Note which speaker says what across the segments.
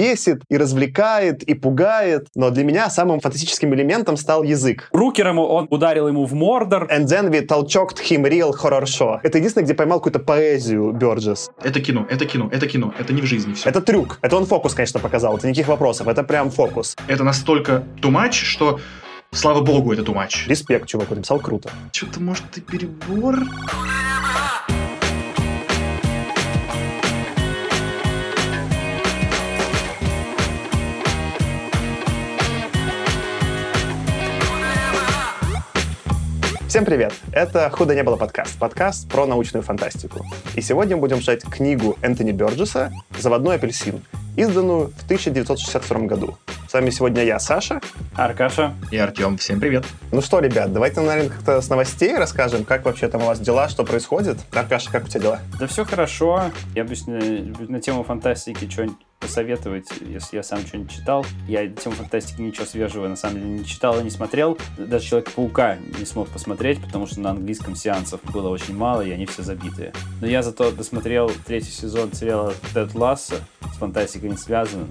Speaker 1: бесит, и развлекает, и пугает. Но для меня самым фантастическим элементом стал язык.
Speaker 2: Рукером он ударил ему в Мордор.
Speaker 1: And then we толчокed him real horror show. Это единственное, где поймал какую-то поэзию Бёрджес.
Speaker 3: Это кино, это кино, это кино, это не в жизни все.
Speaker 1: Это трюк. Это он фокус, конечно, показал. Это никаких вопросов. Это прям фокус.
Speaker 3: Это настолько тумач, что Слава богу, это тумач.
Speaker 1: Респект, чувак, написал круто.
Speaker 3: Что-то, может, и перебор?
Speaker 1: Всем привет! Это «Худо не было» подкаст. Подкаст про научную фантастику. И сегодня мы будем читать книгу Энтони Бёрджеса «Заводной апельсин», изданную в 1962 году. С вами сегодня я, Саша.
Speaker 2: Аркаша.
Speaker 3: И Артем. Всем привет.
Speaker 1: Ну что, ребят, давайте, наверное, как-то с новостей расскажем, как вообще там у вас дела, что происходит. Аркаша, как у тебя дела?
Speaker 2: Да все хорошо. Я обычно на тему фантастики что-нибудь посоветовать, если я сам что-нибудь читал. Я тему фантастики ничего свежего на самом деле не читал и не смотрел. Даже Человека-паука не смог посмотреть, потому что на английском сеансов было очень мало, и они все забитые. Но я зато досмотрел третий сезон сериала Тед Ласса, с фантастикой не связано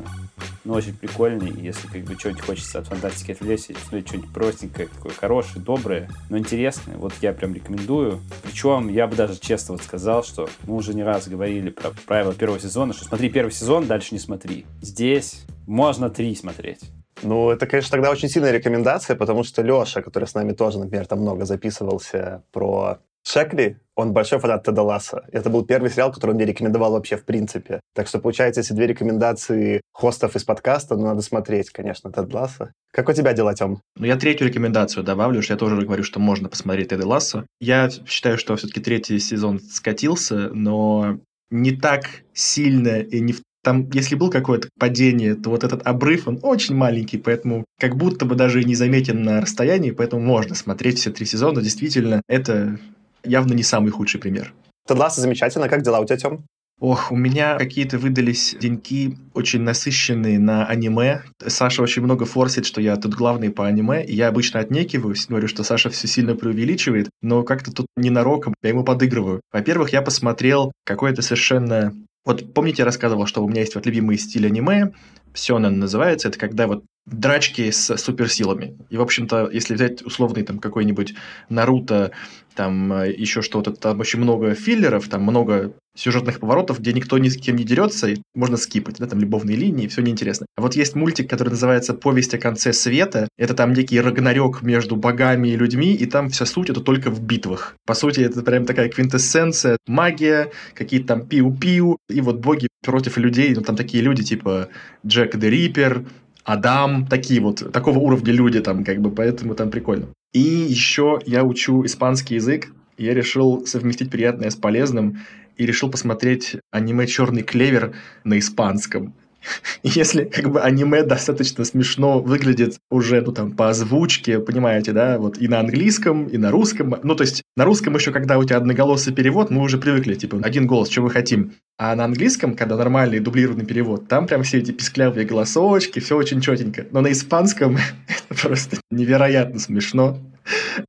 Speaker 2: но очень прикольный. Если как бы что-нибудь хочется от фантастики отвлечься, смотреть что-нибудь простенькое, такое хорошее, доброе, но интересное, вот я прям рекомендую. Причем я бы даже честно вот сказал, что мы уже не раз говорили про правила первого сезона, что смотри первый сезон, дальше не смотри. Здесь можно три смотреть.
Speaker 1: Ну, это, конечно, тогда очень сильная рекомендация, потому что Леша, который с нами тоже, например, там много записывался про Шекли, он большой фанат Теда Ласса. Это был первый сериал, который он мне рекомендовал вообще в принципе. Так что, получается, если две рекомендации хостов из подкаста, ну, надо смотреть, конечно, Тед Ласса. Как у тебя дела, Тем?
Speaker 3: Ну, я третью рекомендацию добавлю, что я тоже говорю, что можно посмотреть Теда Ласса. Я считаю, что все-таки третий сезон скатился, но не так сильно и не в там, если был какое-то падение, то вот этот обрыв, он очень маленький, поэтому как будто бы даже и не заметен на расстоянии, поэтому можно смотреть все три сезона. Действительно, это явно не самый худший пример.
Speaker 1: Тедласа замечательно. Как дела у тебя, Тём?
Speaker 3: Ох, у меня какие-то выдались деньки очень насыщенные на аниме. Саша очень много форсит, что я тут главный по аниме. И я обычно отнекиваюсь, говорю, что Саша все сильно преувеличивает, но как-то тут ненароком я ему подыгрываю. Во-первых, я посмотрел какое-то совершенно... Вот помните, я рассказывал, что у меня есть вот любимый стиль аниме, Сёнэн называется, это когда вот драчки с суперсилами. И, в общем-то, если взять условный там какой-нибудь Наруто, там э, еще что-то, там очень много филлеров, там много сюжетных поворотов, где никто ни с кем не дерется, и можно скипать, да, там любовные линии, все неинтересно. А вот есть мультик, который называется «Повесть о конце света». Это там некий рагнарёк между богами и людьми, и там вся суть это только в битвах. По сути, это прям такая квинтэссенция, магия, какие-то там пиу-пиу, и вот боги против людей, ну там такие люди типа Джек де Риппер, Адам, такие вот, такого уровня люди там, как бы, поэтому там прикольно. И еще я учу испанский язык, я решил совместить приятное с полезным и решил посмотреть аниме «Черный клевер» на испанском. Если как бы аниме достаточно смешно выглядит уже, ну, там, по озвучке, понимаете, да, вот и на английском, и на русском. Ну, то есть на русском еще, когда у тебя одноголосый перевод, мы уже привыкли, типа, один голос, что мы хотим. А на английском, когда нормальный дублированный перевод, там прям все эти писклявые голосочки, все очень четенько. Но на испанском это просто невероятно смешно.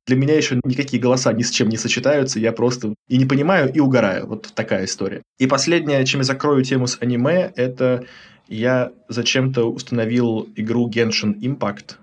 Speaker 3: Для меня еще никакие голоса ни с чем не сочетаются, я просто и не понимаю, и угораю. Вот такая история. И последнее, чем я закрою тему с аниме, это я зачем-то установил игру Genshin Impact.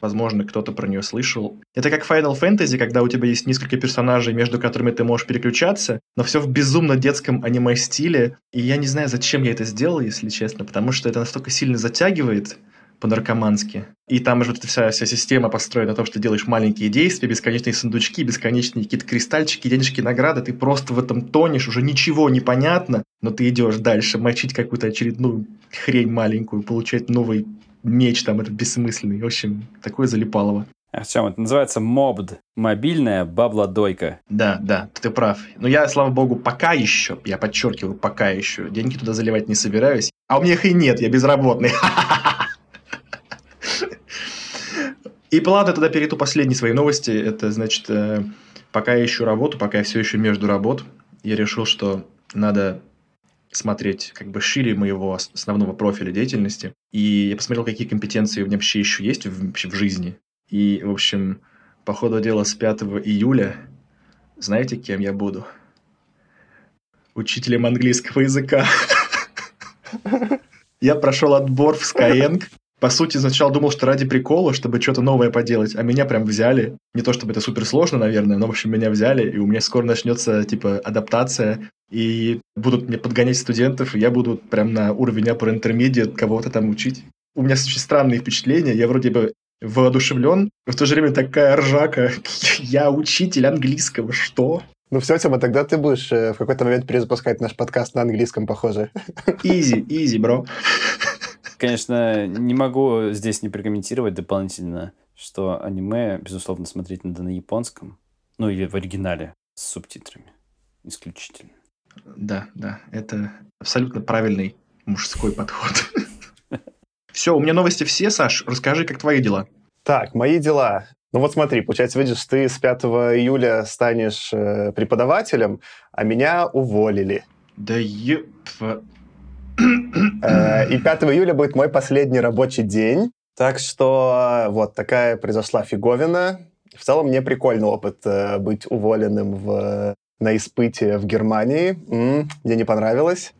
Speaker 3: Возможно, кто-то про нее слышал. Это как Final Fantasy, когда у тебя есть несколько персонажей, между которыми ты можешь переключаться, но все в безумно детском аниме-стиле. И я не знаю, зачем я это сделал, если честно, потому что это настолько сильно затягивает, по-наркомански. И там уже вот вся, вся система построена на том, что ты делаешь маленькие действия, бесконечные сундучки, бесконечные какие-то кристальчики, денежки, награды. Ты просто в этом тонешь, уже ничего не понятно, но ты идешь дальше, мочить какую-то очередную хрень маленькую, получать новый меч там, это бессмысленный. В общем, такое залипалово.
Speaker 2: Артем, это называется мобд. Мобильная бабла-дойка.
Speaker 3: Да, да, ты прав. Но я, слава богу, пока еще, я подчеркиваю, пока еще, деньги туда заливать не собираюсь. А у меня их и нет, я безработный. И ладно, тогда перейду последней своей новости. Это, значит, э, пока я ищу работу, пока я все еще между работ, я решил, что надо смотреть как бы шире моего основного профиля деятельности. И я посмотрел, какие компетенции у меня вообще еще есть в, вообще в жизни. И, в общем, по ходу дела с 5 июля, знаете, кем я буду? Учителем английского языка. Я прошел отбор в Skyeng. По сути, сначала думал, что ради прикола, чтобы что-то новое поделать, а меня прям взяли. Не то чтобы это супер сложно, наверное, но, в общем, меня взяли, и у меня скоро начнется, типа, адаптация, и будут мне подгонять студентов, и я буду прям на уровень upper intermediate кого-то там учить. У меня очень странные впечатления. Я вроде бы воодушевлен, в то же время такая ржака. Я учитель английского, что?
Speaker 1: Ну все, Тёма, тогда ты будешь э, в какой-то момент перезапускать наш подкаст на английском, похоже.
Speaker 3: Изи, изи, бро.
Speaker 2: Конечно, не могу здесь не прокомментировать дополнительно, что аниме, безусловно, смотреть надо на японском, ну или в оригинале с субтитрами исключительно.
Speaker 3: Да, да, это абсолютно правильный мужской подход. Все, у меня новости все, Саш, расскажи, как твои дела.
Speaker 1: Так, мои дела. Ну вот смотри, получается, видишь, ты с 5 июля станешь э, преподавателем, а меня уволили.
Speaker 3: Да еп...
Speaker 1: Э, и 5 июля будет мой последний рабочий день. Так что вот такая произошла фиговина. В целом мне прикольный опыт э, быть уволенным в, на испытие в Германии. Мне не понравилось.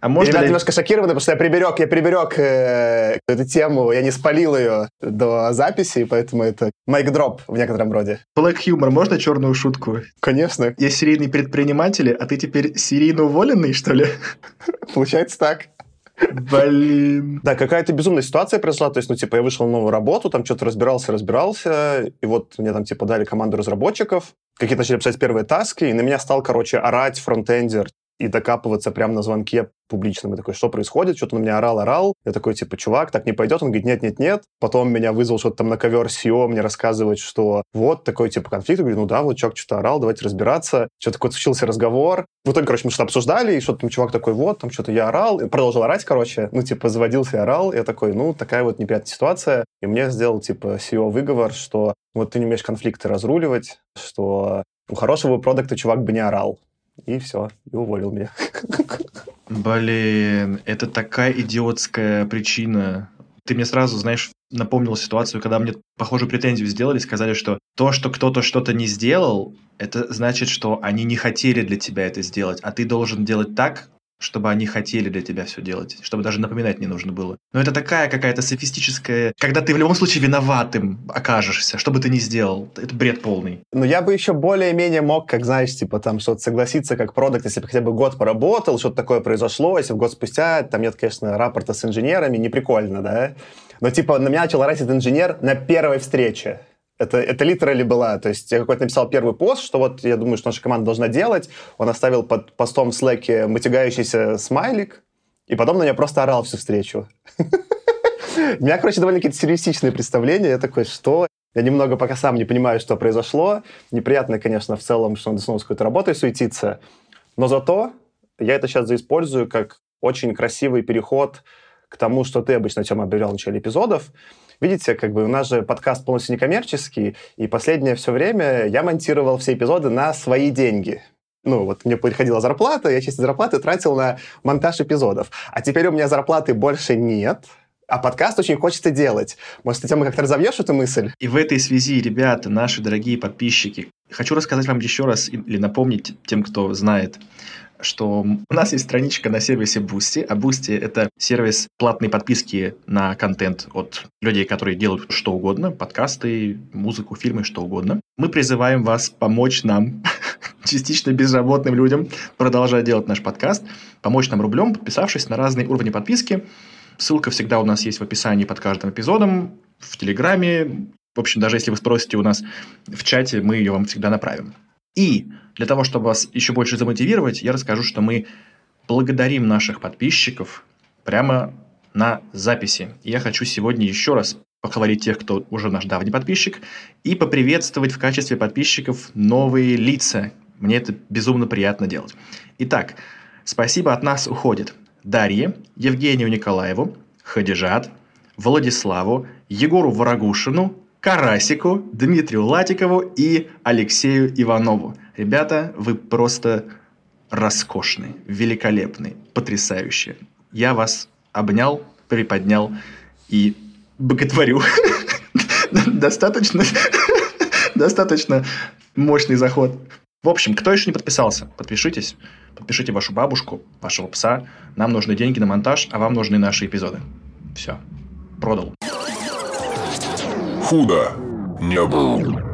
Speaker 3: А можно
Speaker 1: Ребята
Speaker 3: ли...
Speaker 1: немножко шокированы, потому что я приберег, я приберег э, эту тему, я не спалил ее до записи, поэтому это майк-дроп в некотором роде.
Speaker 3: Black humor, можно черную шутку?
Speaker 1: Конечно.
Speaker 3: Я серийный предприниматель, а ты теперь серийно уволенный, что ли?
Speaker 1: Получается так.
Speaker 3: Блин.
Speaker 1: Да, какая-то безумная ситуация произошла. То есть, ну, типа, я вышел на новую работу, там что-то разбирался, разбирался, и вот мне там, типа, дали команду разработчиков, какие-то начали писать первые таски, и на меня стал, короче, орать фронтендер, и докапываться прямо на звонке публичном. Я такой, что происходит? Что-то на меня орал, орал. Я такой, типа, чувак, так не пойдет. Он говорит, нет-нет-нет. Потом меня вызвал что-то там на ковер SEO, мне рассказывать, что вот такой, типа, конфликт. Я говорю, ну да, вот чувак что-то орал, давайте разбираться. Что-то такой случился разговор. В итоге, короче, мы что-то обсуждали, и что-то там чувак такой, вот, там что-то я орал. И продолжил орать, короче. Ну, типа, заводился и орал. Я такой, ну, такая вот неприятная ситуация. И мне сделал, типа, SEO выговор, что вот ты не умеешь конфликты разруливать, что у хорошего продукта чувак бы не орал. И все, и уволил меня.
Speaker 3: Блин, это такая идиотская причина. Ты мне сразу, знаешь, напомнил ситуацию, когда мне похожую претензию сделали, сказали, что то, что кто-то что-то не сделал, это значит, что они не хотели для тебя это сделать, а ты должен делать так, чтобы они хотели для тебя все делать, чтобы даже напоминать не нужно было. Но это такая какая-то софистическая... Когда ты в любом случае виноватым окажешься, что бы ты ни сделал. Это бред полный.
Speaker 1: Но я бы еще более-менее мог, как знаешь, типа там что-то согласиться как продукт, если бы хотя бы год поработал, что-то такое произошло, если в год спустя там нет, конечно, рапорта с инженерами, не прикольно, да? Но типа на меня начал орать этот инженер на первой встрече. Это, это литерали была. То есть я какой-то написал первый пост, что вот я думаю, что наша команда должна делать. Он оставил под постом в Slack мотигающийся смайлик, и потом на меня просто орал всю встречу. У меня, короче, довольно какие-то сюрреалистичные представления. Я такой, что? Я немного пока сам не понимаю, что произошло. Неприятно, конечно, в целом, что надо снова с какой-то работой суетиться. Но зато я это сейчас заиспользую как очень красивый переход к тому, что ты обычно, Тёма, объявлял в начале эпизодов. Видите, как бы у нас же подкаст полностью некоммерческий, и последнее все время я монтировал все эпизоды на свои деньги. Ну, вот мне приходила зарплата, я часть зарплаты тратил на монтаж эпизодов. А теперь у меня зарплаты больше нет, а подкаст очень хочется делать. Может, ты, Тема, как-то разовьешь эту мысль?
Speaker 3: И в этой связи, ребята, наши дорогие подписчики, хочу рассказать вам еще раз или напомнить тем, кто знает, что у нас есть страничка на сервисе Boosty, а Boosty — это сервис платной подписки на контент от людей, которые делают что угодно, подкасты, музыку, фильмы, что угодно. Мы призываем вас помочь нам, частично безработным людям, продолжать делать наш подкаст, помочь нам рублем, подписавшись на разные уровни подписки. Ссылка всегда у нас есть в описании под каждым эпизодом, в Телеграме. В общем, даже если вы спросите у нас в чате, мы ее вам всегда направим. И для того, чтобы вас еще больше замотивировать, я расскажу, что мы благодарим наших подписчиков прямо на записи. Я хочу сегодня еще раз похвалить тех, кто уже наш давний подписчик, и поприветствовать в качестве подписчиков новые лица. Мне это безумно приятно делать. Итак, спасибо от нас уходит Дарье, Евгению Николаеву, Хадижат, Владиславу, Егору Ворогушину, Карасику, Дмитрию Латикову и Алексею Иванову. Ребята, вы просто роскошны, великолепны, потрясающие. Я вас обнял, приподнял и боготворю. Достаточно, достаточно мощный заход. В общем, кто еще не подписался, подпишитесь. подпишите вашу бабушку, вашего пса. Нам нужны деньги на монтаж, а вам нужны наши эпизоды. Все. Продал.
Speaker 1: Худо не было.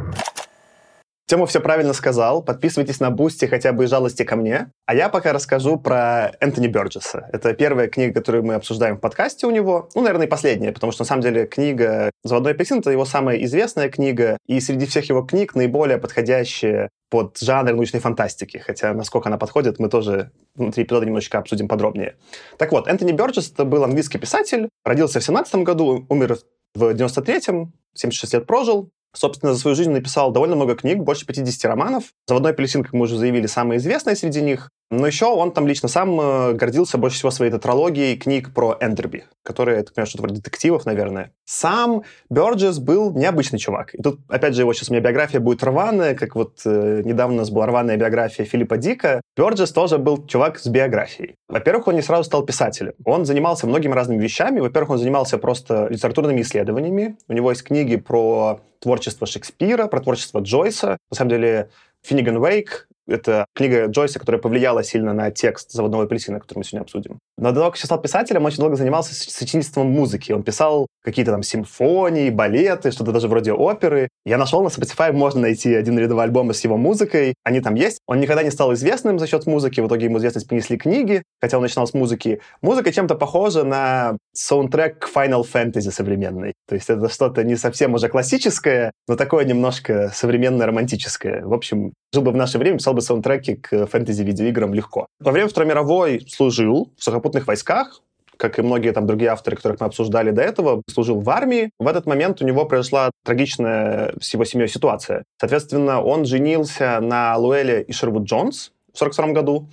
Speaker 1: Тёма, все правильно сказал. Подписывайтесь на Бусти хотя бы из жалости ко мне. А я пока расскажу про Энтони Бёрджеса. Это первая книга, которую мы обсуждаем в подкасте у него. Ну, наверное, и последняя, потому что, на самом деле, книга «Заводной апельсин» — это его самая известная книга, и среди всех его книг наиболее подходящая под жанр научной фантастики. Хотя, насколько она подходит, мы тоже внутри эпизода немножечко обсудим подробнее. Так вот, Энтони Бёрджес — это был английский писатель, родился в 17 году, умер в 93-м, 76 лет прожил. Собственно, за свою жизнь написал довольно много книг, больше 50 романов. «Заводной апельсин», как мы уже заявили, самая известная среди них. Но еще он там лично сам э, гордился больше всего своей тетралогией книг про Эндерби, которые, это, конечно, что-то вроде детективов, наверное. Сам Бёрджес был необычный чувак. И тут, опять же, его сейчас у меня биография будет рваная, как вот э, недавно у нас была рваная биография Филиппа Дика. Бёрджес тоже был чувак с биографией. Во-первых, он не сразу стал писателем. Он занимался многими разными вещами. Во-первых, он занимался просто литературными исследованиями. У него есть книги про творчество Шекспира, про творчество Джойса. На самом деле, Финниган Вейк, это книга Джойса, которая повлияла сильно на текст «Заводного апельсина», который мы сегодня обсудим. Но до того, как я стал писателем, он очень долго занимался сочинительством музыки. Он писал какие-то там симфонии, балеты, что-то даже вроде оперы. Я нашел на Spotify, можно найти один или два альбома с его музыкой. Они там есть. Он никогда не стал известным за счет музыки. В итоге ему известность принесли книги, хотя он начинал с музыки. Музыка чем-то похожа на саундтрек к Final Fantasy современной. То есть это что-то не совсем уже классическое, но такое немножко современное романтическое. В общем, жил бы в наше время, писал бы саундтреки к фэнтези-видеоиграм легко. Во время Второй мировой служил в сухопутных войсках, как и многие там другие авторы, которых мы обсуждали до этого, служил в армии. В этот момент у него произошла трагичная с его семьей ситуация. Соответственно, он женился на Луэле и Шервуд Джонс в 1942 году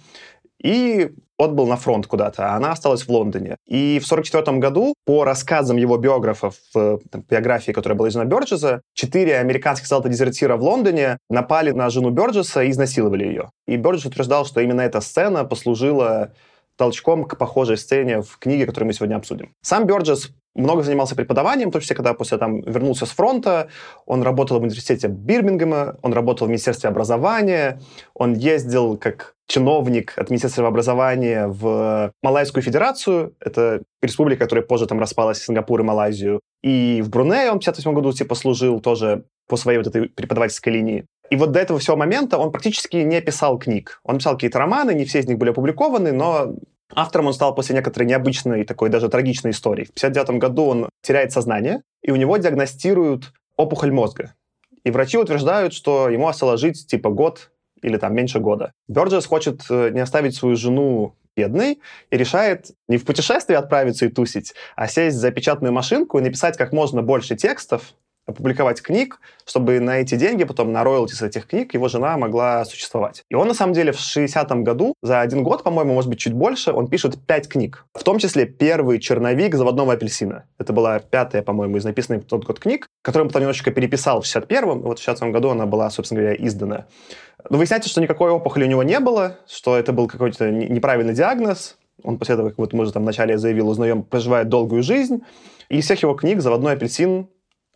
Speaker 1: и отбыл на фронт куда-то, а она осталась в Лондоне. И в 1944 году, по рассказам его биографов в там, биографии, которая была издана Бёрджеса, четыре американских солдата-дезертира в Лондоне напали на жену Бёрджеса и изнасиловали ее. И Бёрджес утверждал, что именно эта сцена послужила толчком к похожей сцене в книге, которую мы сегодня обсудим. Сам Бёрджес много занимался преподаванием, в том числе, когда после там вернулся с фронта, он работал в университете Бирмингема, он работал в Министерстве образования, он ездил как чиновник от Министерства образования в Малайскую Федерацию, это республика, которая позже там распалась, Сингапур и Малайзию, и в Брунее он в 58 году типа служил тоже по своей вот этой преподавательской линии. И вот до этого всего момента он практически не писал книг. Он писал какие-то романы, не все из них были опубликованы, но автором он стал после некоторой необычной, такой даже трагичной истории. В 59 году он теряет сознание, и у него диагностируют опухоль мозга. И врачи утверждают, что ему осталось жить типа год или там меньше года. Бёрджес хочет э, не оставить свою жену бедной и решает не в путешествие отправиться и тусить, а сесть за печатную машинку и написать как можно больше текстов, опубликовать книг, чтобы на эти деньги, потом на роялти с этих книг, его жена могла существовать. И он, на самом деле, в 60-м году, за один год, по-моему, может быть, чуть больше, он пишет пять книг. В том числе первый черновик «Заводного апельсина». Это была пятая, по-моему, из написанных в тот год книг, которую он потом немножечко переписал в 61-м, вот в 60-м году она была, собственно говоря, издана. Но выясняется, что никакой опухоли у него не было, что это был какой-то неправильный диагноз, он после этого, как вот мы уже там вначале заявил, узнаем, проживает долгую жизнь. И из всех его книг «Заводной апельсин»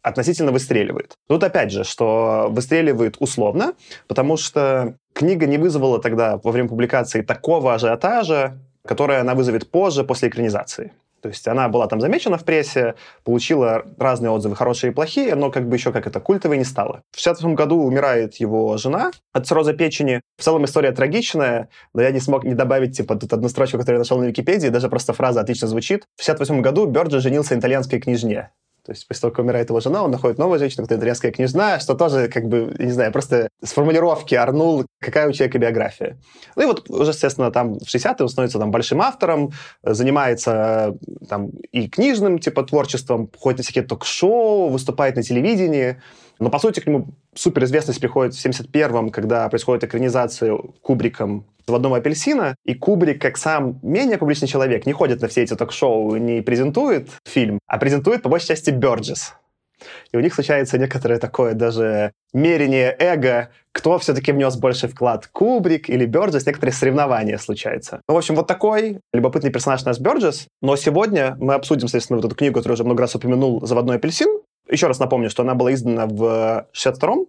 Speaker 1: относительно выстреливает. Тут опять же, что выстреливает условно, потому что книга не вызвала тогда во время публикации такого ажиотажа, который она вызовет позже, после экранизации. То есть она была там замечена в прессе, получила разные отзывы, хорошие и плохие, но как бы еще как это культовой не стало. В 68 году умирает его жена от цирроза печени. В целом история трагичная, но я не смог не добавить типа тут одну строчку, которую я нашел на Википедии, даже просто фраза отлично звучит. В 68 году Бёрджи женился на итальянской книжне. То есть после того, как умирает его жена, он находит новую женщину, которая итальянская княжна, что тоже, как бы, не знаю, просто с формулировки орнул, какая у человека биография. Ну и вот уже, естественно, там в 60-е он становится там большим автором, занимается там и книжным, типа, творчеством, ходит на всякие ток-шоу, выступает на телевидении. Но, по сути, к нему суперизвестность приходит в 71-м, когда происходит экранизация Кубриком «Заводного апельсина», и Кубрик, как сам менее публичный человек, не ходит на все эти ток-шоу, не презентует фильм, а презентует, по большей части, Бёрджес. И у них случается некоторое такое даже мерение эго, кто все-таки внес больше вклад, Кубрик или Бёрджес, некоторые соревнования случаются. Ну, в общем, вот такой любопытный персонаж наш Бёрджес. Но сегодня мы обсудим, соответственно, вот эту книгу, которую уже много раз упомянул, «Заводной апельсин». Еще раз напомню, что она была издана в 62-м,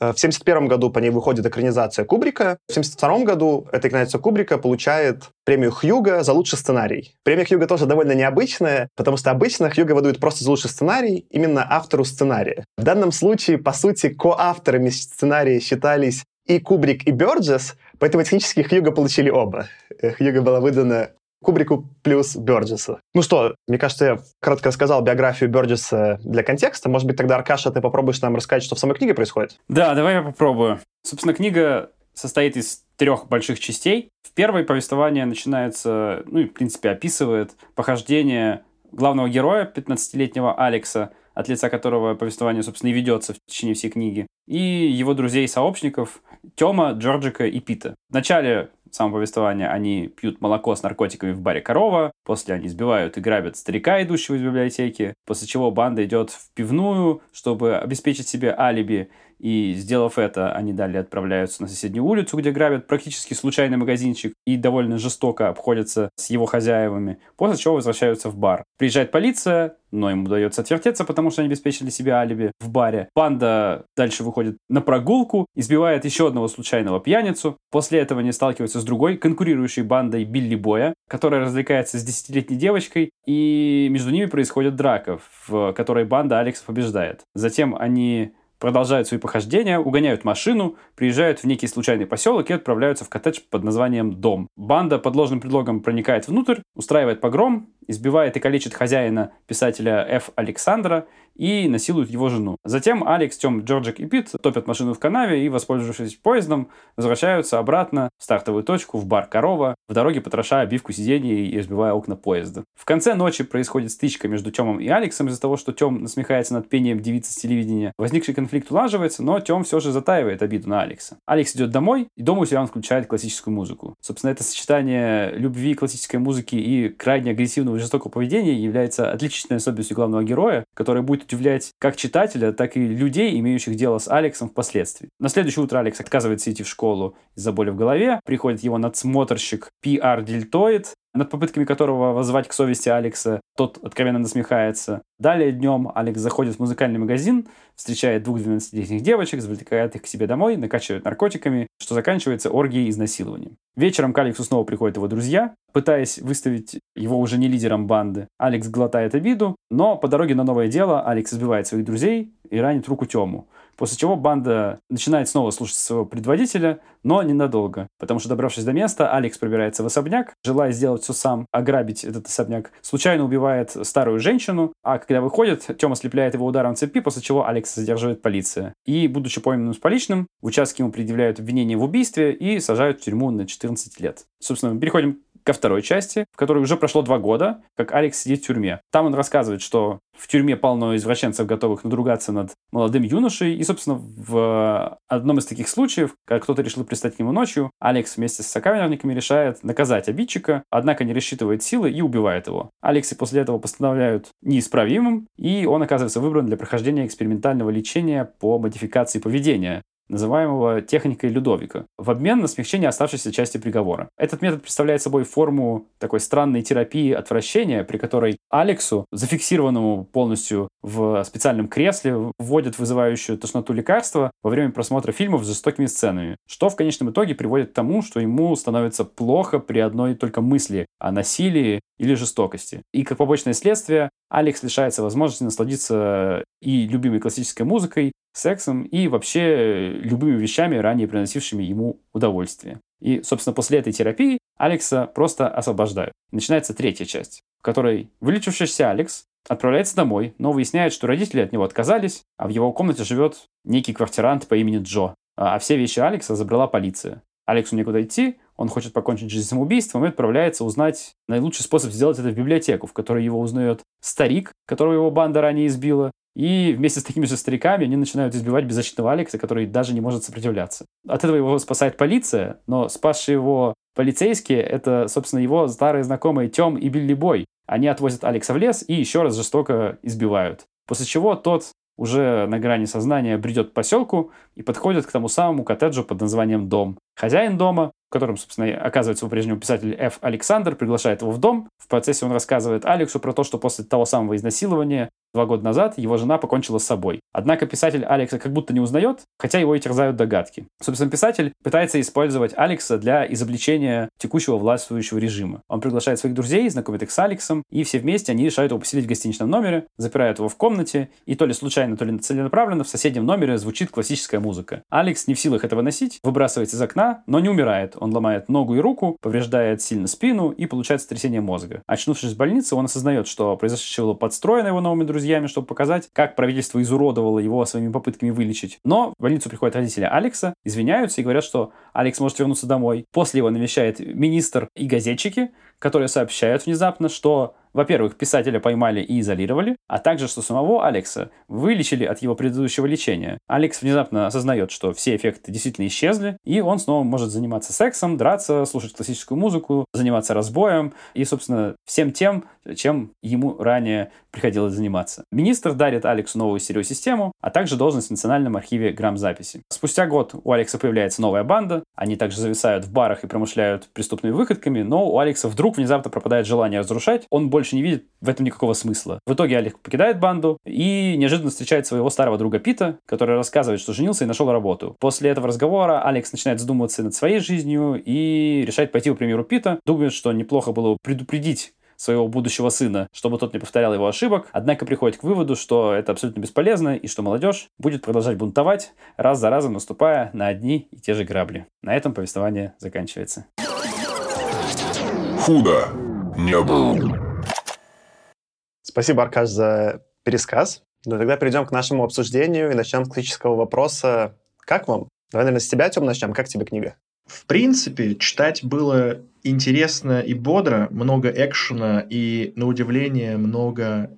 Speaker 1: Э, в 1971 году по ней выходит экранизация Кубрика. В 1972 году эта экранизация Кубрика получает премию Хьюга за лучший сценарий. Премия Хьюга тоже довольно необычная, потому что обычно Хьюга выдают просто за лучший сценарий именно автору сценария. В данном случае, по сути, коавторами сценария считались и Кубрик, и Бёрджес, поэтому технически Хьюга получили оба. Э, Хьюга была выдана Кубрику плюс Бёрджеса. Ну что, мне кажется, я кратко рассказал биографию Бёрджеса для контекста. Может быть, тогда, Аркаша, ты попробуешь нам рассказать, что в самой книге происходит?
Speaker 2: Да, давай я попробую. Собственно, книга состоит из трех больших частей. В первой повествование начинается, ну и, в принципе, описывает похождение главного героя, 15-летнего Алекса, от лица которого повествование, собственно, и ведется в течение всей книги, и его друзей и сообщников Тёма, Джорджика и Пита. В начале самого повествования они пьют молоко с наркотиками в баре «Корова», после они сбивают и грабят старика, идущего из библиотеки, после чего банда идет в пивную, чтобы обеспечить себе алиби, и, сделав это, они далее отправляются на соседнюю улицу, где грабят практически случайный магазинчик и довольно жестоко обходятся с его хозяевами, после чего возвращаются в бар. Приезжает полиция, но им удается отвертеться, потому что они обеспечили себе алиби в баре. Банда дальше выходит на прогулку, избивает еще одного случайного пьяницу. После этого они сталкиваются с другой конкурирующей бандой Билли Боя, которая развлекается с десятилетней девочкой, и между ними происходит драка, в которой банда Алекса побеждает. Затем они продолжают свои похождения, угоняют машину, приезжают в некий случайный поселок и отправляются в коттедж под названием «Дом». Банда под ложным предлогом проникает внутрь, устраивает погром, избивает и калечит хозяина писателя Ф. Александра и насилует его жену. Затем Алекс, Тём, Джорджик и Пит топят машину в канаве и, воспользовавшись поездом, возвращаются обратно в стартовую точку в бар «Корова», в дороге потрошая обивку сидений и разбивая окна поезда. В конце ночи происходит стычка между Тёмом и Алексом из-за того, что Тём насмехается над пением девицы с телевидения. Возникший конфликт улаживается, но Тём все же затаивает обиду на Алекса. Алекс идет домой, и дома у себя он включает классическую музыку. Собственно, это сочетание любви классической музыки и крайне агрессивного и жестокого поведения является отличительной особенностью главного героя, который будет удивлять как читателя, так и людей, имеющих дело с Алексом впоследствии. На следующее утро Алекс отказывается идти в школу из-за боли в голове, приходит его надсмотрщик Пи.Ар. Дельтоид, над попытками которого воззвать к совести Алекса, тот откровенно насмехается. Далее днем Алекс заходит в музыкальный магазин, встречает двух 12-летних девочек, завлекает их к себе домой, накачивает наркотиками, что заканчивается оргией изнасилованием. Вечером к Алексу снова приходят его друзья, пытаясь выставить его уже не лидером банды. Алекс глотает обиду, но по дороге на новое дело Алекс избивает своих друзей и ранит руку Тему. После чего банда начинает снова слушать своего предводителя, но ненадолго. Потому что, добравшись до места, Алекс пробирается в особняк, желая сделать все сам, ограбить этот особняк. Случайно убивает старую женщину, а когда выходит, Тёма слепляет его ударом цепи, после чего Алекс задерживает полиция. И, будучи пойманным с поличным, в ему предъявляют обвинение в убийстве и сажают в тюрьму на 14 лет. Собственно, переходим ко второй части, в которой уже прошло два года, как Алекс сидит в тюрьме. Там он рассказывает, что в тюрьме полно извращенцев, готовых надругаться над молодым юношей. И, собственно, в одном из таких случаев, когда кто-то решил пристать к нему ночью, Алекс вместе с сокамерниками решает наказать обидчика, однако не рассчитывает силы и убивает его. Алекса после этого постановляют неисправимым, и он оказывается выбран для прохождения экспериментального лечения по модификации поведения, называемого техникой Людовика, в обмен на смягчение оставшейся части приговора. Этот метод представляет собой форму такой странной терапии отвращения, при которой Алексу, зафиксированному полностью в специальном кресле, вводят вызывающую тошноту лекарства во время просмотра фильмов с жестокими сценами, что в конечном итоге приводит к тому, что ему становится плохо при одной только мысли о насилии или жестокости. И как побочное следствие, Алекс лишается возможности насладиться и любимой классической музыкой, сексом и вообще любыми вещами, ранее приносившими ему удовольствие. И, собственно, после этой терапии Алекса просто освобождают. Начинается третья часть, в которой вылечившийся Алекс отправляется домой, но выясняет, что родители от него отказались, а в его комнате живет некий квартирант по имени Джо. А все вещи Алекса забрала полиция. Алексу некуда идти, он хочет покончить жизнь самоубийством и отправляется узнать наилучший способ сделать это в библиотеку, в которой его узнает старик, которого его банда ранее избила, и вместе с такими же стариками они начинают избивать беззащитного Алекса, который даже не может сопротивляться. От этого его спасает полиция, но спасшие его полицейские — это, собственно, его старые знакомые Тём и Билли Бой. Они отвозят Алекса в лес и еще раз жестоко избивают. После чего тот уже на грани сознания бредет к поселку и подходит к тому самому коттеджу под названием «Дом». Хозяин дома, в котором, собственно, оказывается по-прежнему писатель Ф. Александр, приглашает его в дом. В процессе он рассказывает Алексу про то, что после того самого изнасилования два года назад его жена покончила с собой. Однако писатель Алекса как будто не узнает, хотя его и терзают догадки. Собственно, писатель пытается использовать Алекса для изобличения текущего властвующего режима. Он приглашает своих друзей, знакомит их с Алексом, и все вместе они решают его поселить в гостиничном номере, запирают его в комнате, и то ли случайно, то ли целенаправленно в соседнем номере звучит классическая музыка. Алекс не в силах этого носить, выбрасывается из окна, но не умирает. Он ломает ногу и руку, повреждает сильно спину и получает сотрясение мозга. Очнувшись в больнице, он осознает, что произошедшее было подстроено его новыми друзьями, чтобы показать, как правительство изуродовало его своими попытками вылечить. Но в больницу приходят родители Алекса, извиняются и говорят, что Алекс может вернуться домой. После его навещает министр и газетчики, которые сообщают внезапно, что во-первых, писателя поймали и изолировали, а также, что самого Алекса вылечили от его предыдущего лечения. Алекс внезапно осознает, что все эффекты действительно исчезли, и он снова может заниматься сексом, драться, слушать классическую музыку, заниматься разбоем и, собственно, всем тем, чем ему ранее приходилось заниматься. Министр дарит Алексу новую стереосистему, а также должность в Национальном архиве грамзаписи. Спустя год у Алекса появляется новая банда, они также зависают в барах и промышляют преступными выходками, но у Алекса вдруг внезапно пропадает желание разрушать, он больше не видит в этом никакого смысла. В итоге Алекс покидает банду и неожиданно встречает своего старого друга Пита, который рассказывает, что женился и нашел работу. После этого разговора Алекс начинает задумываться над своей жизнью и решает пойти, по примеру Пита, думает, что неплохо было предупредить своего будущего сына, чтобы тот не повторял его ошибок, однако приходит к выводу, что это абсолютно бесполезно и что молодежь будет продолжать бунтовать, раз за разом наступая на одни и те же грабли. На этом повествование заканчивается.
Speaker 4: Худо не было.
Speaker 1: Спасибо, Аркаш, за пересказ. Ну, тогда перейдем к нашему обсуждению и начнем с классического вопроса. Как вам? Давай, наверное, с тебя, Тем, начнем. Как тебе книга?
Speaker 3: В принципе, читать было интересно и бодро, много экшена и, на удивление, много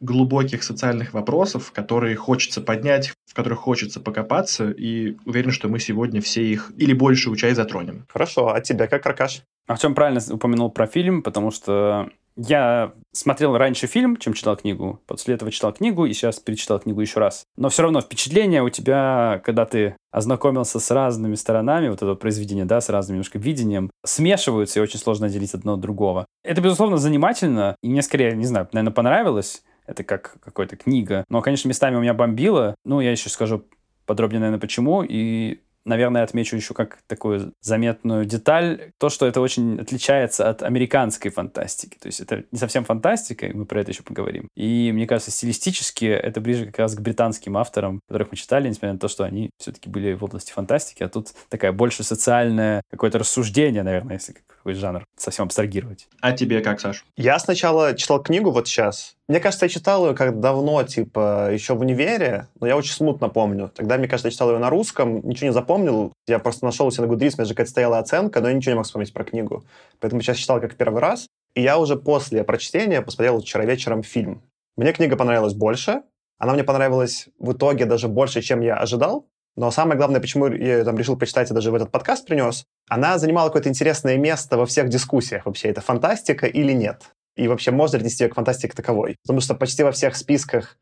Speaker 3: глубоких социальных вопросов, которые хочется поднять, в которых хочется покопаться, и уверен, что мы сегодня все их или большую часть затронем.
Speaker 1: Хорошо, а тебя как, Аркаш?
Speaker 2: Артем правильно упомянул про фильм, потому что я смотрел раньше фильм, чем читал книгу. После этого читал книгу и сейчас перечитал книгу еще раз. Но все равно впечатление у тебя, когда ты ознакомился с разными сторонами вот этого произведения, да, с разным немножко видением, смешиваются и очень сложно делить одно от другого. Это, безусловно, занимательно, и мне скорее, не знаю, наверное, понравилось. Это как какая-то книга. Но, конечно, местами у меня бомбило. Ну, я еще скажу подробнее, наверное, почему. И наверное, отмечу еще как такую заметную деталь, то, что это очень отличается от американской фантастики. То есть это не совсем фантастика, и мы про это еще поговорим. И мне кажется, стилистически это ближе как раз к британским авторам, которых мы читали, несмотря на то, что они все-таки были в области фантастики, а тут такая больше социальное какое-то рассуждение, наверное, если какой жанр совсем абстрагировать.
Speaker 3: А тебе как, Саш?
Speaker 1: Я сначала читал книгу вот сейчас, мне кажется, я читал ее как давно, типа, еще в универе, но я очень смутно помню. Тогда, мне кажется, я читал ее на русском, ничего не запомнил. Я просто нашел у себя на Goodreads, у меня же какая-то стояла оценка, но я ничего не мог вспомнить про книгу. Поэтому сейчас читал как первый раз. И я уже после прочтения посмотрел вчера вечером фильм. Мне книга понравилась больше. Она мне понравилась в итоге даже больше, чем я ожидал. Но самое главное, почему я там решил почитать и даже в этот подкаст принес, она занимала какое-то интересное место во всех дискуссиях вообще. Это фантастика или нет? И вообще, можно ли отнести ее к фантастике таковой? Потому что почти во всех списках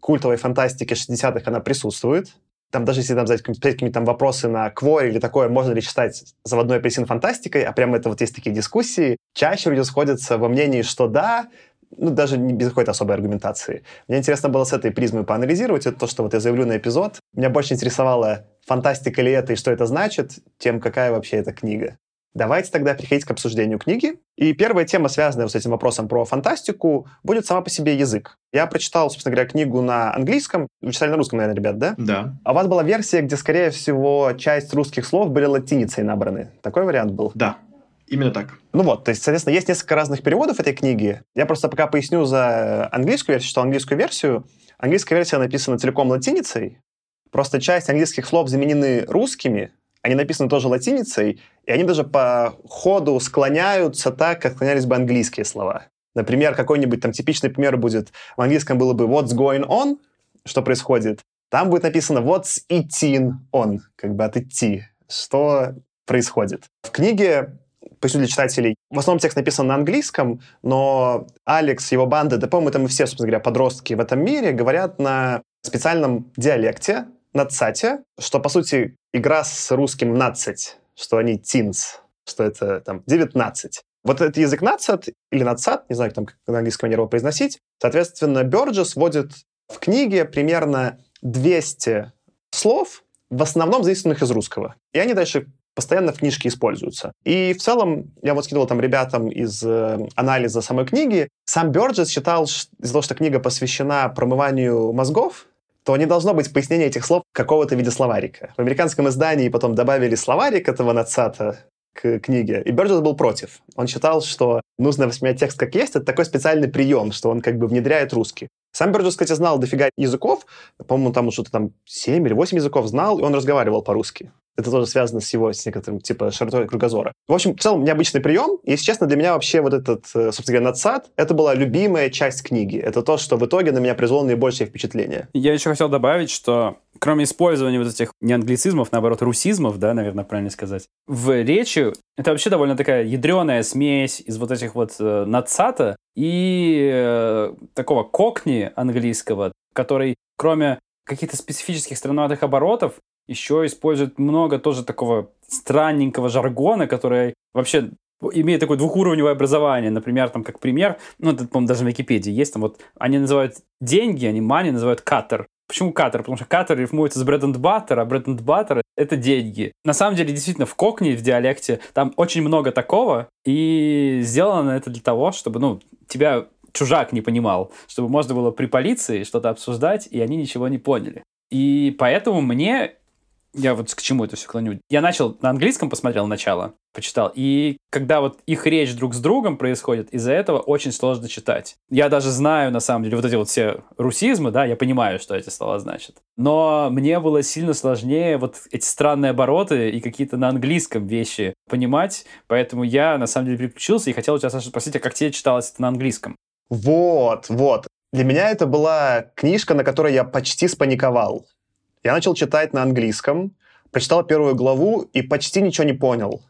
Speaker 1: культовой фантастики 60-х она присутствует. Там даже если там задать какие-то там вопросы на квор или такое, можно ли считать заводной апельсин фантастикой, а прямо это вот есть такие дискуссии, чаще люди сходятся во мнении, что да, ну, даже не без какой-то особой аргументации. Мне интересно было с этой призмой поанализировать. Это то, что вот я заявлю на эпизод. Меня больше интересовало, фантастика ли это и что это значит, тем какая вообще эта книга. Давайте тогда переходить к обсуждению книги. И первая тема, связанная с этим вопросом про фантастику, будет сама по себе язык. Я прочитал, собственно говоря, книгу на английском. Вы читали на русском, наверное, ребят, да?
Speaker 3: Да.
Speaker 1: А у вас была версия, где, скорее всего, часть русских слов были латиницей набраны. Такой вариант был?
Speaker 3: Да. Именно так.
Speaker 1: Ну вот, то есть, соответственно, есть несколько разных переводов этой книги. Я просто пока поясню за английскую версию, читал английскую версию. Английская версия написана целиком латиницей. Просто часть английских слов заменены русскими, они написаны тоже латиницей, и они даже по ходу склоняются так, как склонялись бы английские слова. Например, какой-нибудь там типичный пример будет, в английском было бы what's going on, что происходит. Там будет написано what's eating on, как бы от идти, что происходит. В книге поясню для читателей. В основном текст написан на английском, но Алекс, его банда, да, по-моему, это мы все, собственно говоря, подростки в этом мире, говорят на специальном диалекте, на цате, что, по сути, игра с русским «нацать», что они teens, что это там 19. Вот этот язык нацат или нацат, не знаю, там, как на английском манере его произносить, Соответственно, Бёрджес вводит в книге примерно 200 слов, в основном заимствованных из русского. И они дальше постоянно в книжке используются. И в целом, я вот скидывал там ребятам из э, анализа самой книги, сам Бёрджес считал, из-за того, что книга посвящена промыванию мозгов, то не должно быть пояснения этих слов какого-то вида словарика. В американском издании потом добавили словарик этого нацата к книге, и Бёрджес был против. Он считал, что нужно воспринять текст как есть, это такой специальный прием, что он как бы внедряет русский. Сам Бёрджес, кстати, знал дофига языков, по-моему, там что-то там 7 или 8 языков знал, и он разговаривал по-русски. Это тоже связано с его, с некоторым, типа, широтой кругозора. В общем, в целом, необычный прием. И, если честно, для меня вообще вот этот, э, собственно говоря, надсад, это была любимая часть книги. Это то, что в итоге на меня произвело наибольшее впечатление.
Speaker 2: Я еще хотел добавить, что кроме использования вот этих не англицизмов, наоборот, русизмов, да, наверное, правильно сказать, в речи это вообще довольно такая ядреная смесь из вот этих вот э, надсата и э, такого кокни английского, который, кроме каких-то специфических странноватых оборотов, еще использует много тоже такого странненького жаргона, который вообще имеет такое двухуровневое образование. Например, там как пример, ну, это, по-моему, даже в Википедии есть, там вот они называют деньги, они money называют катер. Почему катер? Потому что катер рифмуется с bread butter, а bread butter — это деньги. На самом деле, действительно, в кокне, в диалекте, там очень много такого, и сделано это для того, чтобы, ну, тебя чужак не понимал, чтобы можно было при полиции что-то обсуждать, и они ничего не поняли. И поэтому мне я вот к чему это все клоню. Я начал на английском посмотрел начало, почитал. И когда вот их речь друг с другом происходит, из-за этого очень сложно читать. Я даже знаю, на самом деле, вот эти вот все русизмы, да, я понимаю, что эти слова значат. Но мне было сильно сложнее вот эти странные обороты и какие-то на английском вещи понимать. Поэтому я, на самом деле, переключился и хотел у тебя, Саша, спросить, а как тебе читалось это на английском?
Speaker 1: Вот, вот. Для меня это была книжка, на которой я почти спаниковал. Я начал читать на английском, прочитал первую главу и почти ничего не понял.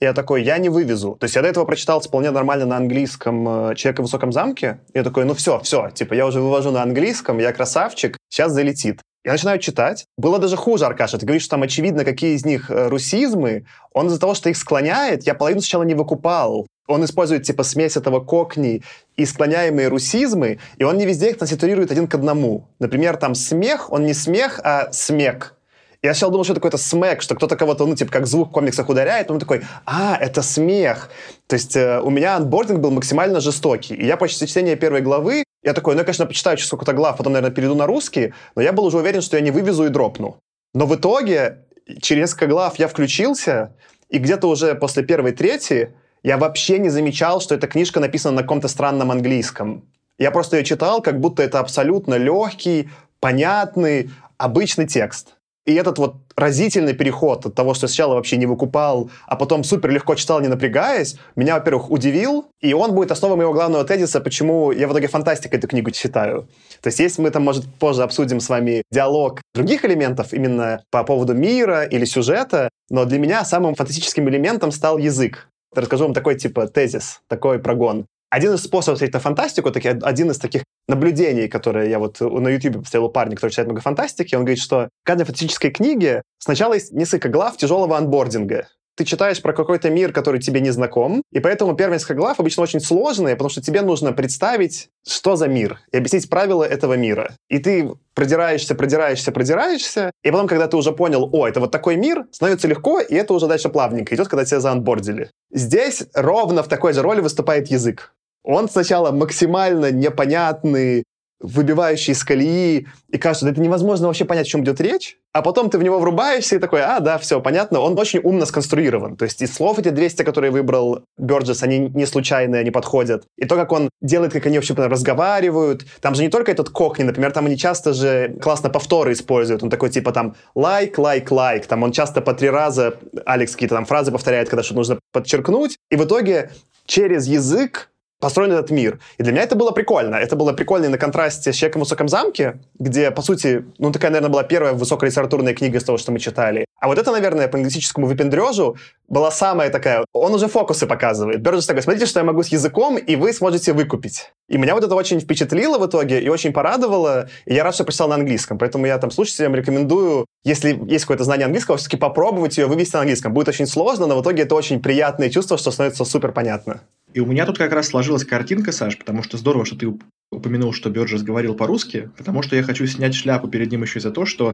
Speaker 1: Я такой, я не вывезу. То есть я до этого прочитал вполне нормально на английском э, «Человек в высоком замке». Я такой, ну все, все, типа я уже вывожу на английском, я красавчик, сейчас залетит. Я начинаю читать. Было даже хуже, Аркаша. Ты говоришь, что там очевидно, какие из них э, русизмы. Он из-за того, что их склоняет, я половину сначала не выкупал. Он использует типа смесь этого кокни и склоняемые русизмы, и он не везде их концентрирует один к одному. Например, там смех, он не смех, а смек. Я сначала думал, что это какой-то смек, что кто-то кого-то, ну, типа, как звук в комиксах ударяет, он такой, а, это смех. То есть э, у меня анбординг был максимально жестокий. И я после чтения первой главы, я такой, ну, я, конечно, почитаю через сколько-то глав, потом, наверное, перейду на русский, но я был уже уверен, что я не вывезу и дропну. Но в итоге, через несколько глав я включился, и где-то уже после первой трети я вообще не замечал, что эта книжка написана на каком-то странном английском. Я просто ее читал, как будто это абсолютно легкий, понятный, обычный текст. И этот вот разительный переход от того, что сначала вообще не выкупал, а потом супер легко читал, не напрягаясь, меня, во-первых, удивил, и он будет основой моего главного тезиса, почему я в итоге фантастикой эту книгу считаю. То есть если мы там, может, позже обсудим с вами диалог других элементов именно по поводу мира или сюжета, но для меня самым фантастическим элементом стал язык. Расскажу вам такой типа тезис, такой прогон. Один из способов смотреть на фантастику, таки, один из таких наблюдений, которые я вот на YouTube поставил у парня, который читает много фантастики, он говорит, что в каждой фантастической книге сначала есть несколько глав тяжелого анбординга ты читаешь про какой-то мир, который тебе не знаком, и поэтому первые несколько глав обычно очень сложные, потому что тебе нужно представить, что за мир, и объяснить правила этого мира. И ты продираешься, продираешься, продираешься, и потом, когда ты уже понял, о, это вот такой мир, становится легко, и это уже дальше плавненько идет, когда тебя заанбордили. Здесь ровно в такой же роли выступает язык. Он сначала максимально непонятный, выбивающий из колеи, и кажется, это невозможно вообще понять, о чем идет речь, а потом ты в него врубаешься и такой, а, да, все, понятно, он очень умно сконструирован. То есть из слов эти 200, которые выбрал Бёрджес, они не случайные, они подходят. И то, как он делает, как они вообще разговаривают, там же не только этот кокни, например, там они часто же классно повторы используют, он такой типа там лайк, лайк, лайк, там он часто по три раза, Алекс какие-то там фразы повторяет, когда что-то нужно подчеркнуть, и в итоге через язык построен этот мир. И для меня это было прикольно. Это было прикольно на контрасте с «Человеком в высоком замке», где, по сути, ну, такая, наверное, была первая высоколитературная книга из того, что мы читали. А вот это, наверное, по лингвистическому выпендрежу была самая такая... Он уже фокусы показывает. Бёрджес такой, смотрите, что я могу с языком, и вы сможете выкупить. И меня вот это очень впечатлило в итоге и очень порадовало. И я рад, что прочитал на английском. Поэтому я там слушателям рекомендую, если есть какое-то знание английского, все-таки попробовать ее вывести на английском. Будет очень сложно, но в итоге это очень приятное чувство, что становится супер понятно.
Speaker 3: И у меня тут как раз сложилась картинка, Саш, потому что здорово, что ты упомянул, что Бёрджес говорил по-русски, потому что я хочу снять шляпу перед ним еще за то, что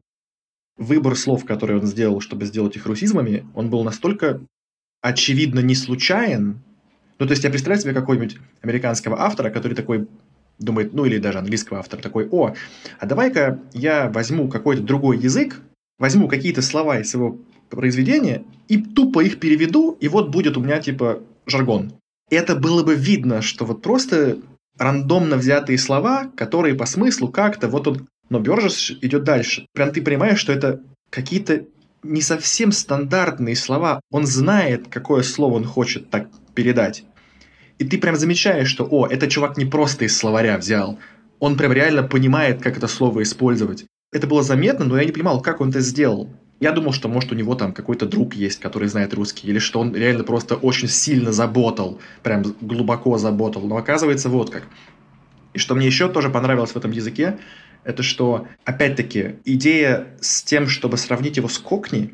Speaker 3: выбор слов, которые он сделал, чтобы сделать их русизмами, он был настолько очевидно не случайен. Ну, то есть я представляю себе какого-нибудь американского автора, который такой думает, ну или даже английского автора, такой, о, а давай-ка я возьму какой-то другой язык, возьму какие-то слова из своего произведения и тупо их переведу, и вот будет у меня типа жаргон. И это было бы видно, что вот просто рандомно взятые слова, которые по смыслу как-то, вот он... Но Бержес идет дальше. Прям ты понимаешь, что это какие-то не совсем стандартные слова. Он знает, какое слово он хочет так передать. И ты прям замечаешь, что, о, этот чувак не просто из словаря взял. Он прям реально понимает, как это слово использовать. Это было заметно, но я не понимал, как он это сделал. Я думал, что, может, у него там какой-то друг есть, который знает русский, или что он реально просто очень сильно заботал, прям глубоко заботал. Но оказывается, вот как. И что мне еще тоже понравилось в этом языке, это что, опять-таки, идея с тем, чтобы сравнить его с Кокни,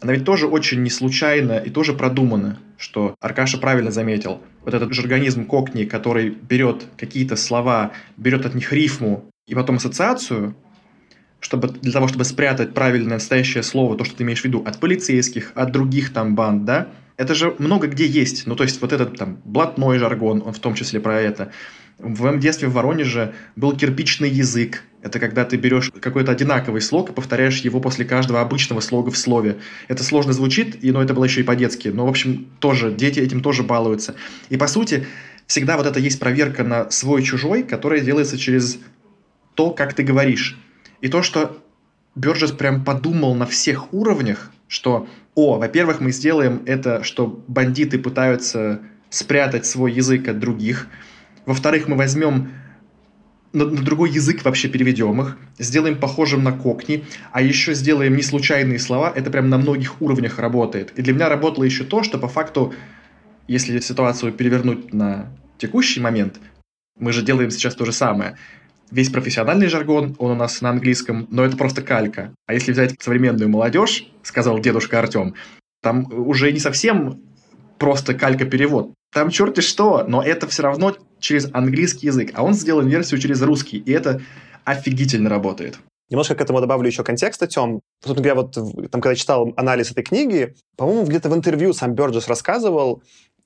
Speaker 3: она ведь тоже очень не случайна и тоже продумана, что Аркаша правильно заметил. Вот этот жаргонизм Кокни, который берет какие-то слова, берет от них рифму и потом ассоциацию, чтобы, для того, чтобы спрятать правильное настоящее слово, то, что ты имеешь в виду, от полицейских, от других там банд, да, это же много где есть. Ну, то есть вот этот там блатной жаргон, он в том числе про это. В моем детстве в Воронеже был кирпичный язык. Это когда ты берешь какой-то одинаковый слог и повторяешь его после каждого обычного слога в слове. Это сложно звучит, и, но это было еще и по-детски. Но, в общем, тоже, дети этим тоже балуются. И, по сути, всегда вот это есть проверка на свой-чужой, которая делается через то, как ты говоришь. И то, что Бёрджес прям подумал на всех уровнях, что, о, во-первых, мы сделаем это, что бандиты пытаются спрятать свой язык от других – во-вторых, мы возьмем на, на другой язык вообще переведем их, сделаем похожим на кокни, а еще сделаем не случайные слова, это прям на многих уровнях работает. И для меня работало еще то, что по факту, если ситуацию перевернуть на текущий момент, мы же делаем сейчас то же самое. Весь профессиональный жаргон, он у нас на английском, но это просто калька. А если взять современную молодежь, сказал дедушка Артем, там уже не совсем просто калька-перевод. Там черти что, но это все равно через английский язык, а он сделал версию через русский, и это офигительно работает.
Speaker 1: Немножко к этому добавлю еще контекста, Тем. Собственно говоря, вот там, когда читал анализ этой книги, по-моему, где-то в интервью сам Бёрджес рассказывал,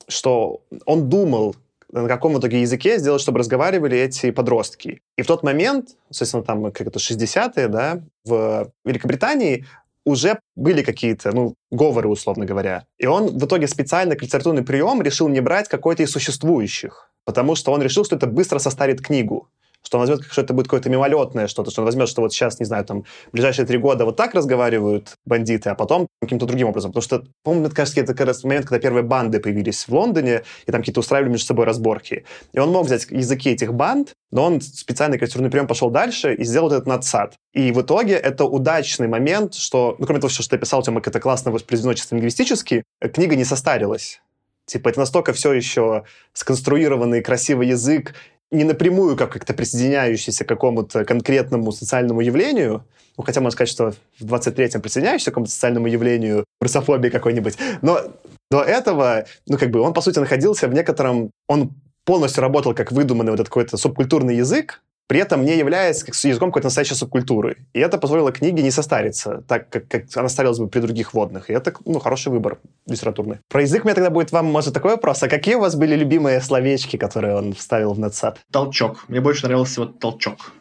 Speaker 1: что он думал, на каком в итоге языке сделать, чтобы разговаривали эти подростки. И в тот момент, соответственно, там как это 60-е, да, в Великобритании уже были какие-то, ну, говоры, условно говоря. И он в итоге специально как литературный прием решил не брать какой-то из существующих, потому что он решил, что это быстро состарит книгу что он возьмет, что это будет какое-то мимолетное что-то, что он возьмет, что вот сейчас, не знаю, там, ближайшие три года вот так разговаривают бандиты, а потом каким-то другим образом. Потому что, помню, мне кажется, это как раз момент, когда первые банды появились в Лондоне, и там какие-то устраивали между собой разборки. И он мог взять языки этих банд, но он специально культурный прием пошел дальше и сделал этот надсад. И в итоге это удачный момент, что, ну, кроме того, что ты описал, Тёма, это классно воспроизведено чисто лингвистически, книга не состарилась. Типа, это настолько все еще сконструированный красивый язык, не напрямую как как-то присоединяющийся к какому-то конкретному социальному явлению, ну, хотя можно сказать, что в 23-м присоединяющийся к какому-то социальному явлению, русофобии какой-нибудь, но до этого, ну, как бы он, по сути, находился в некотором... Он полностью работал как выдуманный вот этот какой-то субкультурный язык, при этом не являясь языком какой-то настоящей субкультуры. И это позволило книге не состариться, так как, как она старилась бы при других водных. И это ну, хороший выбор литературный. Про язык у меня тогда будет вам, может, такой вопрос. А какие у вас были любимые словечки, которые он вставил в NetSat?
Speaker 3: Толчок. Мне больше нравился вот толчок.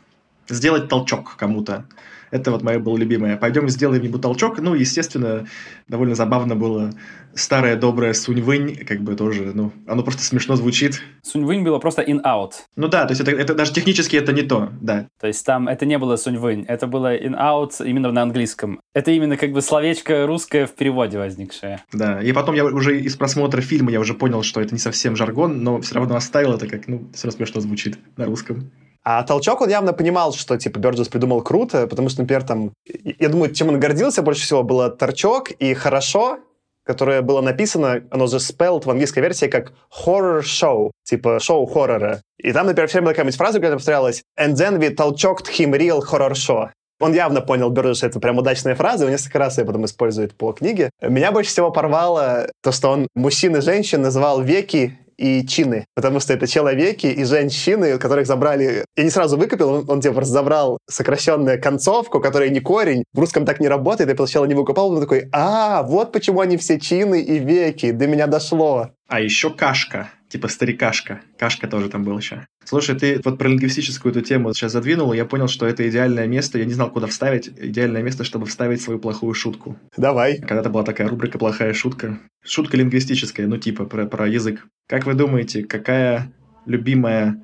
Speaker 3: Сделать толчок кому-то. Это вот мое было любимое. Пойдем сделаем ему толчок. Ну, естественно, довольно забавно было. Старая добрая Сунь-Вынь, как бы тоже, ну, оно просто смешно звучит.
Speaker 2: Сунь-Вынь было просто in-out.
Speaker 3: Ну да, то есть это, это даже технически это не то, да.
Speaker 2: То есть там это не было Сунь-Вынь, это было in-out именно на английском. Это именно как бы словечко русское в переводе возникшее.
Speaker 3: Да, и потом я уже из просмотра фильма я уже понял, что это не совсем жаргон, но все равно оставил это как, ну, все равно смешно звучит на русском.
Speaker 1: А толчок он явно понимал, что, типа, Бёрджес придумал круто, потому что, например, там, я думаю, чем он гордился больше всего, было торчок и хорошо, которое было написано, оно же spelled в английской версии как horror show, типа шоу хоррора. И там, например, все время какая-нибудь фраза, которая повторялась «And then we толчокed him real horror show». Он явно понял, Бёрджес, что это прям удачная фраза, и несколько раз ее потом использует по книге. Меня больше всего порвало то, что он мужчин и женщин называл веки и чины, потому что это человеки и женщины, которых забрали... Я не сразу выкупил, он, он типа просто забрал сокращенную концовку, которая не корень, в русском так не работает, я сначала не выкупал, он такой, а, вот почему они все чины и веки, до меня дошло.
Speaker 3: А еще кашка типа старикашка. Кашка тоже там был еще. Слушай, ты вот про лингвистическую эту тему сейчас задвинул, и я понял, что это идеальное место, я не знал, куда вставить, идеальное место, чтобы вставить свою плохую шутку.
Speaker 1: Давай.
Speaker 3: Когда-то была такая рубрика «Плохая шутка». Шутка лингвистическая, ну типа про, про язык. Как вы думаете, какая любимая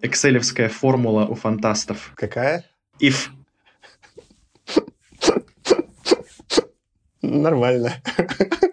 Speaker 3: экселевская формула у фантастов?
Speaker 1: Какая?
Speaker 3: If.
Speaker 1: Нормально.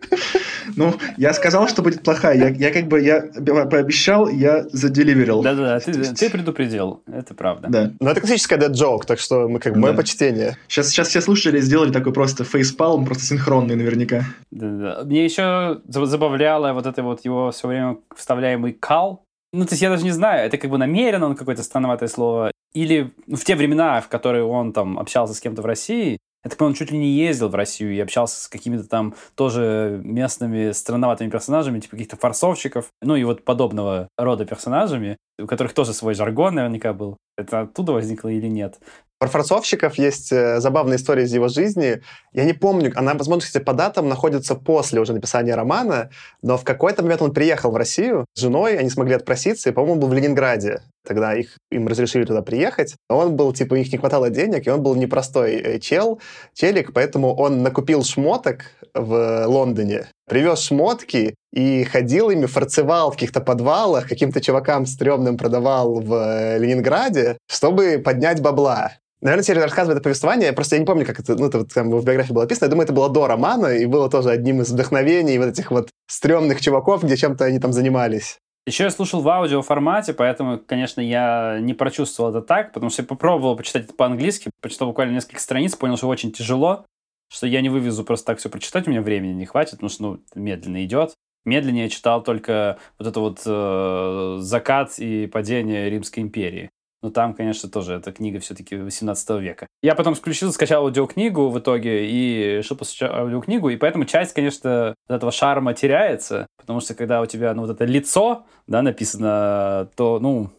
Speaker 3: Ну, я сказал, что будет плохая. Я, я как бы, я пообещал, я заделиверил.
Speaker 2: Да-да-да, ты, ты предупредил, это правда.
Speaker 3: Да.
Speaker 1: Но это классическая dead joke, так что мы как бы, да. мое почтение.
Speaker 3: Сейчас, сейчас все слушатели сделали такой просто фейспалм, просто синхронный наверняка.
Speaker 2: Да-да. Мне еще забавляло вот это вот его все время вставляемый кал. Ну, то есть я даже не знаю, это как бы намеренно он какое-то странноватое слово. Или ну, в те времена, в которые он там общался с кем-то в России, я так понимаю, он чуть ли не ездил в Россию и общался с какими-то там тоже местными странноватыми персонажами, типа каких-то форсовщиков, ну и вот подобного рода персонажами, у которых тоже свой жаргон наверняка был. Это оттуда возникло или нет?
Speaker 1: Про форцовщиков есть э, забавная история из его жизни. Я не помню, она, возможно, кстати, по датам находится после уже написания романа, но в какой-то момент он приехал в Россию с женой, они смогли отпроситься, и, по-моему, был в Ленинграде. Тогда их, им разрешили туда приехать. Он был, типа, их не хватало денег, и он был непростой э, чел, челик, поэтому он накупил шмоток в Лондоне, привез шмотки и ходил ими, фарцевал в каких-то подвалах, каким-то чувакам стрёмным продавал в э, Ленинграде, чтобы поднять бабла. Наверное, серия рассказывает это повествование, просто я не помню, как это, ну, это вот там в биографии было описано. Я думаю, это было до романа, и было тоже одним из вдохновений вот этих вот стрёмных чуваков, где чем-то они там занимались.
Speaker 2: Еще я слушал в аудиоформате, поэтому, конечно, я не прочувствовал это так, потому что я попробовал почитать это по-английски, прочитал буквально несколько страниц, понял, что очень тяжело, что я не вывезу просто так все прочитать, у меня времени не хватит, потому что, ну, медленно идет. Медленнее читал только вот это вот э, закат и падение Римской империи. Но там, конечно, тоже эта книга все-таки 18 века. Я потом включил, скачал аудиокнигу в итоге и решил послушать аудиокнигу, и поэтому часть, конечно, этого шарма теряется, потому что когда у тебя, ну, вот это лицо, да, написано, то, ну,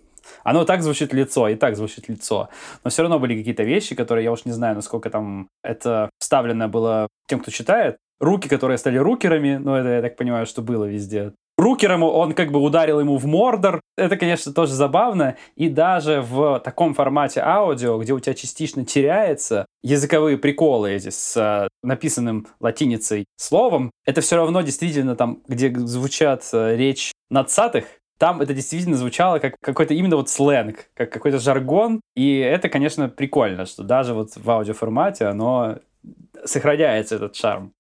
Speaker 2: оно так звучит лицо, и так звучит лицо. Но все равно были какие-то вещи, которые я уж не знаю, насколько там это вставлено было тем, кто читает. Руки, которые стали рукерами, ну, это, я так понимаю, что было везде. Рукером он как бы ударил ему в Мордор. Это, конечно, тоже забавно. И даже в таком формате аудио, где у тебя частично теряется языковые приколы эти с э, написанным латиницей словом, это все равно действительно там, где звучат э, речь надсатых, там это действительно звучало как какой-то именно вот сленг, как какой-то жаргон. И это, конечно, прикольно, что даже вот в аудиоформате оно сохраняется этот шарм.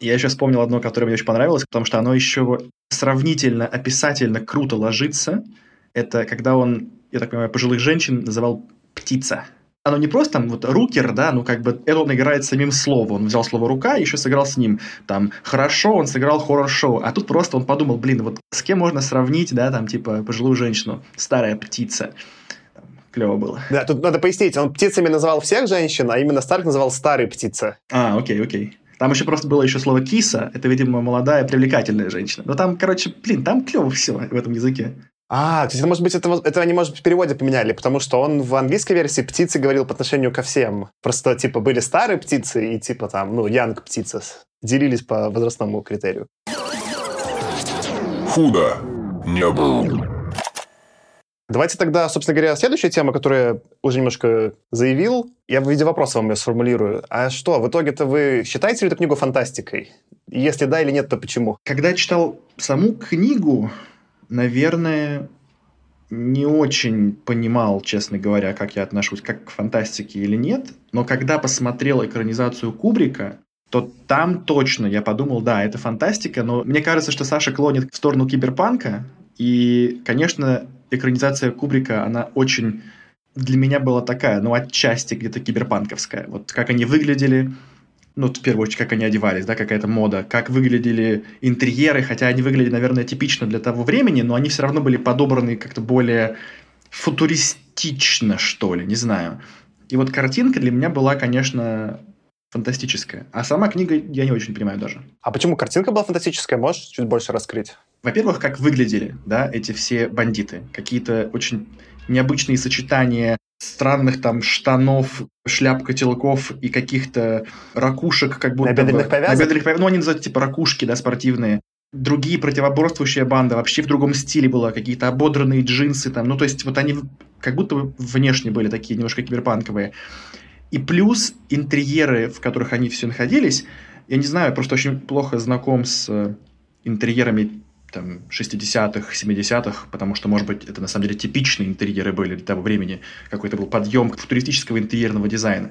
Speaker 3: Я еще вспомнил одно, которое мне очень понравилось, потому что оно еще сравнительно, описательно круто ложится. Это когда он, я так понимаю, пожилых женщин называл «птица». Оно не просто там вот рукер, да, ну как бы это он играет самим словом. Он взял слово «рука» и еще сыграл с ним. Там «хорошо» он сыграл хоррор-шоу. А тут просто он подумал, блин, вот с кем можно сравнить, да, там типа пожилую женщину, старая птица клево было.
Speaker 1: Да, тут надо пояснить, он птицами называл всех женщин, а именно Старк называл старой птица.
Speaker 3: А, окей, окей. Там еще просто было еще слово киса. Это, видимо, молодая, привлекательная женщина. Но там, короче, блин, там клево все в этом языке.
Speaker 1: А, то есть, может быть, это, это они, может быть, в переводе поменяли, потому что он в английской версии птицы говорил по отношению ко всем. Просто, типа, были старые птицы и, типа, там, ну, янг птицы. Делились по возрастному критерию.
Speaker 4: Худо не было.
Speaker 1: Давайте тогда, собственно говоря, следующая тема, которую я уже немножко заявил. Я в виде вопроса вам ее сформулирую. А что, в итоге-то вы считаете ли эту книгу фантастикой? Если да или нет, то почему?
Speaker 3: Когда я читал саму книгу, наверное, не очень понимал, честно говоря, как я отношусь как к фантастике или нет. Но когда посмотрел экранизацию Кубрика, то там точно я подумал, да, это фантастика, но мне кажется, что Саша клонит в сторону киберпанка, и, конечно, экранизация Кубрика, она очень для меня была такая, ну, отчасти где-то киберпанковская. Вот как они выглядели, ну, в первую очередь, как они одевались, да, какая-то мода, как выглядели интерьеры, хотя они выглядели, наверное, типично для того времени, но они все равно были подобраны как-то более футуристично, что ли, не знаю. И вот картинка для меня была, конечно, фантастическая. А сама книга я не очень понимаю даже.
Speaker 1: А почему картинка была фантастическая? Можешь чуть больше раскрыть?
Speaker 3: Во-первых, как выглядели, да, эти все бандиты. Какие-то очень необычные сочетания странных там штанов, шляп котелков и каких-то ракушек, как будто
Speaker 1: Набедренных
Speaker 3: бы...
Speaker 1: повязок?
Speaker 3: Набедренных повязок. Ну, они называют типа ракушки, да, спортивные. Другие противоборствующие банды вообще в другом стиле была, какие-то ободранные джинсы там. Ну, то есть вот они как будто бы внешне были такие немножко киберпанковые. И плюс интерьеры, в которых они все находились, я не знаю, просто очень плохо знаком с э, интерьерами там, 60-х, 70-х, потому что, может быть, это на самом деле типичные интерьеры были для того времени, какой-то был подъем футуристического интерьерного дизайна.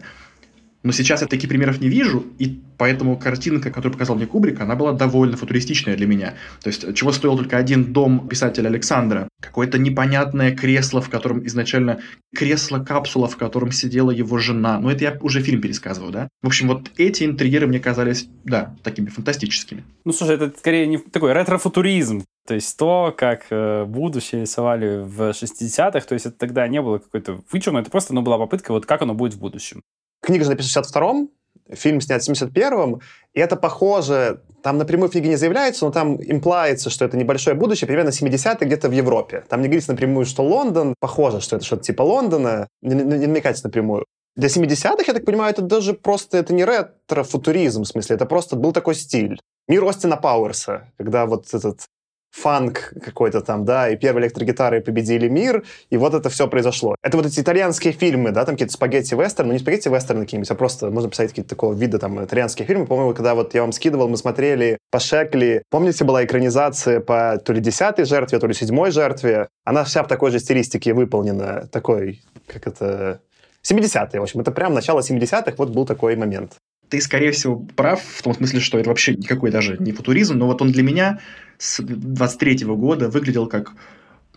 Speaker 3: Но сейчас я таких примеров не вижу, и поэтому картинка, которую показал мне Кубрик, она была довольно футуристичная для меня. То есть, чего стоил только один дом писателя Александра. Какое-то непонятное кресло, в котором изначально кресло-капсула, в котором сидела его жена. Ну, это я уже фильм пересказываю, да? В общем, вот эти интерьеры мне казались, да, такими фантастическими.
Speaker 2: Ну, слушай, это скорее не такой ретро-футуризм. То есть то, как э, будущее рисовали в 60-х, то есть это тогда не было какой-то вычурно, это просто ну, была попытка, вот как оно будет в будущем.
Speaker 1: Книга же написана в 62-м, фильм снят в 71-м, и это похоже, там напрямую в книге не заявляется, но там имплается, что это небольшое будущее, примерно 70-е где-то в Европе. Там не говорится напрямую, что Лондон, похоже, что это что-то типа Лондона, не, не, намекается напрямую. Для 70-х, я так понимаю, это даже просто, это не ретро-футуризм, в смысле, это просто был такой стиль. Мир Остина Пауэрса, когда вот этот фанк какой-то там, да, и первые электрогитары победили мир, и вот это все произошло. Это вот эти итальянские фильмы, да, там какие-то спагетти-вестерны, ну не спагетти-вестерны какие-нибудь, а просто можно посмотреть какие-то такого вида там итальянские фильмы. По-моему, когда вот я вам скидывал, мы смотрели по Шекли, помните, была экранизация по то ли десятой жертве, то ли седьмой жертве, она вся в такой же стилистике выполнена, такой, как это... 70-е, в общем, это прям начало 70-х, вот был такой момент.
Speaker 3: Ты, скорее всего, прав в том смысле, что это вообще никакой даже не футуризм, но вот он для меня с 23 года выглядел как,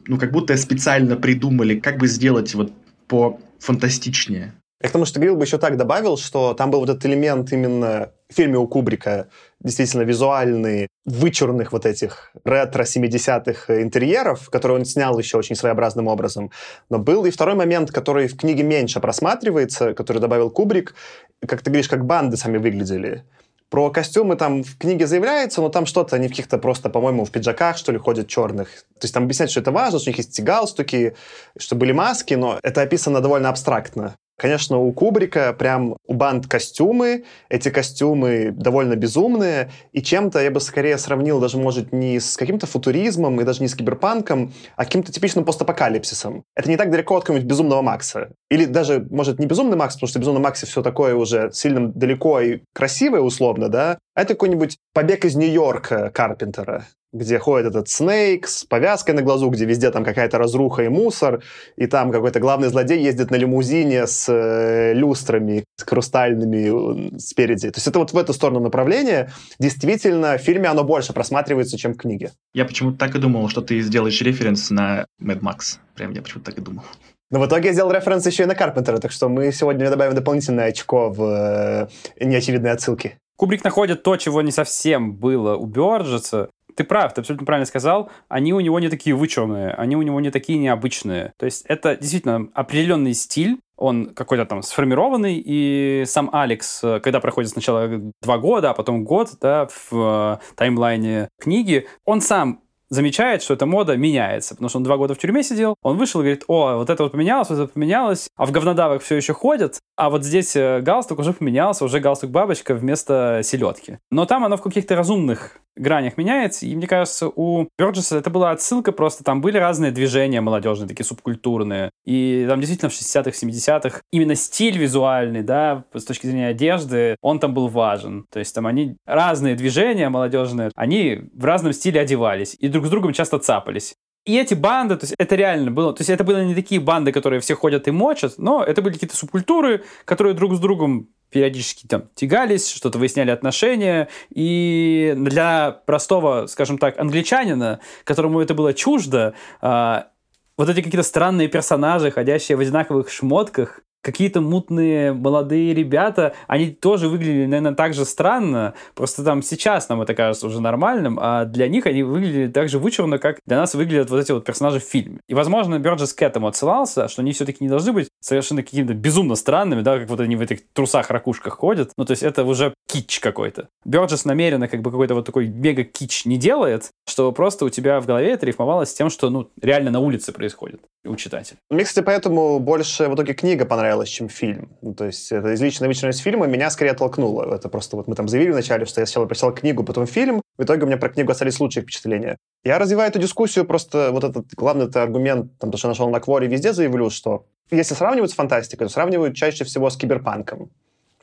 Speaker 3: ну, как будто специально придумали, как бы сделать вот по фантастичнее.
Speaker 1: Я к тому, что Грилл бы еще так добавил, что там был вот этот элемент именно в фильме у Кубрика, действительно визуальный, вычурных вот этих ретро-70-х интерьеров, которые он снял еще очень своеобразным образом. Но был и второй момент, который в книге меньше просматривается, который добавил Кубрик, как ты говоришь, как банды сами выглядели. Про костюмы там в книге заявляется, но там что-то они в каких-то просто, по-моему, в пиджаках, что ли, ходят черных. То есть там объяснять, что это важно, что у них есть галстуки, что были маски, но это описано довольно абстрактно. Конечно, у Кубрика прям у банд костюмы, эти костюмы довольно безумные, и чем-то я бы скорее сравнил даже, может, не с каким-то футуризмом и даже не с киберпанком, а каким-то типичным постапокалипсисом. Это не так далеко от какого-нибудь Безумного Макса. Или даже, может, не Безумный Макс, потому что в Безумном Максе все такое уже сильно далеко и красивое условно, да? А это какой-нибудь побег из Нью-Йорка Карпентера где ходит этот Снейк с повязкой на глазу, где везде там какая-то разруха и мусор, и там какой-то главный злодей ездит на лимузине с э, люстрами, с хрустальными э, спереди. То есть это вот в эту сторону направления. Действительно, в фильме оно больше просматривается, чем в книге.
Speaker 3: Я почему-то так и думал, что ты сделаешь референс на Mad Max. Прям я почему-то так и думал.
Speaker 1: Но в итоге я сделал референс еще и на Карпентера, так что мы сегодня добавим дополнительное очко в э, неочевидные отсылки.
Speaker 2: Кубрик находит то, чего не совсем было у Бёрджеса, ты прав, ты абсолютно правильно сказал. Они у него не такие вычурные, они у него не такие необычные. То есть это действительно определенный стиль, он какой-то там сформированный, и сам Алекс, когда проходит сначала два года, а потом год, да, в э, таймлайне книги, он сам замечает, что эта мода меняется, потому что он два года в тюрьме сидел, он вышел и говорит, о, вот это вот поменялось, вот это поменялось, а в говнодавах все еще ходят, а вот здесь э, галстук уже поменялся, уже галстук-бабочка вместо селедки. Но там оно в каких-то разумных гранях меняется, и мне кажется, у Бёрджеса это была отсылка, просто там были разные движения молодежные, такие субкультурные, и там действительно в 60-х, 70-х именно стиль визуальный, да, с точки зрения одежды, он там был важен, то есть там они, разные движения молодежные, они в разном стиле одевались, и друг с другом часто цапались. И эти банды, то есть это реально было, то есть это были не такие банды, которые все ходят и мочат, но это были какие-то субкультуры, которые друг с другом периодически там тягались, что-то выясняли отношения, и для простого, скажем так, англичанина, которому это было чуждо, э, вот эти какие-то странные персонажи, ходящие в одинаковых шмотках, какие-то мутные молодые ребята, они тоже выглядели, наверное, так же странно, просто там сейчас нам это кажется уже нормальным, а для них они выглядели так же вычурно, как для нас выглядят вот эти вот персонажи в фильме. И, возможно, Бёрджес к этому отсылался, что они все-таки не должны быть совершенно какими-то безумно странными, да, как вот они в этих трусах-ракушках ходят. Ну, то есть это уже кич какой-то. Бёрджес намеренно как бы какой-то вот такой мега-кич не делает, что просто у тебя в голове это рифмовалось с тем, что, ну, реально на улице происходит у читателя.
Speaker 1: Мне, кстати, поэтому больше в итоге книга понравилась, чем фильм. Ну, то есть это из личной личность фильма меня скорее оттолкнуло. Это просто вот мы там заявили вначале, что я сначала прочитал книгу, потом фильм. В итоге у меня про книгу остались лучшие впечатления. Я развиваю эту дискуссию, просто вот этот главный это аргумент, там, то, что нашел на Кворе, везде заявлю, что если сравнивать с фантастикой, то сравнивают чаще всего с киберпанком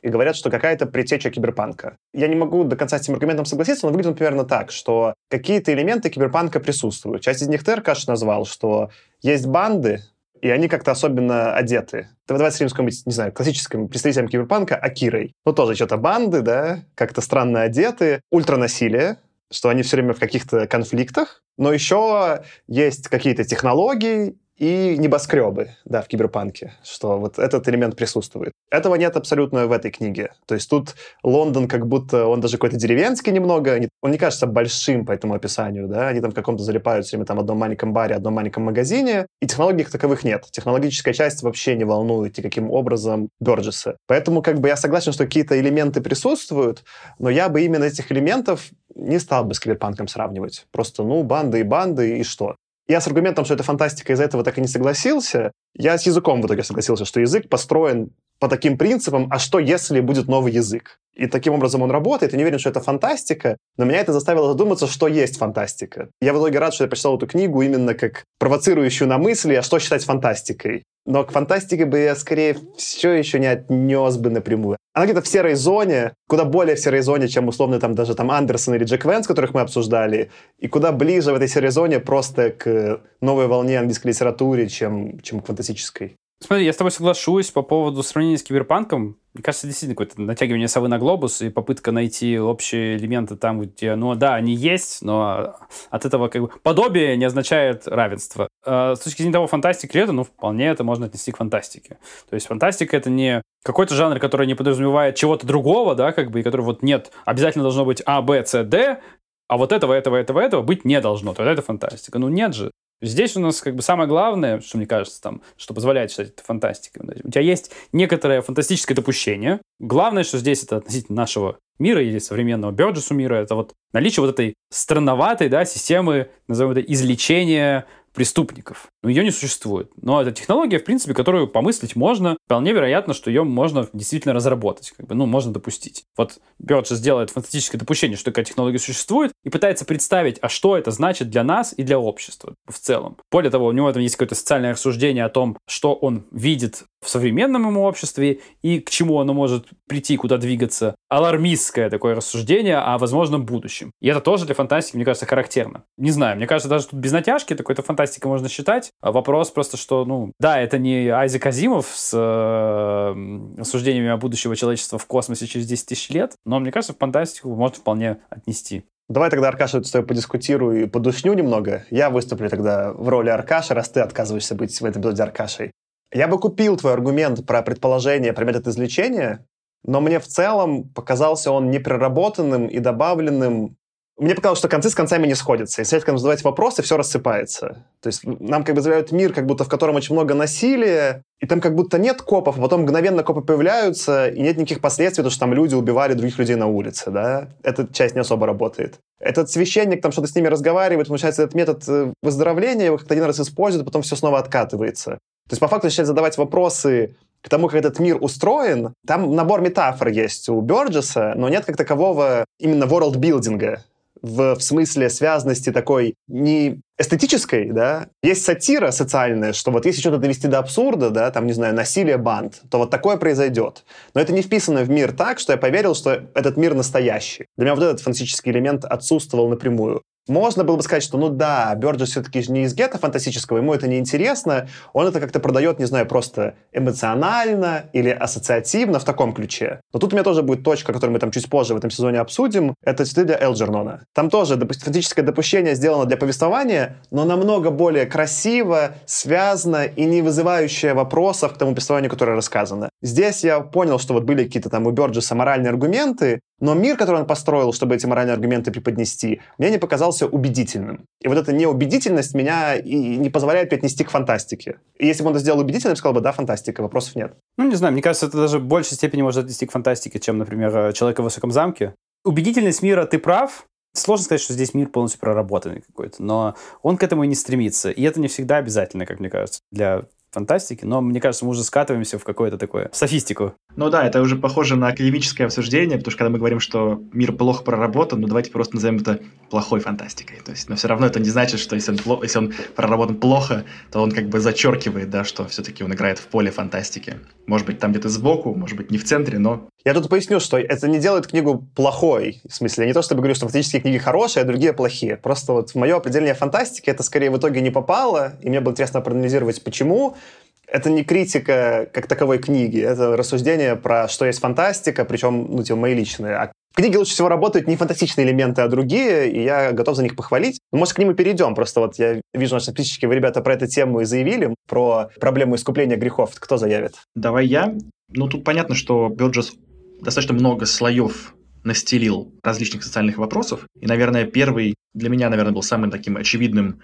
Speaker 1: и говорят, что какая-то предтеча киберпанка. Я не могу до конца с этим аргументом согласиться, но выглядит он примерно так, что какие-то элементы киберпанка присутствуют. Часть из них ты, Аркаш, назвал, что есть банды, и они как-то особенно одеты. Давайте сравним с каким-нибудь, не знаю, классическим представителем киберпанка Акирой. Ну, тоже что-то банды, да, как-то странно одеты, ультранасилие, что они все время в каких-то конфликтах, но еще есть какие-то технологии и небоскребы, да, в киберпанке, что вот этот элемент присутствует. Этого нет абсолютно в этой книге. То есть тут Лондон как будто, он даже какой-то деревенский немного, он не кажется большим по этому описанию, да, они там в каком-то залипают все время там в одном маленьком баре, одном маленьком магазине, и технологий таковых нет. Технологическая часть вообще не волнует никаким образом Бёрджеса. Поэтому как бы я согласен, что какие-то элементы присутствуют, но я бы именно этих элементов не стал бы с киберпанком сравнивать. Просто, ну, банды и банды, и что? Я с аргументом, что это фантастика, из-за этого так и не согласился. Я с языком в итоге согласился, что язык построен по таким принципам, а что если будет новый язык? И таким образом он работает. Я не уверен, что это фантастика, но меня это заставило задуматься, что есть фантастика. Я в итоге рад, что я прочитал эту книгу именно как провоцирующую на мысли, а что считать фантастикой. Но к фантастике бы я скорее все еще не отнес бы напрямую. Она где-то в серой зоне, куда более в серой зоне, чем условно там даже там Андерсон или Джек Венс, которых мы обсуждали, и куда ближе в этой серой зоне просто к новой волне английской литературы, чем, чем к фантастической.
Speaker 2: Смотри, я с тобой соглашусь по поводу сравнения с киберпанком. Мне кажется, действительно какое-то натягивание совы на глобус и попытка найти общие элементы там, где, ну да, они есть, но от этого как бы подобие не означает равенство. А с точки зрения того, фантастики ли это, ну, вполне это можно отнести к фантастике. То есть фантастика — это не какой-то жанр, который не подразумевает чего-то другого, да, как бы, и который вот нет, обязательно должно быть А, Б, С, Д, а вот этого, этого, этого, этого быть не должно. Тогда это фантастика. Ну, нет же. Здесь у нас как бы самое главное, что мне кажется, там, что позволяет считать это фантастикой. У тебя есть некоторое фантастическое допущение. Главное, что здесь это относительно нашего мира или современного Бёрджесу мира, это вот наличие вот этой странноватой да, системы, назовем это, излечения преступников. Но ее не существует. Но это технология, в принципе, которую помыслить можно. Вполне вероятно, что ее можно действительно разработать. Как бы, ну, можно допустить. Вот Бёрдж сделает фантастическое допущение, что такая технология существует, и пытается представить, а что это значит для нас и для общества в целом. Более того, у него там есть какое-то социальное рассуждение о том, что он видит в современном ему обществе и к чему оно может прийти, куда двигаться. Алармистское такое рассуждение о возможном будущем. И это тоже для фантастики, мне кажется, характерно. Не знаю, мне кажется, даже тут без натяжки такой-то фантастика можно считать. А вопрос просто, что, ну, да, это не Айзек Азимов с э, рассуждениями о будущего человечества в космосе через 10 тысяч лет, но мне кажется, в фантастику можно вполне отнести.
Speaker 1: Давай тогда, Аркаша, с тобой подискутирую и подушню немного. Я выступлю тогда в роли Аркаша, раз ты отказываешься быть в этом эпизоде Аркашей. Я бы купил твой аргумент про предположение, про метод излечения, но мне в целом показался он непроработанным и добавленным. Мне показалось, что концы с концами не сходятся. Если слишком задавать вопросы, все рассыпается. То есть нам как бы заявляют мир, как будто в котором очень много насилия, и там как будто нет копов, а потом мгновенно копы появляются, и нет никаких последствий, потому что там люди убивали других людей на улице, да? Эта часть не особо работает. Этот священник там что-то с ними разговаривает, получается, этот метод э, выздоровления его как-то один раз использует, а потом все снова откатывается. То есть, по факту, начать задавать вопросы к тому, как этот мир устроен, там набор метафор есть у Бёрджеса, но нет как такового именно world-билдинга в, в смысле связанности такой не эстетической, да, есть сатира социальная, что вот если что-то довести до абсурда, да, там, не знаю, насилие банд, то вот такое произойдет. Но это не вписано в мир так, что я поверил, что этот мир настоящий. Для меня вот этот фантастический элемент отсутствовал напрямую. Можно было бы сказать, что, ну да, Бёрджес все-таки не из гетто фантастического, ему это не интересно, он это как-то продает, не знаю, просто эмоционально или ассоциативно в таком ключе. Но тут у меня тоже будет точка, которую мы там чуть позже в этом сезоне обсудим, это цветы для Элджернона. Там тоже фантастическое допущение сделано для повествования, но намного более красиво, связано и не вызывающее вопросов к тому повествованию, которое рассказано. Здесь я понял, что вот были какие-то там у Бёрджеса моральные аргументы, но мир, который он построил, чтобы эти моральные аргументы преподнести, мне не показался убедительным. И вот эта неубедительность меня и не позволяет отнести к фантастике. И если бы он это сделал убедительным, я сказал бы, да, фантастика, вопросов нет.
Speaker 2: Ну, не знаю, мне кажется, это даже в большей степени может отнести к фантастике, чем, например, «Человек в высоком замке». Убедительность мира, ты прав, Сложно сказать, что здесь мир полностью проработанный какой-то, но он к этому и не стремится. И это не всегда обязательно, как мне кажется, для фантастики, но мне кажется, мы уже скатываемся в какое-то такое софистику.
Speaker 3: Ну да, это уже похоже на академическое обсуждение, потому что когда мы говорим, что мир плохо проработан, ну давайте просто назовем это плохой фантастикой. То есть, но все равно это не значит, что если он, плохо, если он проработан плохо, то он как бы зачеркивает, да, что все-таки он играет в поле фантастики. Может быть, там где-то сбоку, может быть, не в центре, но...
Speaker 1: Я тут поясню, что это не делает книгу плохой. В смысле, я не то чтобы говорю, что фантастические книги хорошие, а другие плохие. Просто вот в мое определение фантастики это скорее в итоге не попало, и мне было интересно проанализировать, почему это не критика как таковой книги, это рассуждение про что есть фантастика, причем, ну, типа, мои личные. А в лучше всего работают не фантастичные элементы, а другие, и я готов за них похвалить. Ну, может, к ним и перейдем. Просто вот я вижу, наши подписчики, вы, ребята, про эту тему и заявили, про проблему искупления грехов. Кто заявит?
Speaker 3: Давай я. Ну, тут понятно, что Бёрджес достаточно много слоев настелил различных социальных вопросов. И, наверное, первый для меня, наверное, был самым таким очевидным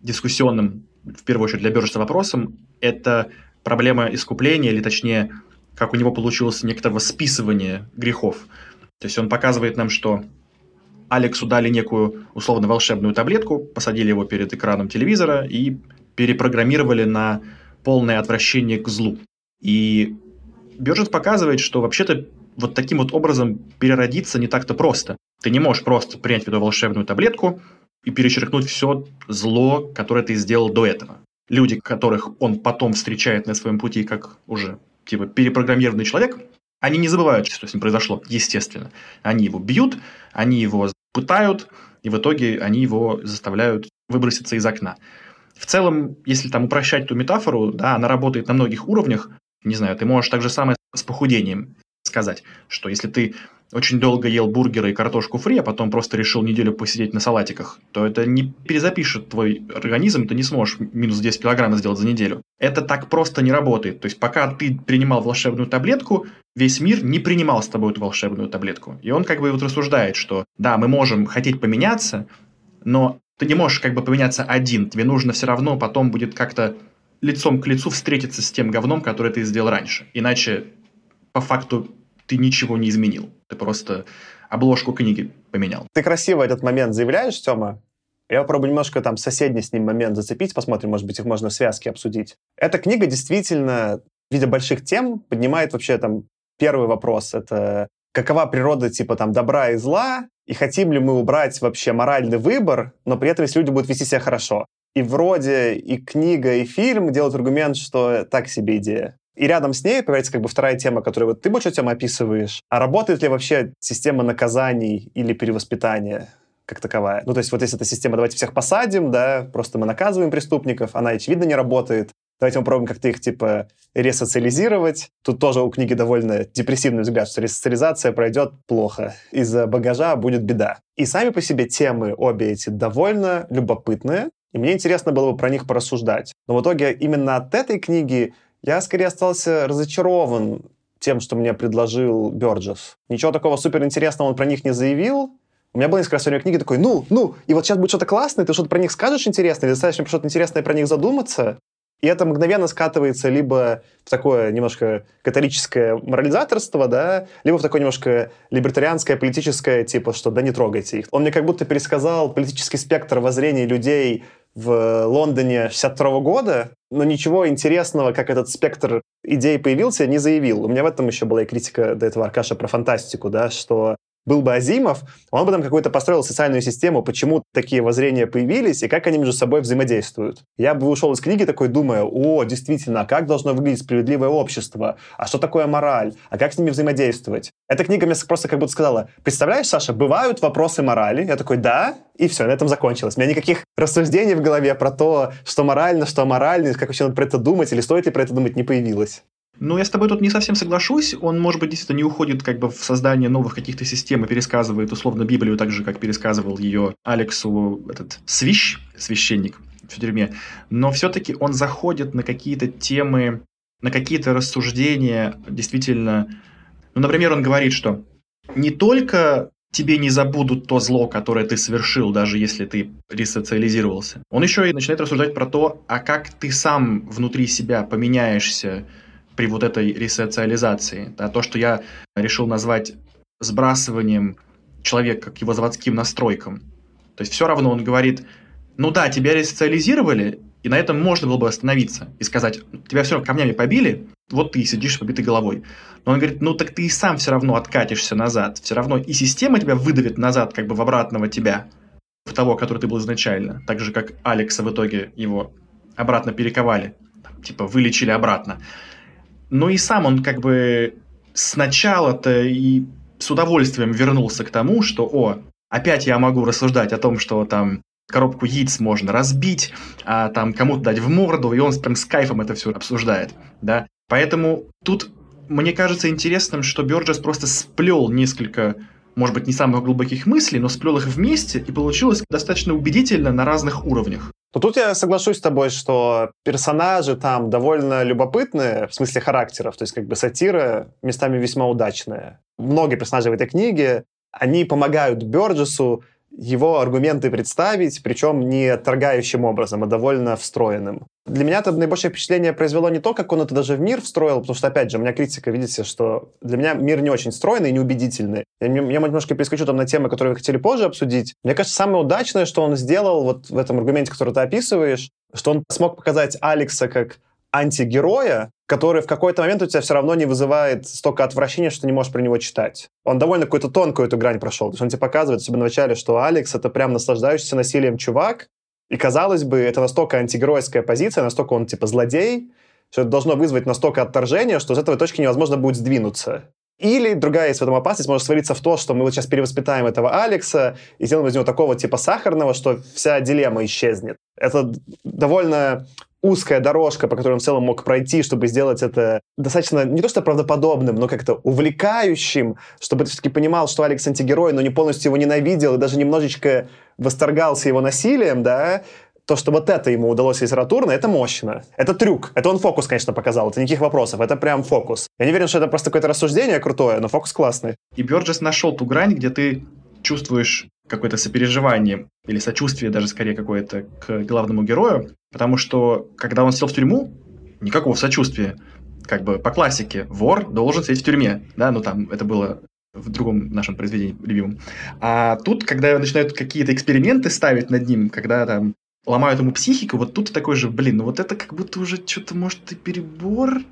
Speaker 3: дискуссионным, в первую очередь для Бёрджеса вопросом, это проблема искупления, или точнее, как у него получилось некоторого списывания грехов. То есть он показывает нам, что Алексу дали некую условно волшебную таблетку, посадили его перед экраном телевизора и перепрограммировали на полное отвращение к злу. И Бёрджес показывает, что вообще-то вот таким вот образом переродиться не так-то просто. Ты не можешь просто принять эту волшебную таблетку и перечеркнуть все зло, которое ты сделал до этого. Люди, которых он потом встречает на своем пути как уже типа перепрограммированный человек, они не забывают, что с ним произошло, естественно. Они его бьют, они его пытают, и в итоге они его заставляют выброситься из окна. В целом, если там упрощать эту метафору, да, она работает на многих уровнях. Не знаю, ты можешь так же самое с похудением сказать, что если ты очень долго ел бургеры и картошку фри, а потом просто решил неделю посидеть на салатиках, то это не перезапишет твой организм, ты не сможешь минус 10 килограмм сделать за неделю. Это так просто не работает. То есть пока ты принимал волшебную таблетку, весь мир не принимал с тобой эту волшебную таблетку. И он как бы вот рассуждает, что да, мы можем хотеть поменяться, но ты не можешь как бы поменяться один. Тебе нужно все равно потом будет как-то лицом к лицу встретиться с тем говном, который ты сделал раньше. Иначе по факту ты ничего не изменил. Ты просто обложку книги поменял.
Speaker 1: Ты красиво этот момент заявляешь, Тёма? Я попробую немножко там соседний с ним момент зацепить, посмотрим, может быть, их можно в связке обсудить. Эта книга действительно, в виде больших тем, поднимает вообще там первый вопрос. Это какова природа типа там добра и зла, и хотим ли мы убрать вообще моральный выбор, но при этом если люди будут вести себя хорошо. И вроде и книга, и фильм делают аргумент, что так себе идея. И рядом с ней появляется как бы вторая тема, которую вот ты больше тема описываешь. А работает ли вообще система наказаний или перевоспитания? как таковая. Ну, то есть вот если эта система «давайте всех посадим», да, просто мы наказываем преступников, она, очевидно, не работает. Давайте мы пробуем как-то их, типа, ресоциализировать. Тут тоже у книги довольно депрессивный взгляд, что ресоциализация пройдет плохо. Из-за багажа будет беда. И сами по себе темы обе эти довольно любопытные, и мне интересно было бы про них порассуждать. Но в итоге именно от этой книги я скорее остался разочарован тем, что мне предложил Бёрджес. Ничего такого суперинтересного он про них не заявил. У меня было несколько раз в книги такой, ну, ну, и вот сейчас будет что-то классное, ты что-то про них скажешь интересное, или достаточно что-то интересное про них задуматься. И это мгновенно скатывается либо в такое немножко католическое морализаторство, да, либо в такое немножко либертарианское, политическое, типа, что да не трогайте их. Он мне как будто пересказал политический спектр воззрений людей в Лондоне 62 года, но ничего интересного, как этот спектр идей появился, не заявил. У меня в этом еще была и критика до этого Аркаша про фантастику, да, что был бы Азимов, он бы там какую-то построил социальную систему, почему такие воззрения появились и как они между собой взаимодействуют. Я бы ушел из книги такой, думая, о, действительно, а как должно выглядеть справедливое общество? А что такое мораль? А как с ними взаимодействовать? Эта книга мне просто как будто сказала, представляешь, Саша, бывают вопросы морали? Я такой, да, и все, на этом закончилось. У меня никаких рассуждений в голове про то, что морально, что аморально, как вообще надо про это думать, или стоит ли про это думать, не появилось.
Speaker 3: Ну, я с тобой тут не совсем соглашусь. Он, может быть, действительно не уходит как бы в создание новых каких-то систем и пересказывает условно Библию так же, как пересказывал ее Алексу этот свищ, священник в тюрьме. Но все-таки он заходит на какие-то темы, на какие-то рассуждения действительно ну, например, он говорит, что не только тебе не забудут то зло, которое ты совершил, даже если ты ресоциализировался. Он еще и начинает рассуждать про то, а как ты сам внутри себя поменяешься при вот этой ресоциализации. Да, то, что я решил назвать сбрасыванием человека к его заводским настройкам. То есть все равно он говорит, ну да, тебя ресоциализировали, и на этом можно было бы остановиться и сказать, тебя все равно камнями побили, вот ты сидишь с побитой головой. Но он говорит, ну так ты и сам все равно откатишься назад. Все равно и система тебя выдавит назад, как бы в обратного тебя, в того, который ты был изначально. Так же, как Алекса в итоге его обратно перековали. Типа вылечили обратно. Но и сам он как бы сначала-то и с удовольствием вернулся к тому, что, о, опять я могу рассуждать о том, что там коробку яиц можно разбить, а там кому-то дать в морду, и он прям с кайфом это все обсуждает, да. Поэтому тут мне кажется интересным, что Бёрджес просто сплел несколько, может быть, не самых глубоких мыслей, но сплел их вместе, и получилось достаточно убедительно на разных уровнях.
Speaker 1: Но тут я соглашусь с тобой, что персонажи там довольно любопытные, в смысле характеров, то есть как бы сатира местами весьма удачная. Многие персонажи в этой книге, они помогают Бёрджесу его аргументы представить, причем не торгающим образом, а довольно встроенным. Для меня это наибольшее впечатление произвело не то, как он это даже в мир встроил, потому что, опять же, у меня критика, видите, что для меня мир не очень стройный и неубедительный. Я, я немножко перескочу там на темы, которые вы хотели позже обсудить. Мне кажется, самое удачное, что он сделал вот в этом аргументе, который ты описываешь, что он смог показать Алекса как антигероя, который в какой-то момент у тебя все равно не вызывает столько отвращения, что ты не можешь про него читать. Он довольно какую-то тонкую эту грань прошел. То есть он тебе показывает, особенно в начале, что Алекс — это прям наслаждающийся насилием чувак, и, казалось бы, это настолько антигеройская позиция, настолько он, типа, злодей, что это должно вызвать настолько отторжение, что с этой точки невозможно будет сдвинуться. Или другая есть в этом опасность, может свалиться в то, что мы вот сейчас перевоспитаем этого Алекса и сделаем из него такого типа сахарного, что вся дилемма исчезнет. Это довольно узкая дорожка, по которой он в целом мог пройти, чтобы сделать это достаточно не то что правдоподобным, но как-то увлекающим, чтобы ты все-таки понимал, что Алекс антигерой, но не полностью его ненавидел и даже немножечко восторгался его насилием, да, то, что вот это ему удалось литературно, это мощно. Это трюк. Это он фокус, конечно, показал. Это никаких вопросов. Это прям фокус. Я не уверен, что это просто какое-то рассуждение крутое, но фокус классный.
Speaker 3: И Бёрджес нашел ту грань, где ты чувствуешь какое-то сопереживание или сочувствие даже скорее какое-то к главному герою, потому что когда он сел в тюрьму, никакого сочувствия. Как бы по классике, вор должен сидеть в тюрьме, да, ну там это было в другом нашем произведении любимом. А тут, когда начинают какие-то эксперименты ставить над ним, когда там ломают ему психику, вот тут такой же, блин, ну вот это как будто уже что-то, может, и перебор,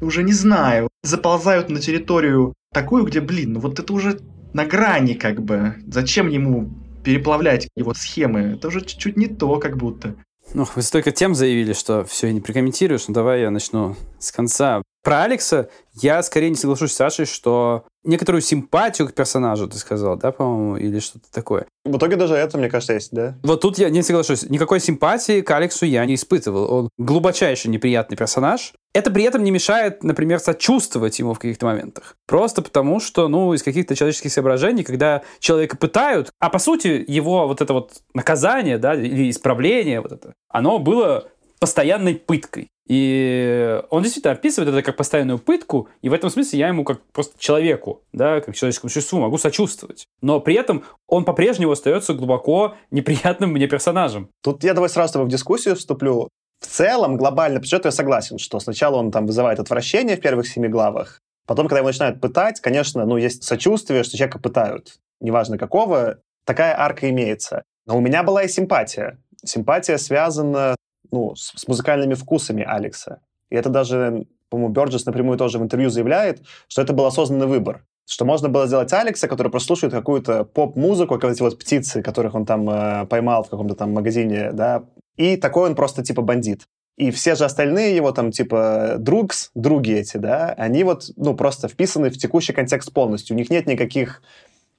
Speaker 3: уже не знаю. Заползают на территорию такую, где, блин, ну вот это уже на грани как бы. Зачем ему переплавлять его схемы? Это уже чуть-чуть не то, как будто.
Speaker 2: Ну, вы столько тем заявили, что все, я не прокомментируешь, ну давай я начну с конца. Про Алекса я скорее не соглашусь с Сашей, что некоторую симпатию к персонажу, ты сказал, да, по-моему, или что-то такое.
Speaker 1: В итоге даже это, мне кажется, есть, да?
Speaker 2: Вот тут я не соглашусь. Никакой симпатии к Алексу я не испытывал. Он глубочайший неприятный персонаж. Это при этом не мешает, например, сочувствовать ему в каких-то моментах. Просто потому, что, ну, из каких-то человеческих соображений, когда человека пытают, а по сути его вот это вот наказание, да, или исправление вот это, оно было постоянной пыткой. И он действительно описывает это как постоянную пытку, и в этом смысле я ему как просто человеку, да, как человеческому существу могу сочувствовать. Но при этом он по-прежнему остается глубоко неприятным мне персонажем.
Speaker 1: Тут я давай сразу в дискуссию вступлю. В целом, глобально, по я согласен, что сначала он там вызывает отвращение в первых семи главах, потом, когда его начинают пытать, конечно, ну, есть сочувствие, что человека пытают. Неважно какого, такая арка имеется. Но у меня была и симпатия. Симпатия связана ну, с, с музыкальными вкусами Алекса. И это даже, по-моему, Бёрджес напрямую тоже в интервью заявляет, что это был осознанный выбор. Что можно было сделать Алекса, который прослушивает какую-то поп-музыку, как эти вот птицы, которых он там э, поймал в каком-то там магазине, да, и такой он просто типа бандит. И все же остальные его там, типа, другс, други эти, да, они вот, ну, просто вписаны в текущий контекст полностью. У них нет никаких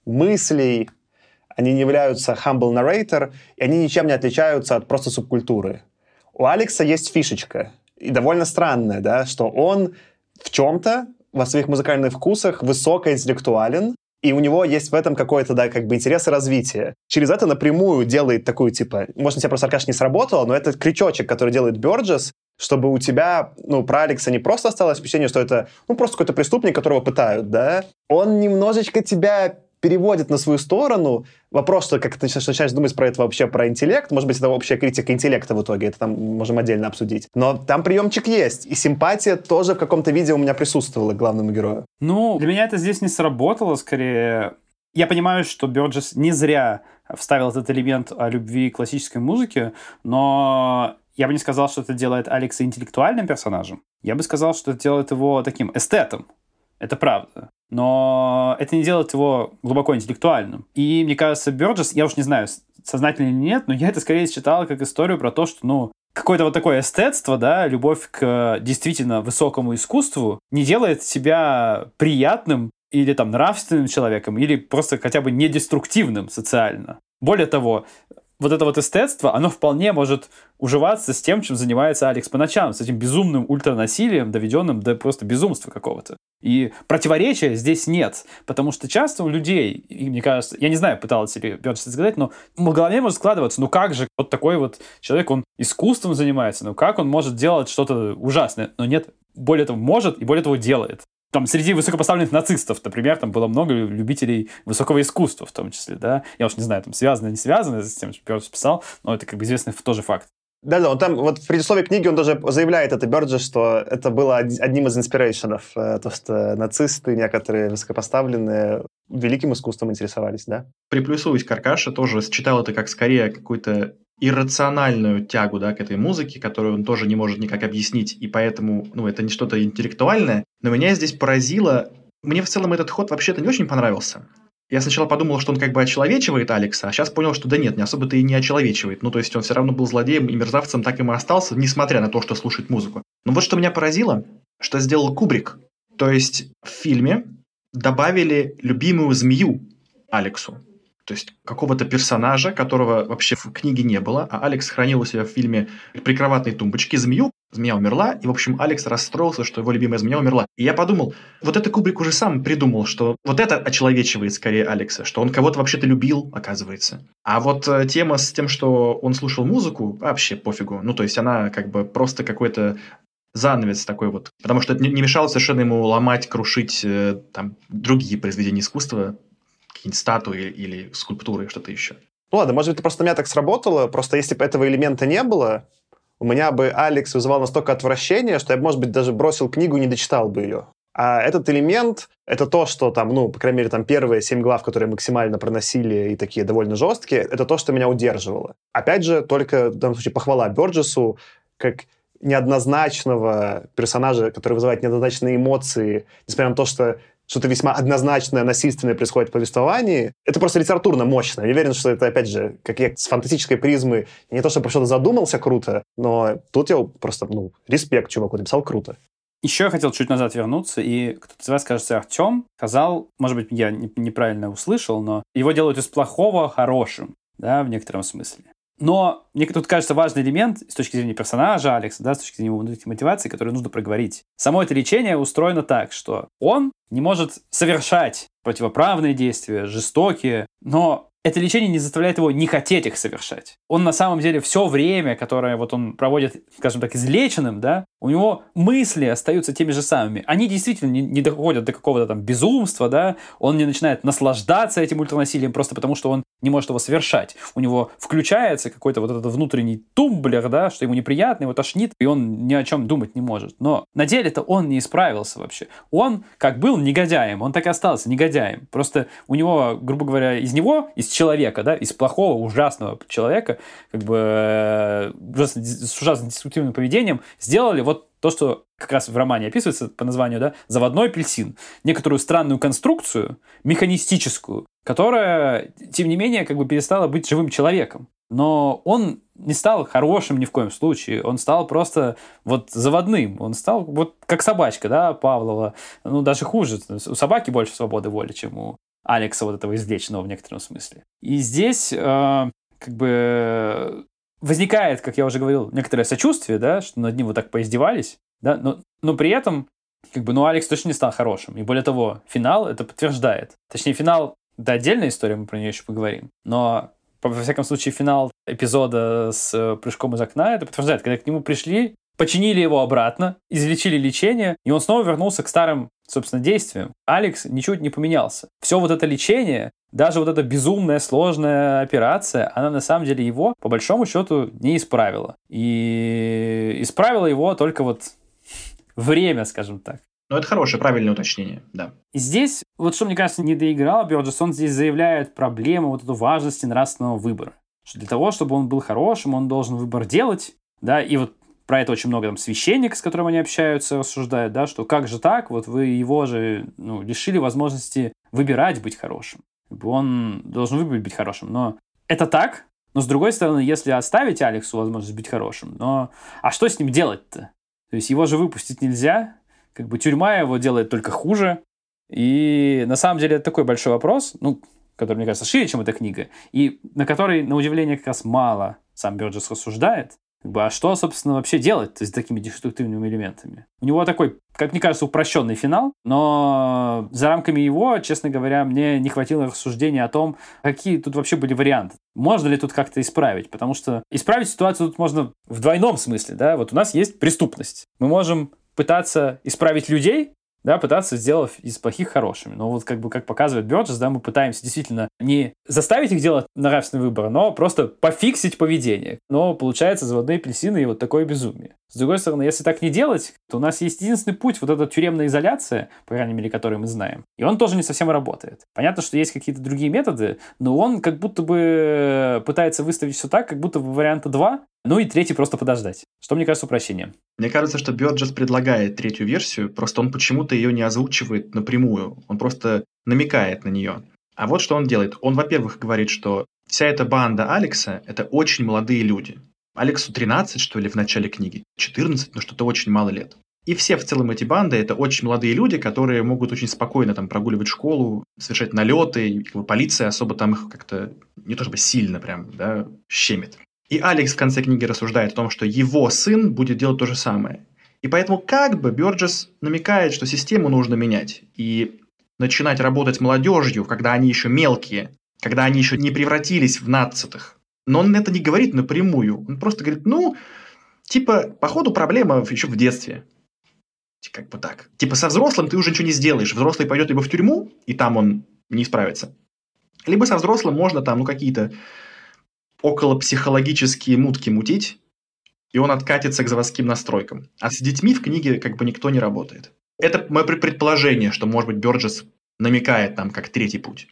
Speaker 1: мыслей, они не являются humble narrator, и они ничем не отличаются от просто субкультуры. У Алекса есть фишечка, и довольно странная, да, что он в чем-то во своих музыкальных вкусах высокоинтеллектуален, и у него есть в этом какой-то, да, как бы интерес и развитие. Через это напрямую делает такую, типа, может, у тебя просто Аркаш не сработало, но это крючочек, который делает Бёрджес, чтобы у тебя, ну, про Алекса не просто осталось впечатление, что это, ну, просто какой-то преступник, которого пытают, да, он немножечко тебя переводит на свою сторону. Вопрос, что как ты начинаешь думать про это вообще, про интеллект, может быть, это общая критика интеллекта в итоге, это там можем отдельно обсудить. Но там приемчик есть, и симпатия тоже в каком-то виде у меня присутствовала к главному герою.
Speaker 2: Ну, для меня это здесь не сработало, скорее... Я понимаю, что Бёрджес не зря вставил этот элемент о любви к классической музыке, но я бы не сказал, что это делает Алекса интеллектуальным персонажем. Я бы сказал, что это делает его таким эстетом. Это правда но это не делает его глубоко интеллектуальным. И мне кажется, Бёрджес, я уж не знаю, сознательно или нет, но я это скорее читал как историю про то, что, ну, какое-то вот такое эстетство, да, любовь к действительно высокому искусству не делает себя приятным или там нравственным человеком, или просто хотя бы недеструктивным социально. Более того, вот это вот эстетство, оно вполне может уживаться с тем, чем занимается Алекс по ночам, с этим безумным ультранасилием, доведенным до просто безумства какого-то. И противоречия здесь нет, потому что часто у людей, и мне кажется, я не знаю, пытался ли это сказать, но в голове может складываться, ну как же вот такой вот человек, он искусством занимается, ну как он может делать что-то ужасное? Но нет, более того, может и более того делает там среди высокопоставленных нацистов, например, там было много любителей высокого искусства в том числе, да. Я уж не знаю, там связано, не связано с тем, что Бёрдж писал, но это как бы известный тоже факт.
Speaker 1: Да-да, он там, вот в предисловии книги он даже заявляет, это Бёрджи, что это было одним из инспирейшенов, э, то, что нацисты некоторые высокопоставленные великим искусством интересовались, да?
Speaker 3: Приплюсуюсь к Аркаше, тоже считал это как скорее какой-то иррациональную тягу да, к этой музыке, которую он тоже не может никак объяснить, и поэтому ну, это не что-то интеллектуальное. Но меня здесь поразило... Мне в целом этот ход вообще-то не очень понравился. Я сначала подумал, что он как бы очеловечивает Алекса, а сейчас понял, что да нет, не особо-то и не очеловечивает. Ну, то есть он все равно был злодеем и мерзавцем, так им и остался, несмотря на то, что слушает музыку. Но вот что меня поразило, что сделал Кубрик. То есть в фильме добавили любимую змею Алексу. То есть какого-то персонажа, которого вообще в книге не было, а Алекс хранил у себя в фильме прикроватной тумбочке змею, змея умерла, и, в общем, Алекс расстроился, что его любимая змея умерла. И я подумал, вот это Кубрик уже сам придумал, что вот это очеловечивает скорее Алекса, что он кого-то вообще-то любил, оказывается. А вот э, тема с тем, что он слушал музыку, вообще пофигу. Ну, то есть она как бы просто какой-то занавес такой вот. Потому что это не мешало совершенно ему ломать, крушить э, там другие произведения искусства, какие-нибудь статуи или скульптуры, что-то еще.
Speaker 1: Ну ладно, может быть, это просто у меня так сработало, просто если бы этого элемента не было, у меня бы Алекс вызывал настолько отвращение, что я, может быть, даже бросил книгу и не дочитал бы ее. А этот элемент — это то, что там, ну, по крайней мере, там первые семь глав, которые максимально проносили и такие довольно жесткие, это то, что меня удерживало. Опять же, только в данном случае похвала Бёрджесу, как неоднозначного персонажа, который вызывает неоднозначные эмоции, несмотря на то, что что-то весьма однозначное, насильственное происходит в повествовании, это просто литературно мощно. Я уверен, что это, опять же, как я с фантастической призмы, не то, что про что-то задумался круто, но тут я просто, ну, респект чуваку, написал круто.
Speaker 2: Еще я хотел чуть назад вернуться, и кто-то из вас, кажется, Артем сказал, может быть, я неправильно услышал, но его делают из плохого хорошим, да, в некотором смысле. Но мне тут кажется важный элемент с точки зрения персонажа Алекса, да, с точки зрения его мотивации, который нужно проговорить. Само это лечение устроено так, что он не может совершать противоправные действия, жестокие, но это лечение не заставляет его не хотеть их совершать. Он на самом деле все время, которое вот он проводит, скажем так, излеченным, да, у него мысли остаются теми же самыми. Они действительно не, не доходят до какого-то там безумства, да, он не начинает наслаждаться этим ультранасилием просто потому, что он не может его совершать. У него включается какой-то вот этот внутренний тумблер, да, что ему неприятно, его тошнит, и он ни о чем думать не может. Но на деле-то он не исправился вообще. Он как был негодяем, он так и остался негодяем. Просто у него, грубо говоря, из него, из человека, да, из плохого, ужасного человека, как бы э, с ужасным деструктивным поведением, сделали то, что как раз в романе описывается по названию, да, заводной апельсин. Некоторую странную конструкцию, механистическую, которая, тем не менее, как бы перестала быть живым человеком. но он не стал хорошим ни в коем случае. Он стал просто вот заводным. Он стал вот как собачка, да, Павлова. Ну, даже хуже. У собаки больше свободы воли, чем у Алекса вот этого извлеченного в некотором смысле. И здесь э, как бы возникает, как я уже говорил, некоторое сочувствие, да, что над ним вот так поиздевались, да, но, но при этом как бы, ну, Алекс точно не стал хорошим. И более того, финал это подтверждает. Точнее, финал, да, отдельная история, мы про нее еще поговорим. Но, во всяком случае, финал эпизода с э, прыжком из окна это подтверждает. Когда к нему пришли, починили его обратно, излечили лечение, и он снова вернулся к старым, собственно, действиям. Алекс ничего не поменялся. Все вот это лечение, даже вот эта безумная, сложная операция, она на самом деле его, по большому счету, не исправила. И исправила его только вот время, скажем так.
Speaker 3: Ну, это хорошее, правильное уточнение, да.
Speaker 2: И здесь, вот что мне кажется, не доиграл Бёрджес, он здесь заявляет проблему вот эту важности нравственного выбора. Что для того, чтобы он был хорошим, он должен выбор делать, да, и вот про это очень много там священник, с которым они общаются, рассуждают, да, что как же так, вот вы его же ну, лишили возможности выбирать быть хорошим. Он должен выбрать быть хорошим. Но это так, но с другой стороны, если оставить Алексу возможность быть хорошим, но а что с ним делать-то? То есть его же выпустить нельзя, как бы тюрьма его делает только хуже. И на самом деле это такой большой вопрос, ну, который, мне кажется, шире, чем эта книга, и на который, на удивление, как раз мало сам Бёрджес рассуждает. Как бы, а что, собственно, вообще делать с такими деструктивными элементами? У него такой, как мне кажется, упрощенный финал, но за рамками его, честно говоря, мне не хватило рассуждения о том, какие тут вообще были варианты. Можно ли тут как-то исправить? Потому что исправить ситуацию тут можно в двойном смысле. Да? Вот у нас есть преступность. Мы можем пытаться исправить людей, да, пытаться сделать из плохих хорошими. Но вот как бы, как показывает Бёрджес, да, мы пытаемся действительно не заставить их делать нравственный выбор, но просто пофиксить поведение. Но получается заводные апельсины и вот такое безумие. С другой стороны, если так не делать, то у нас есть единственный путь, вот эта тюремная изоляция, по крайней мере, который мы знаем. И он тоже не совсем работает. Понятно, что есть какие-то другие методы, но он как будто бы пытается выставить все так, как будто бы варианта два, ну и третий просто подождать. Что мне кажется упрощением.
Speaker 3: Мне кажется, что Бёрджес предлагает третью версию, просто он почему-то ее не озвучивает напрямую. Он просто намекает на нее. А вот что он делает. Он, во-первых, говорит, что вся эта банда Алекса – это очень молодые люди. Алексу 13, что ли, в начале книги, 14, ну что-то очень мало лет. И все в целом эти банды – это очень молодые люди, которые могут очень спокойно там прогуливать школу, совершать налеты, и полиция особо там их как-то не то чтобы сильно прям, да, щемит. И Алекс в конце книги рассуждает о том, что его сын будет делать то же самое. И поэтому как бы Бёрджес намекает, что систему нужно менять и начинать работать молодежью, когда они еще мелкие, когда они еще не превратились в нацатых. Но он это не говорит напрямую. Он просто говорит, ну, типа, походу проблема еще в детстве. Как бы так. Типа со взрослым ты уже ничего не сделаешь. Взрослый пойдет либо в тюрьму, и там он не справится. Либо со взрослым можно там, ну, какие-то около психологические мутки мутить, и он откатится к заводским настройкам. А с детьми в книге как бы никто не работает. Это мое предположение, что, может быть, Бёрджес намекает там как третий путь.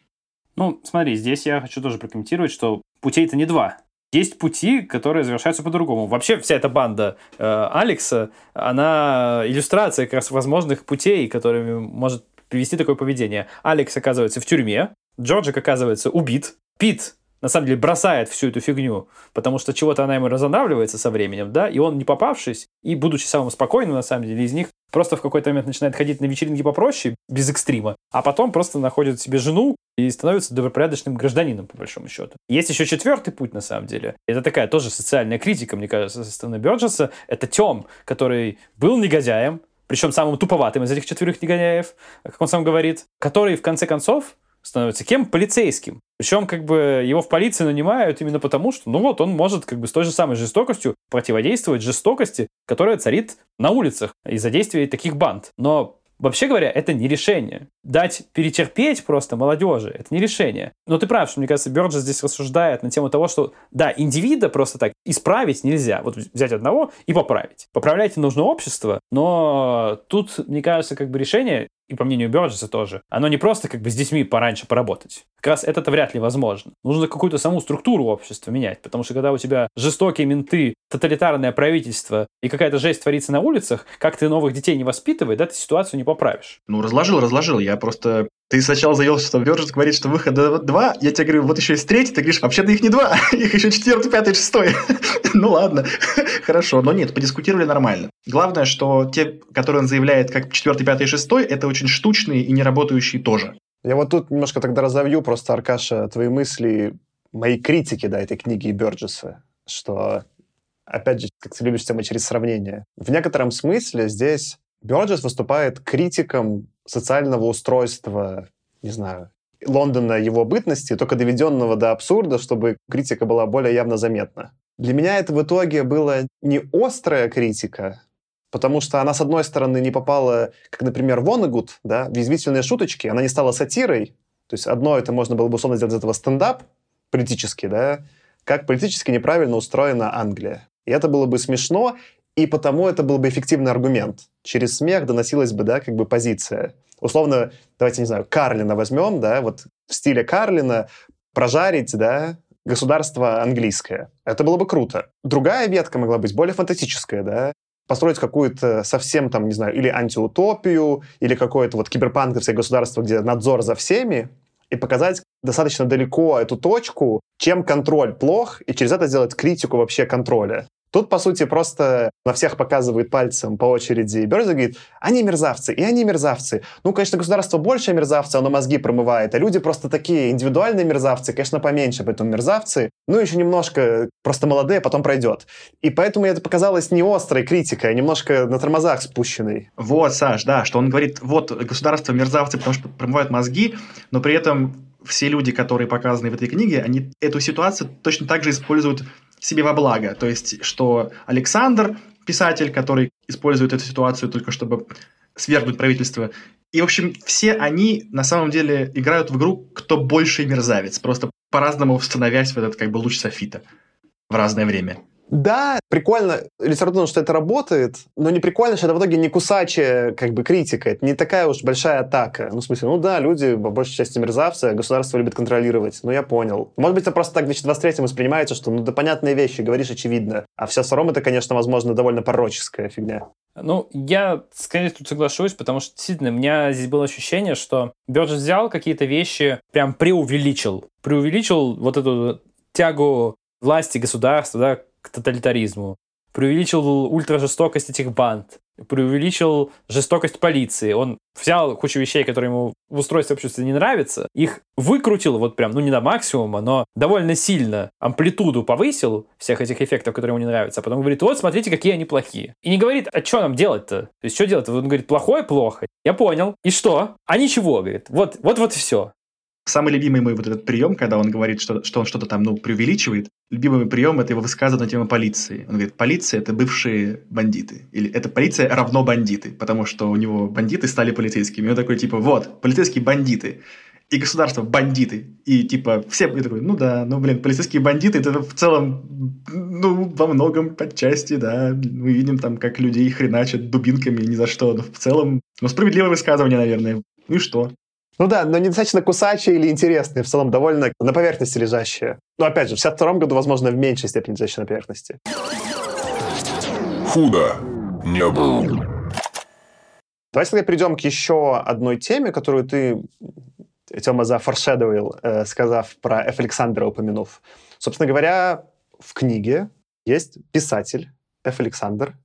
Speaker 2: Ну, смотри, здесь я хочу тоже прокомментировать, что путей-то не два. Есть пути, которые завершаются по-другому. Вообще вся эта банда э, Алекса, она иллюстрация как раз возможных путей, которыми может привести такое поведение. Алекс оказывается в тюрьме, Джорджик оказывается убит, Пит на самом деле бросает всю эту фигню, потому что чего-то она ему разонравливается со временем, да, и он не попавшись, и будучи самым спокойным, на самом деле, из них, просто в какой-то момент начинает ходить на вечеринки попроще, без экстрима, а потом просто находит себе жену и становится добропорядочным гражданином, по большому счету. Есть еще четвертый путь, на самом деле. Это такая тоже социальная критика, мне кажется, со стороны Бёрджеса. Это Тем, который был негодяем, причем самым туповатым из этих четверых негодяев, как он сам говорит, который, в конце концов, становится кем? Полицейским. Причем как бы его в полиции нанимают именно потому, что ну вот он может как бы с той же самой жестокостью противодействовать жестокости, которая царит на улицах из-за действия таких банд. Но Вообще говоря, это не решение. Дать перетерпеть просто молодежи – это не решение. Но ты прав, что, мне кажется, Бёрджес здесь рассуждает на тему того, что, да, индивида просто так исправить нельзя. Вот взять одного и поправить. Поправлять нужно общество, но тут, мне кажется, как бы решение и по мнению Бёрджеса тоже, оно не просто как бы с детьми пораньше поработать. Как раз это-то вряд ли возможно. Нужно какую-то саму структуру общества менять, потому что когда у тебя жестокие менты, тоталитарное правительство и какая-то жесть творится на улицах, как ты новых детей не воспитывай, да, ты ситуацию не поправишь.
Speaker 3: Ну, разложил, разложил. Я просто Ты сначала заявил, что Virgin говорит, что выхода два, я тебе говорю, вот еще есть третий, ты говоришь, вообще-то их не два, их еще четвертый, пятый, шестой. ну ладно, хорошо, но нет, подискутировали нормально. Главное, что те, которые он заявляет как четвертый, пятый, шестой, это очень штучные и не работающие тоже.
Speaker 1: Я вот тут немножко тогда разовью просто, Аркаша, твои мысли, мои критики, да, этой книги Бёрджеса, что, опять же, как ты любишь тему через сравнение. В некотором смысле здесь Бёрджес выступает критиком социального устройства, не знаю, Лондона его бытности, только доведенного до абсурда, чтобы критика была более явно заметна. Для меня это в итоге была не острая критика, потому что она, с одной стороны, не попала, как, например, Вонегуд, да, в язвительные шуточки, она не стала сатирой, то есть одно это можно было бы условно сделать из этого стендап политический, да, как политически неправильно устроена Англия. И это было бы смешно, и потому это был бы эффективный аргумент. Через смех доносилась бы, да, как бы позиция. Условно, давайте, не знаю, Карлина возьмем, да, вот в стиле Карлина прожарить, да, государство английское. Это было бы круто. Другая ветка могла быть более фантастическая, да, построить какую-то совсем там, не знаю, или антиутопию, или какое-то вот киберпанковское государство, где надзор за всеми, и показать достаточно далеко эту точку, чем контроль плох, и через это сделать критику вообще контроля. Тут, по сути, просто на всех показывает пальцем по очереди Берза говорит, они мерзавцы, и они мерзавцы. Ну, конечно, государство больше мерзавцы, оно мозги промывает, а люди просто такие индивидуальные мерзавцы, конечно, поменьше, поэтому мерзавцы. Ну, еще немножко просто молодые, а потом пройдет. И поэтому это показалось не острой критикой, а немножко на тормозах спущенной.
Speaker 3: Вот, Саш, да, что он говорит, вот, государство мерзавцы, потому что промывают мозги, но при этом все люди, которые показаны в этой книге, они эту ситуацию точно так же используют себе во благо. То есть, что Александр, писатель, который использует эту ситуацию только чтобы свергнуть правительство. И, в общем, все они на самом деле играют в игру «Кто больше мерзавец», просто по-разному становясь в этот как бы луч софита в разное время.
Speaker 1: Да, прикольно литературно, что это работает, но не прикольно, что это в итоге не кусачая как бы критика, это не такая уж большая атака. Ну, в смысле, ну да, люди по большей части мерзавцы, а государство любит контролировать. Ну, я понял. Может быть, это просто так в 2023 воспринимается, что ну да понятные вещи, говоришь очевидно. А все втором это, конечно, возможно, довольно пороческая фигня.
Speaker 2: Ну, я скорее тут соглашусь, потому что действительно у меня здесь было ощущение, что Бёрджес взял какие-то вещи, прям преувеличил. Преувеличил вот эту тягу власти государства, да, к тоталитаризму, преувеличил ультражестокость этих банд, преувеличил жестокость полиции. Он взял кучу вещей, которые ему в устройстве общества не нравятся, их выкрутил вот прям, ну не на максимум, но довольно сильно амплитуду повысил всех этих эффектов, которые ему не нравятся, а потом говорит, вот смотрите, какие они плохие. И не говорит, а что нам делать-то? То есть что делать? Он говорит, плохое, плохо. Я понял. И что? А ничего, говорит. Вот, вот, вот все.
Speaker 3: Самый любимый мой вот этот прием, когда он говорит, что, что он что-то там, ну, преувеличивает, любимый прием – это его высказывание на тему полиции. Он говорит, полиция – это бывшие бандиты. Или это полиция равно бандиты, потому что у него бандиты стали полицейскими. И он такой, типа, вот, полицейские бандиты. И государство бандиты. И типа все, я такой, ну да, ну блин, полицейские бандиты, это в целом, ну, во многом подчасти, да, мы видим там, как людей хреначат дубинками ни за что, но в целом, ну, справедливое высказывание, наверное. Ну и что?
Speaker 1: Ну да, но недостаточно кусачие или интересные, в целом довольно на поверхности лежащие. Но опять же, в 62 году, возможно, в меньшей степени лежащие на поверхности.
Speaker 4: Худо не было.
Speaker 1: Давайте тогда перейдем к еще одной теме, которую ты, Тёма, зафоршедовал, э, сказав про Ф. Александра, упомянув. Собственно говоря, в книге есть писатель Ф. Александр,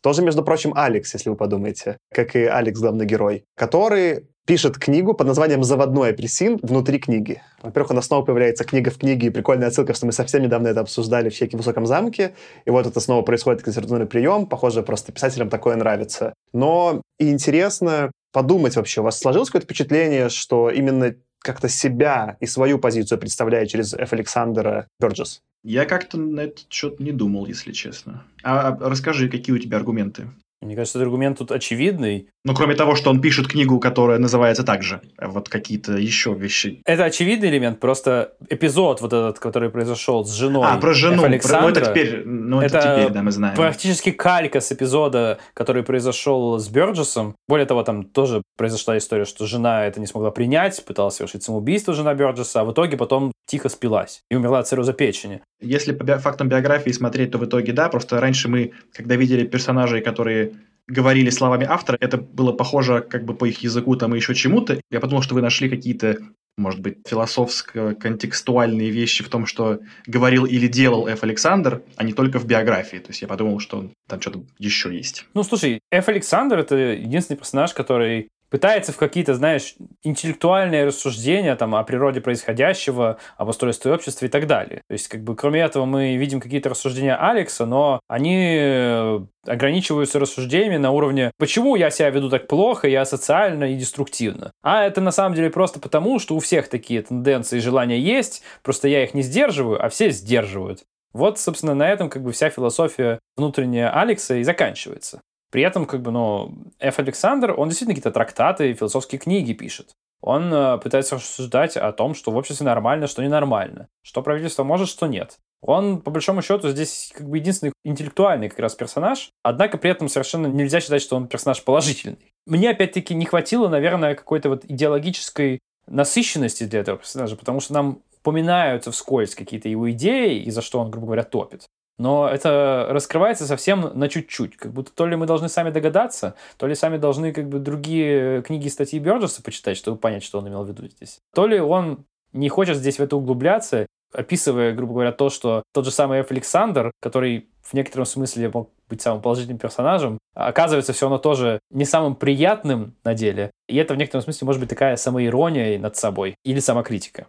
Speaker 1: тоже, между прочим, Алекс, если вы подумаете, как и Алекс, главный герой, который пишет книгу под названием «Заводной апельсин» внутри книги. Во-первых, у нас снова появляется книга в книге, и прикольная отсылка, что мы совсем недавно это обсуждали в «Чеке в высоком замке», и вот это снова происходит литературный прием, похоже, просто писателям такое нравится. Но и интересно подумать вообще, у вас сложилось какое-то впечатление, что именно как-то себя и свою позицию представляет через Ф. Александра Бёрджес?
Speaker 3: Я как-то на этот счет не думал, если честно. А, а расскажи, какие у тебя аргументы?
Speaker 2: Мне кажется, этот аргумент тут очевидный.
Speaker 3: Ну, кроме того, что он пишет книгу, которая называется так же. Вот какие-то еще вещи.
Speaker 2: Это очевидный элемент, просто эпизод вот этот, который произошел с женой
Speaker 3: А, про жену.
Speaker 2: Александра,
Speaker 3: ну, это теперь, ну, это, это теперь, да, мы знаем.
Speaker 2: практически калька с эпизода, который произошел с Бёрджесом. Более того, там тоже произошла история, что жена это не смогла принять, пыталась совершить самоубийство жена Бёрджеса, а в итоге потом тихо спилась и умерла от цирроза печени.
Speaker 3: Если по фактам биографии смотреть, то в итоге да, просто раньше мы, когда видели персонажей, которые говорили словами автора, это было похоже как бы по их языку там и еще чему-то. Я подумал, что вы нашли какие-то может быть, философско-контекстуальные вещи в том, что говорил или делал Ф. Александр, а не только в биографии. То есть я подумал, что там что-то еще есть.
Speaker 2: Ну, слушай, Ф. Александр — это единственный персонаж, который пытается в какие-то, знаешь, интеллектуальные рассуждения там, о природе происходящего, об устройстве общества и так далее. То есть, как бы, кроме этого, мы видим какие-то рассуждения Алекса, но они э, ограничиваются рассуждениями на уровне «почему я себя веду так плохо, я социально и деструктивно?». А это на самом деле просто потому, что у всех такие тенденции и желания есть, просто я их не сдерживаю, а все сдерживают. Вот, собственно, на этом как бы вся философия внутренняя Алекса и заканчивается. При этом, как бы, ну, Ф. Александр, он действительно какие-то трактаты, философские книги пишет. Он э, пытается рассуждать о том, что в обществе нормально, что ненормально, что правительство может, что нет. Он, по большому счету, здесь как бы единственный интеллектуальный как раз персонаж, однако при этом совершенно нельзя считать, что он персонаж положительный. Мне, опять-таки, не хватило, наверное, какой-то вот идеологической насыщенности для этого персонажа, потому что нам упоминаются вскользь какие-то его идеи, и за что он, грубо говоря, топит но это раскрывается совсем на чуть-чуть. Как будто то ли мы должны сами догадаться, то ли сами должны как бы другие книги и статьи Бёрджеса почитать, чтобы понять, что он имел в виду здесь. То ли он не хочет здесь в это углубляться, описывая, грубо говоря, то, что тот же самый. Александр, который в некотором смысле мог быть самым положительным персонажем, оказывается все равно тоже не самым приятным на деле. И это в некотором смысле может быть такая самоирония над собой или самокритика.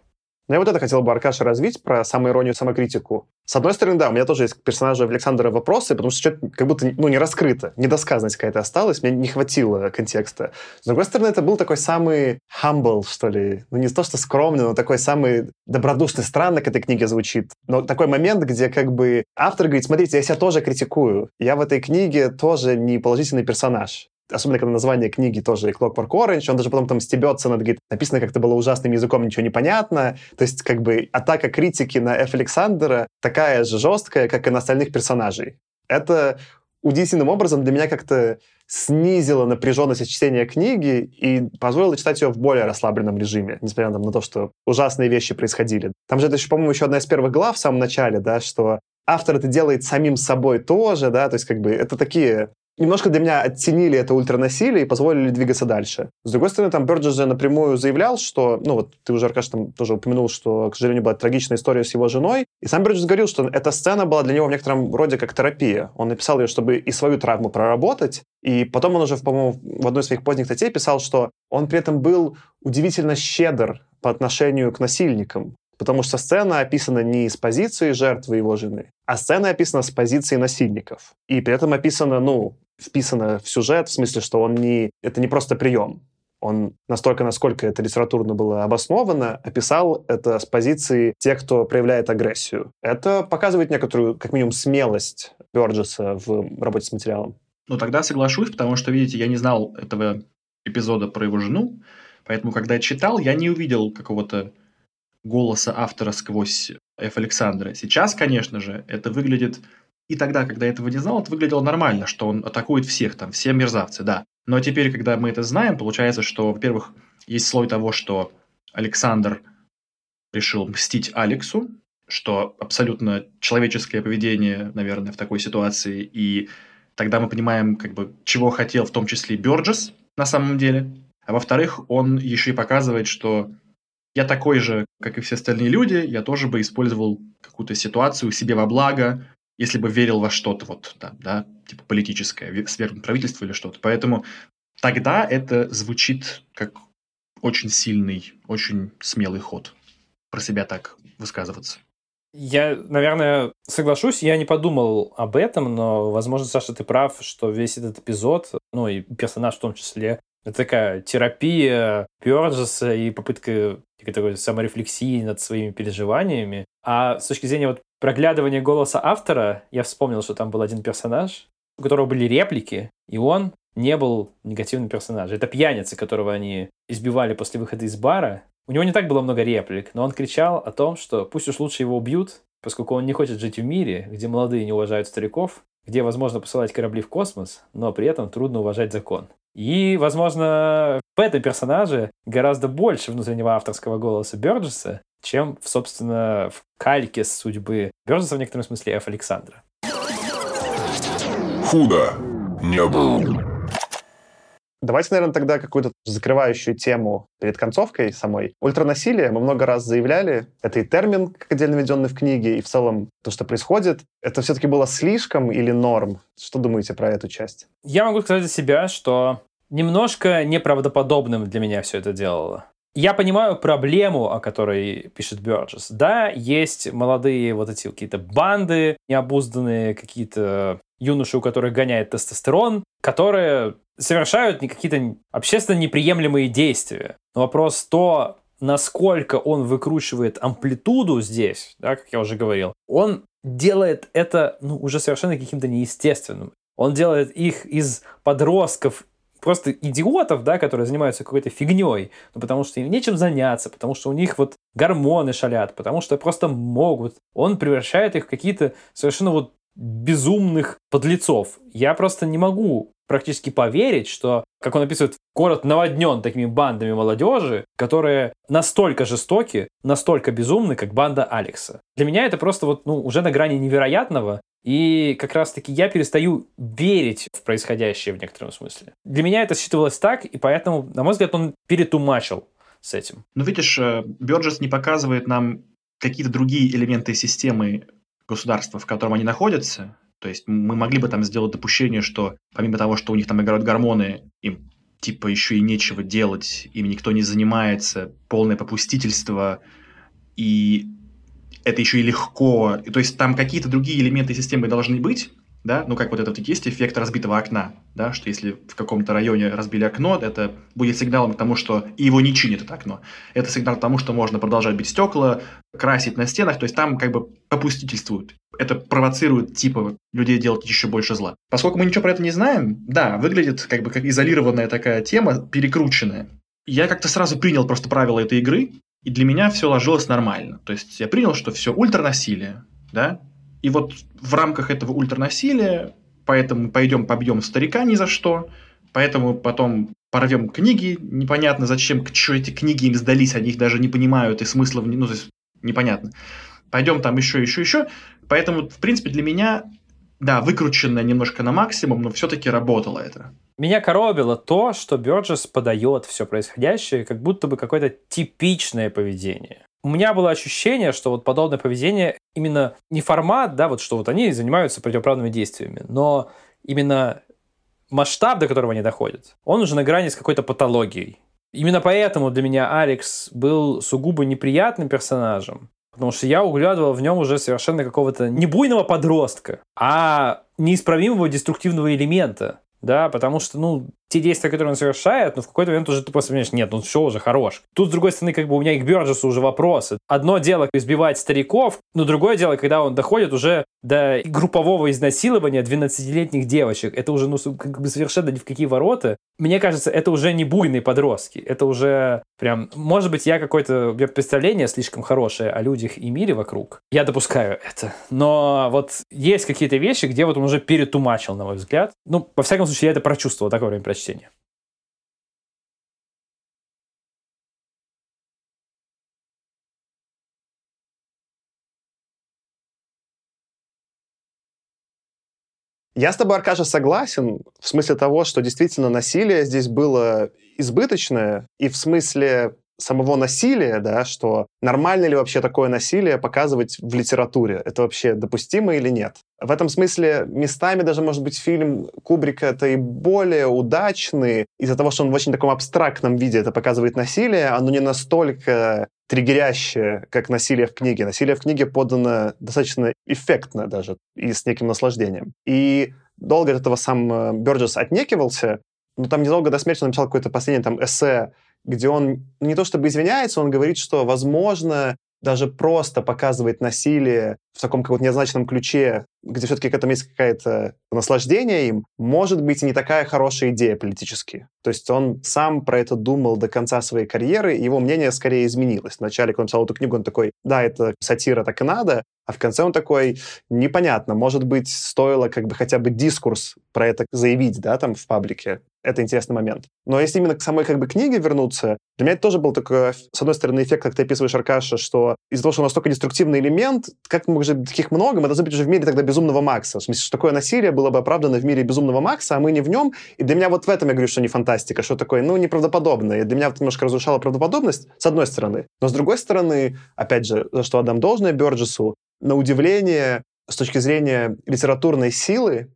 Speaker 1: Ну, я вот это хотел бы, Аркаша, развить про самоиронию, самокритику. С одной стороны, да, у меня тоже есть к персонажу Александра вопросы, потому что что-то как будто ну, не раскрыто, недосказанность какая-то осталась, мне не хватило контекста. С другой стороны, это был такой самый humble, что ли. Ну, не то, что скромный, но такой самый добродушный, странно к этой книге звучит. Но такой момент, где как бы автор говорит, смотрите, я себя тоже критикую. Я в этой книге тоже не положительный персонаж особенно когда название книги тоже Clockwork Orange, он даже потом там стебется над, говорит, написано как-то было ужасным языком, ничего не понятно. То есть как бы атака критики на Ф. Александра такая же жесткая, как и на остальных персонажей. Это удивительным образом для меня как-то снизило напряженность чтения книги и позволило читать ее в более расслабленном режиме, несмотря на то, что ужасные вещи происходили. Там же это еще, по-моему, еще одна из первых глав в самом начале, да, что автор это делает самим собой тоже, да, то есть как бы это такие немножко для меня оттенили это ультранасилие и позволили двигаться дальше. С другой стороны, там Бёрджес же напрямую заявлял, что, ну вот ты уже, Аркаш, там тоже упомянул, что, к сожалению, была трагичная история с его женой, и сам Бёрджес говорил, что эта сцена была для него в некотором роде как терапия. Он написал ее, чтобы и свою травму проработать, и потом он уже, по-моему, в одной из своих поздних статей писал, что он при этом был удивительно щедр по отношению к насильникам. Потому что сцена описана не с позиции жертвы его жены, а сцена описана с позиции насильников. И при этом описана, ну, вписано в сюжет, в смысле, что он не, это не просто прием. Он настолько, насколько это литературно было обосновано, описал это с позиции тех, кто проявляет агрессию. Это показывает некоторую, как минимум, смелость Бёрджеса в работе с материалом.
Speaker 3: Ну, тогда соглашусь, потому что, видите, я не знал этого эпизода про его жену, поэтому, когда я читал, я не увидел какого-то голоса автора сквозь Ф. Александра. Сейчас, конечно же, это выглядит и тогда, когда этого не знал, это выглядело нормально, что он атакует всех, там, все мерзавцы, да. Но теперь, когда мы это знаем, получается, что, во-первых, есть слой того, что Александр решил мстить Алексу, что абсолютно человеческое поведение, наверное, в такой ситуации. И тогда мы понимаем, как бы, чего хотел в том числе Бёрджес на самом деле. А во-вторых, он еще и показывает, что я такой же, как и все остальные люди, я тоже бы использовал какую-то ситуацию себе во благо, если бы верил во что-то, вот, да, да, типа политическое, свергнуть правительство или что-то. Поэтому тогда это звучит как очень сильный, очень смелый ход про себя так высказываться.
Speaker 2: Я, наверное, соглашусь, я не подумал об этом, но, возможно, Саша, ты прав, что весь этот эпизод, ну и персонаж в том числе, это такая терапия Бёрджеса и попытка такой саморефлексии над своими переживаниями. А с точки зрения вот проглядывания голоса автора, я вспомнил, что там был один персонаж, у которого были реплики, и он не был негативным персонажем. Это пьяница, которого они избивали после выхода из бара. У него не так было много реплик, но он кричал о том, что пусть уж лучше его убьют, поскольку он не хочет жить в мире, где молодые не уважают стариков, где возможно посылать корабли в космос, но при этом трудно уважать закон. И, возможно, в этом персонаже гораздо больше внутреннего авторского голоса Бёрджеса, чем, собственно, в кальке судьбы Бёрджеса в некотором смысле Ф. Александра.
Speaker 4: Худо не было.
Speaker 1: Давайте, наверное, тогда какую-то закрывающую тему перед концовкой самой. Ультранасилие мы много раз заявляли. Это и термин, как отдельно введенный в книге, и в целом то, что происходит. Это все-таки было слишком или норм? Что думаете про эту часть?
Speaker 2: Я могу сказать за себя, что немножко неправдоподобным для меня все это делало. Я понимаю проблему, о которой пишет Бёрджес. Да, есть молодые вот эти какие-то банды необузданные, какие-то юноши, у которых гоняет тестостерон, которые совершают какие-то общественно неприемлемые действия. Но вопрос то, насколько он выкручивает амплитуду здесь, да, как я уже говорил, он делает это ну, уже совершенно каким-то неестественным. Он делает их из подростков просто идиотов, да, которые занимаются какой-то фигней, ну, потому что им нечем заняться, потому что у них вот гормоны шалят, потому что просто могут. Он превращает их в какие-то совершенно вот безумных подлецов. Я просто не могу практически поверить, что, как он описывает, город наводнен такими бандами молодежи, которые настолько жестоки, настолько безумны, как банда Алекса. Для меня это просто вот, ну, уже на грани невероятного, и как раз-таки я перестаю верить в происходящее в некотором смысле. Для меня это считывалось так, и поэтому, на мой взгляд, он перетумачил с этим.
Speaker 3: Ну, видишь, э, Бёрджес не показывает нам какие-то другие элементы системы государства, в котором они находятся. То есть мы могли бы там сделать допущение, что помимо того, что у них там играют гормоны, им типа еще и нечего делать, им никто не занимается, полное попустительство, и это еще и легко. То есть там какие-то другие элементы системы должны быть, да, ну как вот этот есть эффект разбитого окна, да, что если в каком-то районе разбили окно, это будет сигналом к тому, что и его не чинит это окно. Это сигнал к тому, что можно продолжать бить стекла, красить на стенах, то есть там как бы попустительствуют. Это провоцирует типа людей делать еще больше зла. Поскольку мы ничего про это не знаем, да, выглядит как бы как изолированная такая тема, перекрученная. Я как-то сразу принял просто правила этой игры, и для меня все ложилось нормально. То есть я принял, что все ультранасилие, да, и вот в рамках этого ультранасилия, поэтому пойдем побьем старика ни за что, поэтому потом порвем книги, непонятно зачем, что эти книги им сдались, они их даже не понимают, и смысла, ну, то есть непонятно. Пойдем там еще, еще, еще. Поэтому, в принципе, для меня, да, выкручено немножко на максимум, но все-таки работало это.
Speaker 2: Меня коробило то, что Бёрджес подает все происходящее как будто бы какое-то типичное поведение. У меня было ощущение, что вот подобное поведение именно не формат, да, вот что вот они занимаются противоправными действиями, но именно масштаб, до которого они доходят, он уже на грани с какой-то патологией. Именно поэтому для меня Алекс был сугубо неприятным персонажем, потому что я углядывал в нем уже совершенно какого-то не буйного подростка, а неисправимого деструктивного элемента, да, потому что, ну, те действия, которые он совершает, ну, в какой-то момент уже ты просто понимаешь, нет, ну, все уже хорош. Тут, с другой стороны, как бы у меня и к Бёрджесу уже вопросы. Одно дело избивать стариков, но другое дело, когда он доходит уже до группового изнасилования 12-летних девочек. Это уже, ну, как бы совершенно ни в какие ворота. Мне кажется, это уже не буйные подростки. Это уже прям... Может быть, я какое-то... У меня представление слишком хорошее о людях и мире вокруг. Я допускаю это. Но вот есть какие-то вещи, где вот он уже перетумачил, на мой взгляд. Ну, во всяком случае, я это прочувствовал такое время чтения.
Speaker 1: Я с тобой, Аркаша, согласен в смысле того, что действительно насилие здесь было избыточное, и в смысле самого насилия, да, что нормально ли вообще такое насилие показывать в литературе? Это вообще допустимо или нет? В этом смысле местами даже, может быть, фильм Кубрика это и более удачный из-за того, что он в очень таком абстрактном виде это показывает насилие, оно не настолько триггерящее, как насилие в книге. Насилие в книге подано достаточно эффектно даже и с неким наслаждением. И долго от этого сам э, Бёрджес отнекивался, но там недолго до смерти он написал какое-то последнее там эссе где он не то чтобы извиняется, он говорит, что, возможно, даже просто показывает насилие в таком каком-то неозначенном ключе, где все-таки к этому есть какое-то наслаждение им, может быть не такая хорошая идея политически. То есть он сам про это думал до конца своей карьеры, его мнение скорее изменилось. Вначале, когда он писал эту книгу, он такой, да, это сатира, так и надо, а в конце он такой, непонятно, может быть, стоило как бы хотя бы дискурс про это заявить, да, там в паблике. Это интересный момент. Но если именно к самой как бы книге вернуться, для меня это тоже был такой, с одной стороны, эффект, как ты описываешь, Аркаша, что из-за того, что он настолько деструктивный элемент, как может таких много, мы должны быть уже в мире тогда безумного Макса. В смысле, что такое насилие было бы оправдано в мире безумного Макса, а мы не в нем. И для меня вот в этом я говорю, что не фантастика, что такое, ну, неправдоподобно. И для меня это немножко разрушало правдоподобность, с одной стороны. Но с другой стороны, опять же, за что отдам должное Бёрджесу, на удивление, с точки зрения литературной силы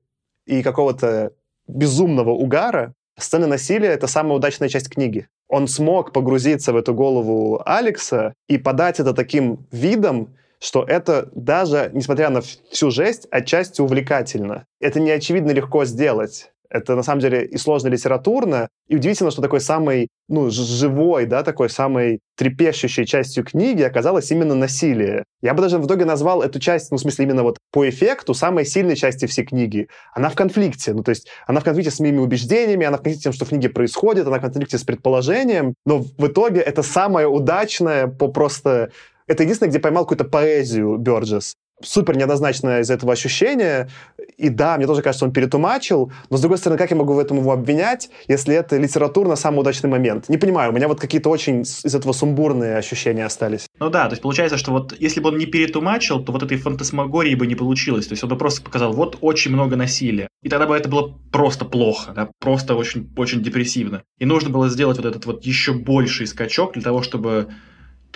Speaker 1: и какого-то безумного угара, сцены насилия — это самая удачная часть книги. Он смог погрузиться в эту голову Алекса и подать это таким видом, что это даже, несмотря на всю жесть, отчасти увлекательно. Это не очевидно легко сделать. Это, на самом деле, и сложно литературно, и удивительно, что такой самой, ну, живой, да, такой самой трепещущей частью книги оказалось именно насилие. Я бы даже в итоге назвал эту часть, ну, в смысле, именно вот по эффекту самой сильной части всей книги. Она в конфликте, ну, то есть она в конфликте с моими убеждениями, она в конфликте с тем, что в книге происходит, она в конфликте с предположением, но в итоге это самое удачное по просто это единственное, где поймал какую-то поэзию Бёрджес супер неоднозначное из этого ощущение. И да, мне тоже кажется, он перетумачил, но с другой стороны, как я могу в этом его обвинять, если это литературно самый удачный момент? Не понимаю, у меня вот какие-то очень из этого сумбурные ощущения остались.
Speaker 3: Ну да, то есть получается, что вот если бы он не перетумачил, то вот этой фантасмагории бы не получилось. То есть он бы просто показал, вот очень много насилия. И тогда бы это было просто плохо, да, просто очень, очень депрессивно. И нужно было сделать вот этот вот еще больший скачок для того, чтобы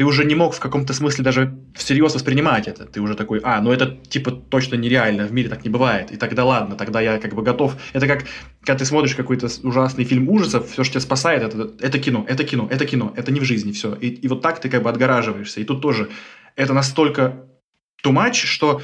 Speaker 3: ты уже не мог в каком-то смысле даже всерьез воспринимать это. Ты уже такой, а, ну это типа точно нереально, в мире так не бывает. И тогда ладно, тогда я как бы готов. Это как, когда ты смотришь какой-то ужасный фильм ужасов, все, что тебя спасает, это, это кино, это кино, это кино, это не в жизни, все. И, и вот так ты как бы отгораживаешься. И тут тоже это настолько тумач, что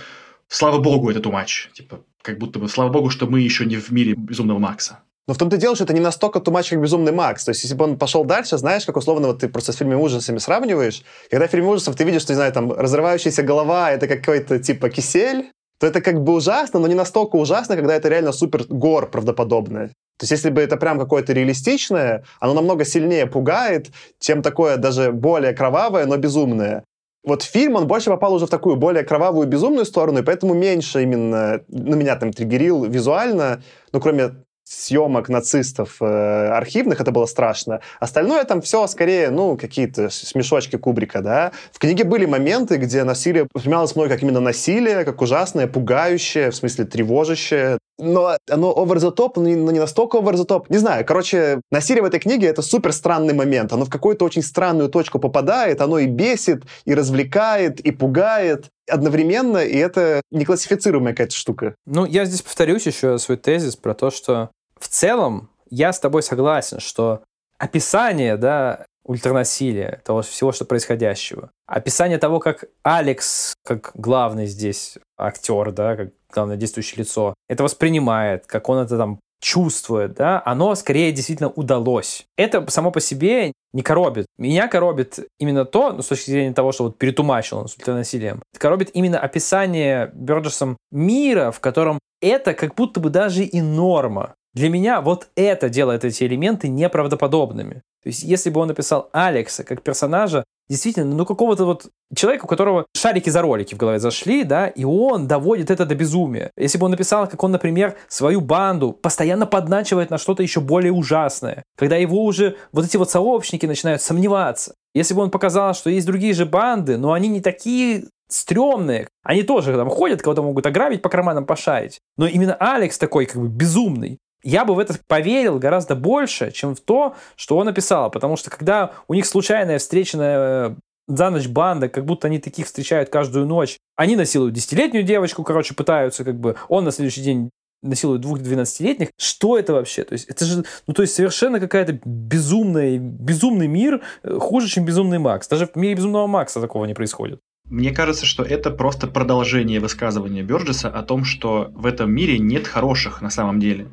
Speaker 3: слава богу, это тумач. Типа, как будто бы, слава богу, что мы еще не в мире безумного Макса.
Speaker 1: Но в том-то дело, что это не настолько тумач, как «Безумный Макс». То есть, если бы он пошел дальше, знаешь, как условно вот ты просто с фильмами ужасами сравниваешь, когда в фильме ужасов ты видишь, что, не знаю, там, разрывающаяся голова — это какой-то типа кисель, то это как бы ужасно, но не настолько ужасно, когда это реально супер гор правдоподобное. То есть если бы это прям какое-то реалистичное, оно намного сильнее пугает, чем такое даже более кровавое, но безумное. Вот фильм, он больше попал уже в такую более кровавую, безумную сторону, и поэтому меньше именно, ну, меня там триггерил визуально, ну, кроме съемок нацистов э, архивных, это было страшно. Остальное там все скорее, ну, какие-то смешочки Кубрика, да. В книге были моменты, где насилие воспринималось мной как именно насилие, как ужасное, пугающее, в смысле тревожащее. Но оно over the top, но не, но не настолько over the top. Не знаю, короче, насилие в этой книге — это супер странный момент. Оно в какую-то очень странную точку попадает, оно и бесит, и развлекает, и пугает одновременно, и это неклассифицируемая какая-то штука.
Speaker 2: Ну, я здесь повторюсь еще свой тезис про то, что в целом я с тобой согласен, что описание, да, ультранасилия, того всего, что происходящего. Описание того, как Алекс, как главный здесь актер, да, как главное действующее лицо, это воспринимает, как он это там чувствует, да, оно скорее действительно удалось. Это само по себе не коробит. Меня коробит именно то, ну, с точки зрения того, что вот перетумачил он с ультранасилием, коробит именно описание Бёрджесом мира, в котором это как будто бы даже и норма. Для меня вот это делает эти элементы неправдоподобными. То есть, если бы он написал Алекса как персонажа, действительно, ну, какого-то вот человека, у которого шарики за ролики в голове зашли, да, и он доводит это до безумия. Если бы он написал, как он, например, свою банду постоянно подначивает на что-то еще более ужасное, когда его уже вот эти вот сообщники начинают сомневаться. Если бы он показал, что есть другие же банды, но они не такие стрёмные. Они тоже там ходят, кого-то могут ограбить, по карманам пошарить. Но именно Алекс такой как бы безумный я бы в это поверил гораздо больше, чем в то, что он написал. Потому что когда у них случайная встреченная э, за ночь банда, как будто они таких встречают каждую ночь. Они насилуют десятилетнюю девочку, короче, пытаются как бы... Он на следующий день насилует двух 12-летних. Что это вообще? То есть это же, ну то есть совершенно какая-то безумная, безумный мир, э, хуже, чем безумный Макс. Даже в мире безумного Макса такого не происходит.
Speaker 3: Мне кажется, что это просто продолжение высказывания Бёрджеса о том, что в этом мире нет хороших на самом деле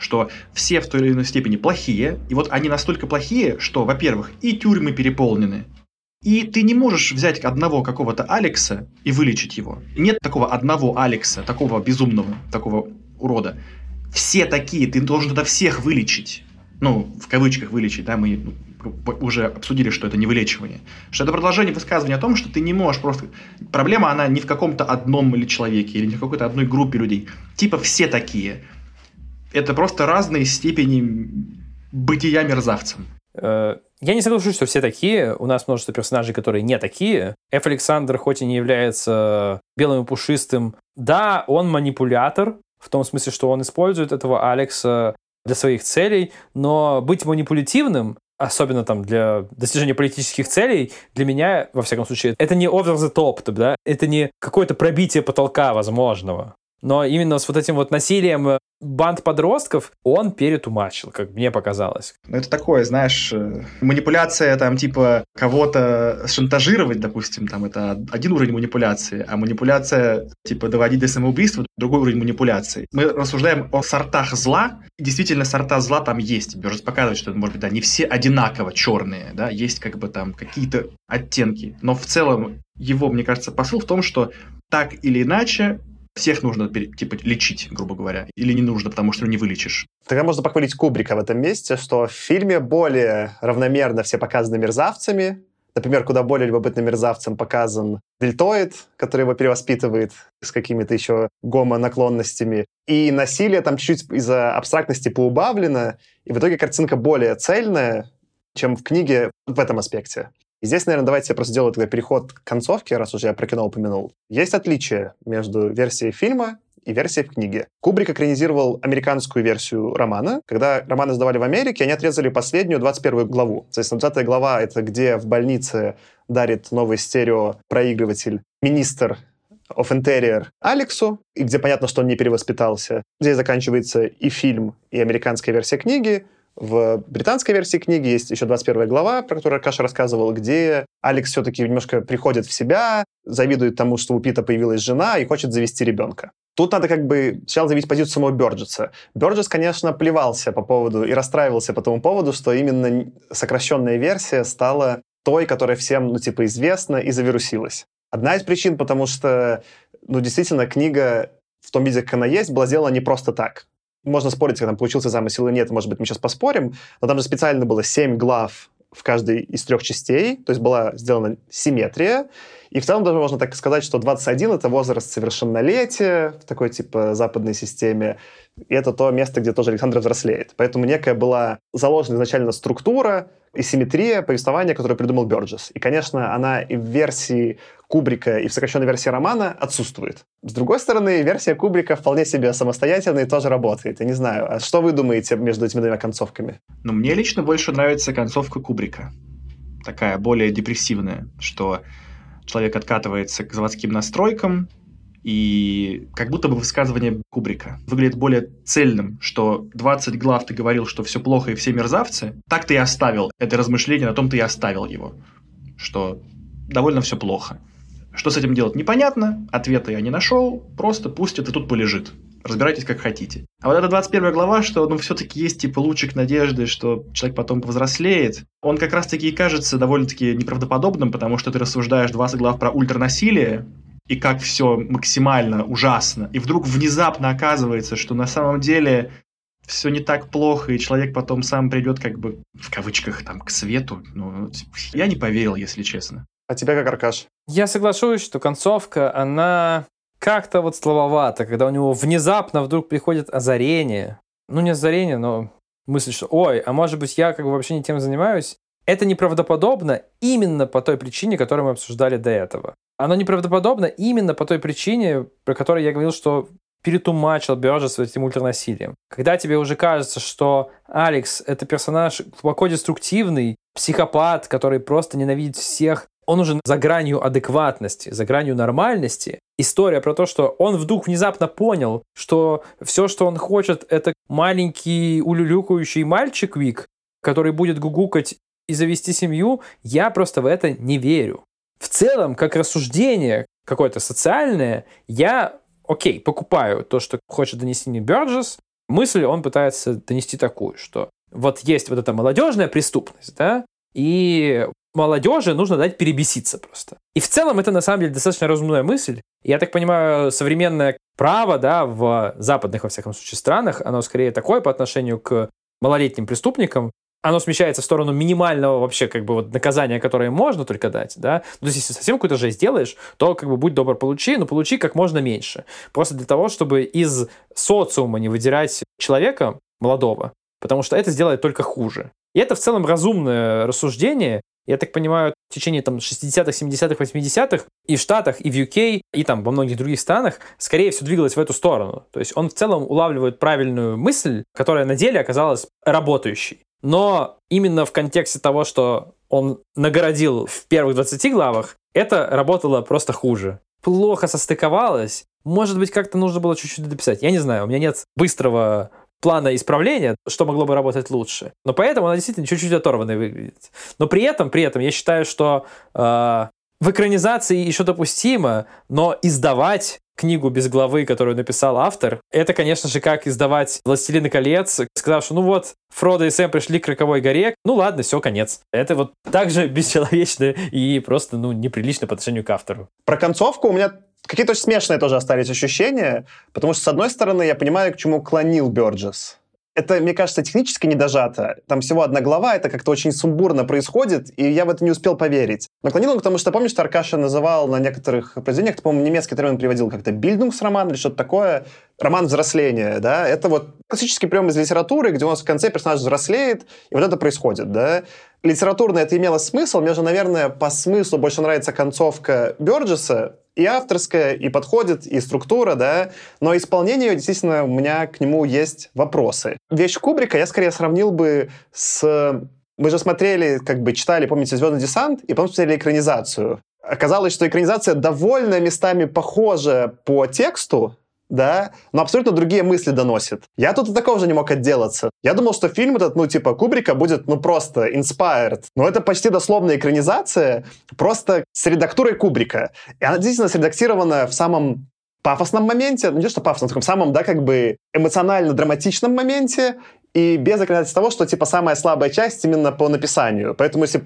Speaker 3: что все в той или иной степени плохие, и вот они настолько плохие, что, во-первых, и тюрьмы переполнены, и ты не можешь взять одного какого-то Алекса и вылечить его. Нет такого одного Алекса, такого безумного, такого урода. Все такие, ты должен тогда всех вылечить. Ну, в кавычках вылечить, да, мы уже обсудили, что это не вылечивание. Что это продолжение высказывания о том, что ты не можешь просто... Проблема, она не в каком-то одном или человеке, или не в какой-то одной группе людей. Типа все такие. Это просто разные степени бытия мерзавцем.
Speaker 2: Э, я не соглашусь, что все такие. У нас множество персонажей, которые не такие. Ф. Александр, хоть и не является белым и пушистым, да, он манипулятор, в том смысле, что он использует этого Алекса для своих целей, но быть манипулятивным особенно там для достижения политических целей, для меня, во всяком случае, это не over the top, да, это не какое-то пробитие потолка возможного. Но именно с вот этим вот насилием э, банд подростков он перетумачил, как мне показалось.
Speaker 3: Ну, это такое, знаешь, э, манипуляция там типа кого-то шантажировать, допустим, там это один уровень манипуляции, а манипуляция типа доводить до самоубийства другой уровень манипуляции. Мы рассуждаем о сортах зла, действительно сорта зла там есть. Бёрджес показывает, что, может быть, да, не все одинаково черные, да, есть как бы там какие-то оттенки. Но в целом его, мне кажется, посыл в том, что так или иначе всех нужно, типа, лечить, грубо говоря, или не нужно, потому что не вылечишь.
Speaker 1: Тогда можно похвалить Кубрика в этом месте, что в фильме более равномерно все показаны мерзавцами. Например, куда более любопытным мерзавцем показан дельтоид, который его перевоспитывает с какими-то еще гомо-наклонностями. И насилие там чуть-чуть из-за абстрактности поубавлено, и в итоге картинка более цельная, чем в книге в этом аспекте. И здесь, наверное, давайте я просто сделаю тогда переход к концовке, раз уже я про кино упомянул. Есть отличие между версией фильма и версией в книге. Кубрик экранизировал американскую версию романа. Когда романы сдавали в Америке, они отрезали последнюю 21 главу. Соответственно, 20 глава — это где в больнице дарит новый стереопроигрыватель министр of Interior Алексу, и где понятно, что он не перевоспитался. Здесь заканчивается и фильм, и американская версия книги. В британской версии книги есть еще 21 глава, про которую Каша рассказывал, где Алекс все-таки немножко приходит в себя, завидует тому, что у Пита появилась жена и хочет завести ребенка. Тут надо как бы сначала заявить позицию самого Бёрджеса. Бёрджес, конечно, плевался по поводу и расстраивался по тому поводу, что именно сокращенная версия стала той, которая всем, ну, типа, известна и завирусилась. Одна из причин, потому что, ну, действительно, книга в том виде, как она есть, была сделана не просто так можно спорить, как там получился замысел или нет, может быть, мы сейчас поспорим, но там же специально было 7 глав в каждой из трех частей, то есть была сделана симметрия, и в целом даже можно так сказать, что 21 — это возраст совершеннолетия в такой типа западной системе, и это то место, где тоже Александр взрослеет. Поэтому некая была заложена изначально структура и симметрия повествования, которую придумал Бёрджес. И, конечно, она и в версии Кубрика и в сокращенной версии романа отсутствует. С другой стороны, версия Кубрика вполне себе самостоятельная и тоже работает. Я не знаю, а что вы думаете между этими двумя концовками?
Speaker 3: Ну, мне лично больше нравится концовка Кубрика. Такая более депрессивная, что человек откатывается к заводским настройкам, и как будто бы высказывание Кубрика выглядит более цельным, что 20 глав ты говорил, что все плохо и все мерзавцы, так ты и оставил это размышление, на том ты и оставил его, что довольно все плохо. Что с этим делать, непонятно, ответа я не нашел, просто пусть это тут полежит. Разбирайтесь как хотите. А вот эта 21 глава, что ну все-таки есть типа лучик надежды, что человек потом повзрослеет, он как раз-таки и кажется довольно-таки неправдоподобным, потому что ты рассуждаешь 20 глав про ультранасилие, и как все максимально ужасно. И вдруг внезапно оказывается, что на самом деле все не так плохо, и человек потом сам придет как бы в кавычках там к свету. Ну, я не поверил, если честно.
Speaker 1: А тебя как, Аркаш?
Speaker 2: Я соглашусь, что концовка, она как-то вот слабовато, когда у него внезапно вдруг приходит озарение. Ну, не озарение, но мысль, что ой, а может быть я как бы вообще не тем занимаюсь. Это неправдоподобно именно по той причине, которую мы обсуждали до этого. Оно неправдоподобно именно по той причине, про которую я говорил, что перетумачил Бёрджес с этим ультранасилием. Когда тебе уже кажется, что Алекс — это персонаж глубоко деструктивный, психопат, который просто ненавидит всех, он уже за гранью адекватности, за гранью нормальности. История про то, что он вдруг внезапно понял, что все, что он хочет, это маленький улюлюкающий мальчик Вик, который будет гугукать и завести семью, я просто в это не верю. В целом, как рассуждение какое-то социальное, я, окей, покупаю то, что хочет донести не Бёрджес. Мысль он пытается донести такую, что вот есть вот эта молодежная преступность, да, и молодежи нужно дать перебеситься просто. И в целом это на самом деле достаточно разумная мысль. Я так понимаю, современное право, да, в западных, во всяком случае, странах, оно скорее такое по отношению к малолетним преступникам, оно смещается в сторону минимального вообще как бы вот наказания, которое можно только дать, да. Ну, то есть, если совсем какую-то жесть делаешь, то как бы будь добр, получи, но получи как можно меньше. Просто для того, чтобы из социума не выдирать человека молодого, потому что это сделает только хуже. И это в целом разумное рассуждение. Я так понимаю, в течение там 60-х, 70-х, 80-х и в Штатах, и в UK, и там во многих других странах, скорее всего, двигалось в эту сторону. То есть он в целом улавливает правильную мысль, которая на деле оказалась работающей. Но именно в контексте того, что он нагородил в первых 20 главах, это работало просто хуже. Плохо состыковалось. Может быть, как-то нужно было чуть-чуть дописать. Я не знаю, у меня нет быстрого плана исправления, что могло бы работать лучше. Но поэтому она действительно чуть-чуть оторванной выглядит. Но при этом, при этом я считаю, что э, в экранизации еще допустимо, но издавать книгу без главы, которую написал автор, это, конечно же, как издавать «Властелины колец», сказав, что ну вот, Фродо и Сэм пришли к Роковой горе, ну ладно, все, конец. Это вот также бесчеловечно и просто, ну, неприлично по отношению к автору.
Speaker 1: Про концовку у меня какие-то очень смешные тоже остались ощущения, потому что, с одной стороны, я понимаю, к чему клонил Бёрджес это, мне кажется, технически не дожато. Там всего одна глава, это как-то очень сумбурно происходит, и я в это не успел поверить. Наклонил он, потому что, помнишь, что Аркаша называл на некоторых произведениях, ты, по-моему, немецкий термин приводил как-то «бильдунгсроман» или что-то такое, роман взросления, да, это вот классический прием из литературы, где у нас в конце персонаж взрослеет, и вот это происходит, да. Литературно это имело смысл, мне же, наверное, по смыслу больше нравится концовка Бёрджеса, и авторская, и подходит, и структура, да, но исполнение, действительно, у меня к нему есть вопросы. Вещь Кубрика я скорее сравнил бы с... Мы же смотрели, как бы читали, помните, «Звездный десант», и потом смотрели экранизацию. Оказалось, что экранизация довольно местами похожа по тексту, да, но абсолютно другие мысли доносит. Я тут и такого же не мог отделаться. Я думал, что фильм этот, ну, типа, Кубрика будет, ну, просто inspired. Но это почти дословная экранизация, просто с редактурой Кубрика. И она действительно средактирована в самом пафосном моменте, ну, не то, что пафосном, в таком самом, да, как бы эмоционально-драматичном моменте, и без оказательства того, что, типа, самая слабая часть именно по написанию. Поэтому, если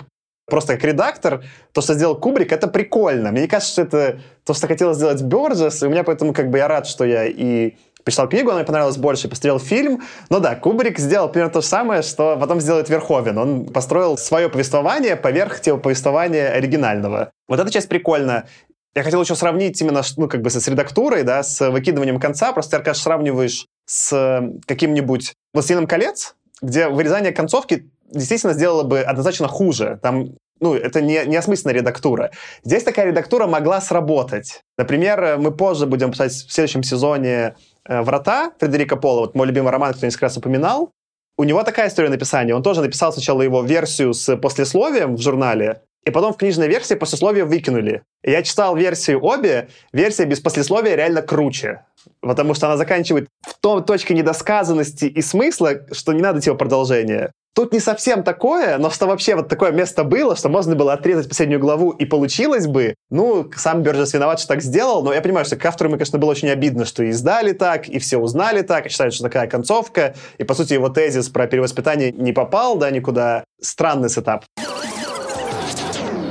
Speaker 1: просто как редактор, то, что сделал Кубрик, это прикольно. Мне кажется, что это то, что хотел сделать Бёрджес, и у меня поэтому как бы я рад, что я и почитал книгу, она мне понравилась больше, посмотрел фильм. Но да, Кубрик сделал примерно то же самое, что потом сделает Верховен. Он построил свое повествование поверх типа повествования оригинального. Вот эта часть прикольна. Я хотел еще сравнить именно, ну, как бы с редактурой, да, с выкидыванием конца. Просто, Аркаш, сравниваешь с каким-нибудь «Властелином колец», где вырезание концовки действительно сделала бы однозначно хуже. Там ну, это не, не осмысленная редактура. Здесь такая редактура могла сработать. Например, мы позже будем писать в следующем сезоне э, «Врата» Фредерика Пола, вот мой любимый роман, кто несколько раз упоминал. У него такая история написания. Он тоже написал сначала его версию с послесловием в журнале, и потом в книжной версии послесловие выкинули. Я читал версию обе, версия без послесловия реально круче. Потому что она заканчивает в том точке недосказанности и смысла, что не надо типа продолжения. Тут не совсем такое, но что вообще вот такое место было, что можно было отрезать последнюю главу и получилось бы. Ну, сам Бержес виноват, что так сделал, но я понимаю, что к автору конечно, было очень обидно, что и издали так, и все узнали так, и считают, что такая концовка, и, по сути, его тезис про перевоспитание не попал, да, никуда. Странный сетап.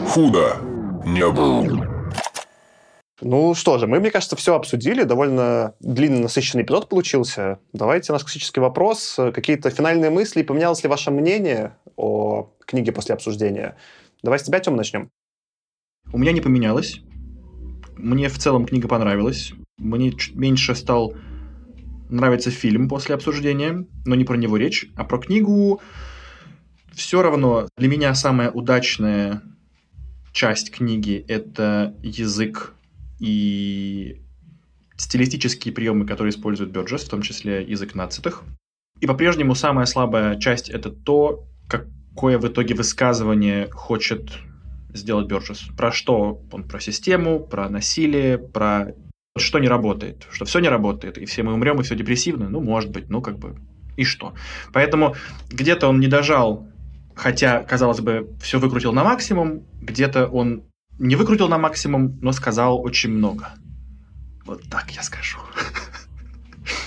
Speaker 4: Худо не было.
Speaker 1: Ну что же, мы, мне кажется, все обсудили. Довольно длинный, насыщенный эпизод получился. Давайте наш классический вопрос. Какие-то финальные мысли? Поменялось ли ваше мнение о книге после обсуждения? Давай с тебя, Тем, начнем.
Speaker 3: У меня не поменялось. Мне в целом книга понравилась. Мне чуть меньше стал нравиться фильм после обсуждения, но не про него речь, а про книгу. Все равно для меня самая удачная часть книги — это язык и стилистические приемы, которые использует Бёрджес, в том числе язык нацитых. И по-прежнему самая слабая часть — это то, какое в итоге высказывание хочет сделать Бёрджес. Про что он? Про систему, про насилие, про что не работает, что все не работает, и все мы умрем, и все депрессивно. Ну, может быть, ну, как бы, и что? Поэтому где-то он не дожал, хотя, казалось бы, все выкрутил на максимум, где-то он не выкрутил на максимум, но сказал очень много. Вот так я скажу.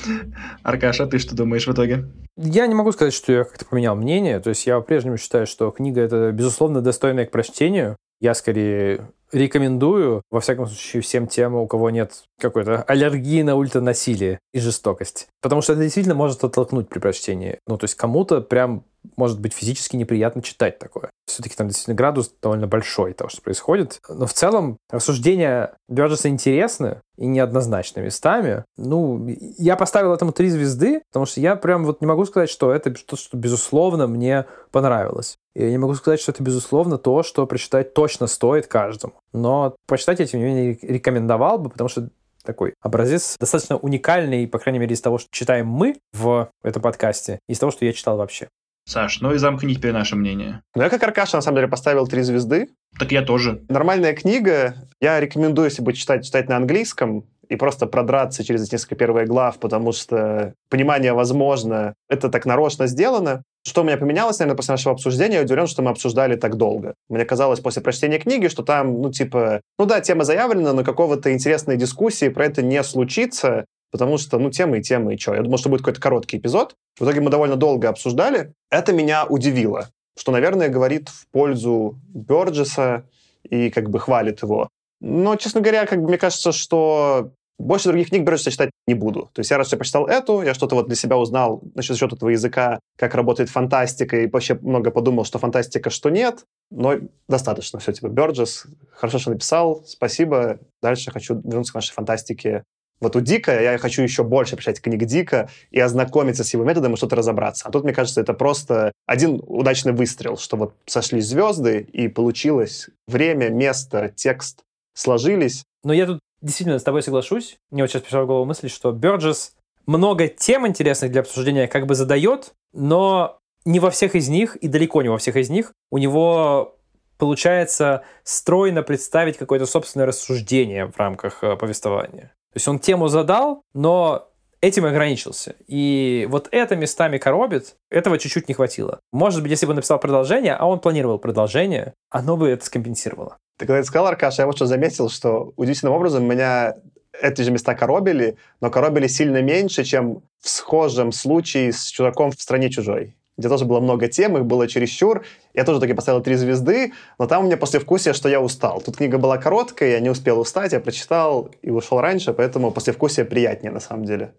Speaker 3: Аркаша, ты что думаешь в итоге?
Speaker 2: Я не могу сказать, что я как-то поменял мнение. То есть я по-прежнему считаю, что книга это, безусловно, достойная к прочтению. Я скорее рекомендую, во всяком случае, всем тем, у кого нет какой-то аллергии на ультранасилие и жестокость. Потому что это действительно может оттолкнуть при прочтении. Ну, то есть кому-то прям может быть физически неприятно читать такое. Все-таки там действительно градус довольно большой того, что происходит. Но в целом рассуждения Бёрджеса интересны и неоднозначны местами. Ну, я поставил этому три звезды, потому что я прям вот не могу сказать, что это то, что безусловно мне понравилось. И я не могу сказать, что это безусловно то, что прочитать точно стоит каждому. Но почитать я, тем не менее, рекомендовал бы, потому что такой образец достаточно уникальный, по крайней мере, из того, что читаем мы в этом подкасте, из того, что я читал вообще.
Speaker 3: Саш, ну и замкни теперь наше мнение.
Speaker 1: Ну, я как Аркаша, на самом деле, поставил три звезды.
Speaker 3: Так я тоже.
Speaker 1: Нормальная книга. Я рекомендую, если будет читать, читать на английском и просто продраться через несколько первых глав, потому что понимание возможно. Это так нарочно сделано. Что у меня поменялось, наверное, после нашего обсуждения? Я удивлен, что мы обсуждали так долго. Мне казалось после прочтения книги, что там, ну, типа, ну да, тема заявлена, но какого-то интересной дискуссии про это не случится, потому что, ну, темы и темы, и что. Я думал, что будет какой-то короткий эпизод. В итоге мы довольно долго обсуждали. Это меня удивило, что, наверное, говорит в пользу Бёрджеса и как бы хвалит его. Но, честно говоря, как бы мне кажется, что больше других книг Бёрджеса читать не буду. То есть я раз я почитал эту, я что-то вот для себя узнал насчет счет этого языка, как работает фантастика, и вообще много подумал, что фантастика, что нет. Но достаточно все, типа, Бёрджес, хорошо, что написал, спасибо. Дальше хочу вернуться к нашей фантастике вот у Дика я хочу еще больше прочитать книг Дика и ознакомиться с его методом и что-то разобраться. А тут, мне кажется, это просто один удачный выстрел, что вот сошлись звезды и получилось время, место, текст сложились.
Speaker 2: Но я тут действительно с тобой соглашусь. Мне вот сейчас пришла в голову мысль, что Бёрджес много тем интересных для обсуждения как бы задает, но не во всех из них и далеко не во всех из них у него получается стройно представить какое-то собственное рассуждение в рамках э, повествования. То есть он тему задал, но этим ограничился. И вот это местами коробит, этого чуть-чуть не хватило. Может быть, если бы написал продолжение, а он планировал продолжение, оно бы это скомпенсировало.
Speaker 1: Ты когда это сказал, Аркаша, я вот что заметил, что удивительным образом меня эти же места коробили, но коробили сильно меньше, чем в схожем случае с чудаком в стране чужой где тоже было много тем, их было чересчур. Я тоже таки поставил три звезды, но там у меня послевкусие, что я устал. Тут книга была короткая, я не успел устать, я прочитал и ушел раньше, поэтому послевкусие приятнее на самом деле.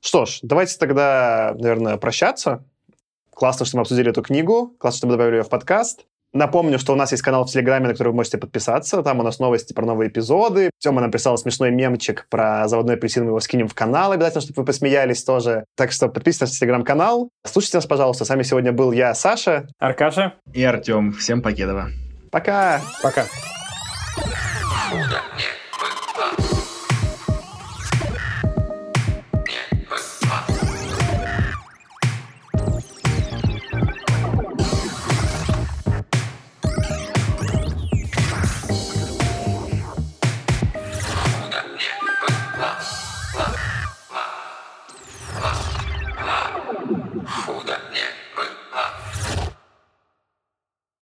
Speaker 1: Что ж, давайте тогда, наверное, прощаться. Классно, что мы обсудили эту книгу, классно, что мы добавили ее в подкаст. Напомню, что у нас есть канал в Телеграме, на который вы можете подписаться. Там у нас новости про новые эпизоды. Тёма нам прислал смешной мемчик про заводной апельсин, мы его скинем в канал обязательно, чтобы вы посмеялись тоже. Так что подписывайтесь на Телеграм-канал. Слушайте нас, пожалуйста. С вами сегодня был я, Саша.
Speaker 2: Аркаша.
Speaker 3: И Артем. Всем покедова.
Speaker 1: Пока.
Speaker 2: Пока.
Speaker 5: Удачи.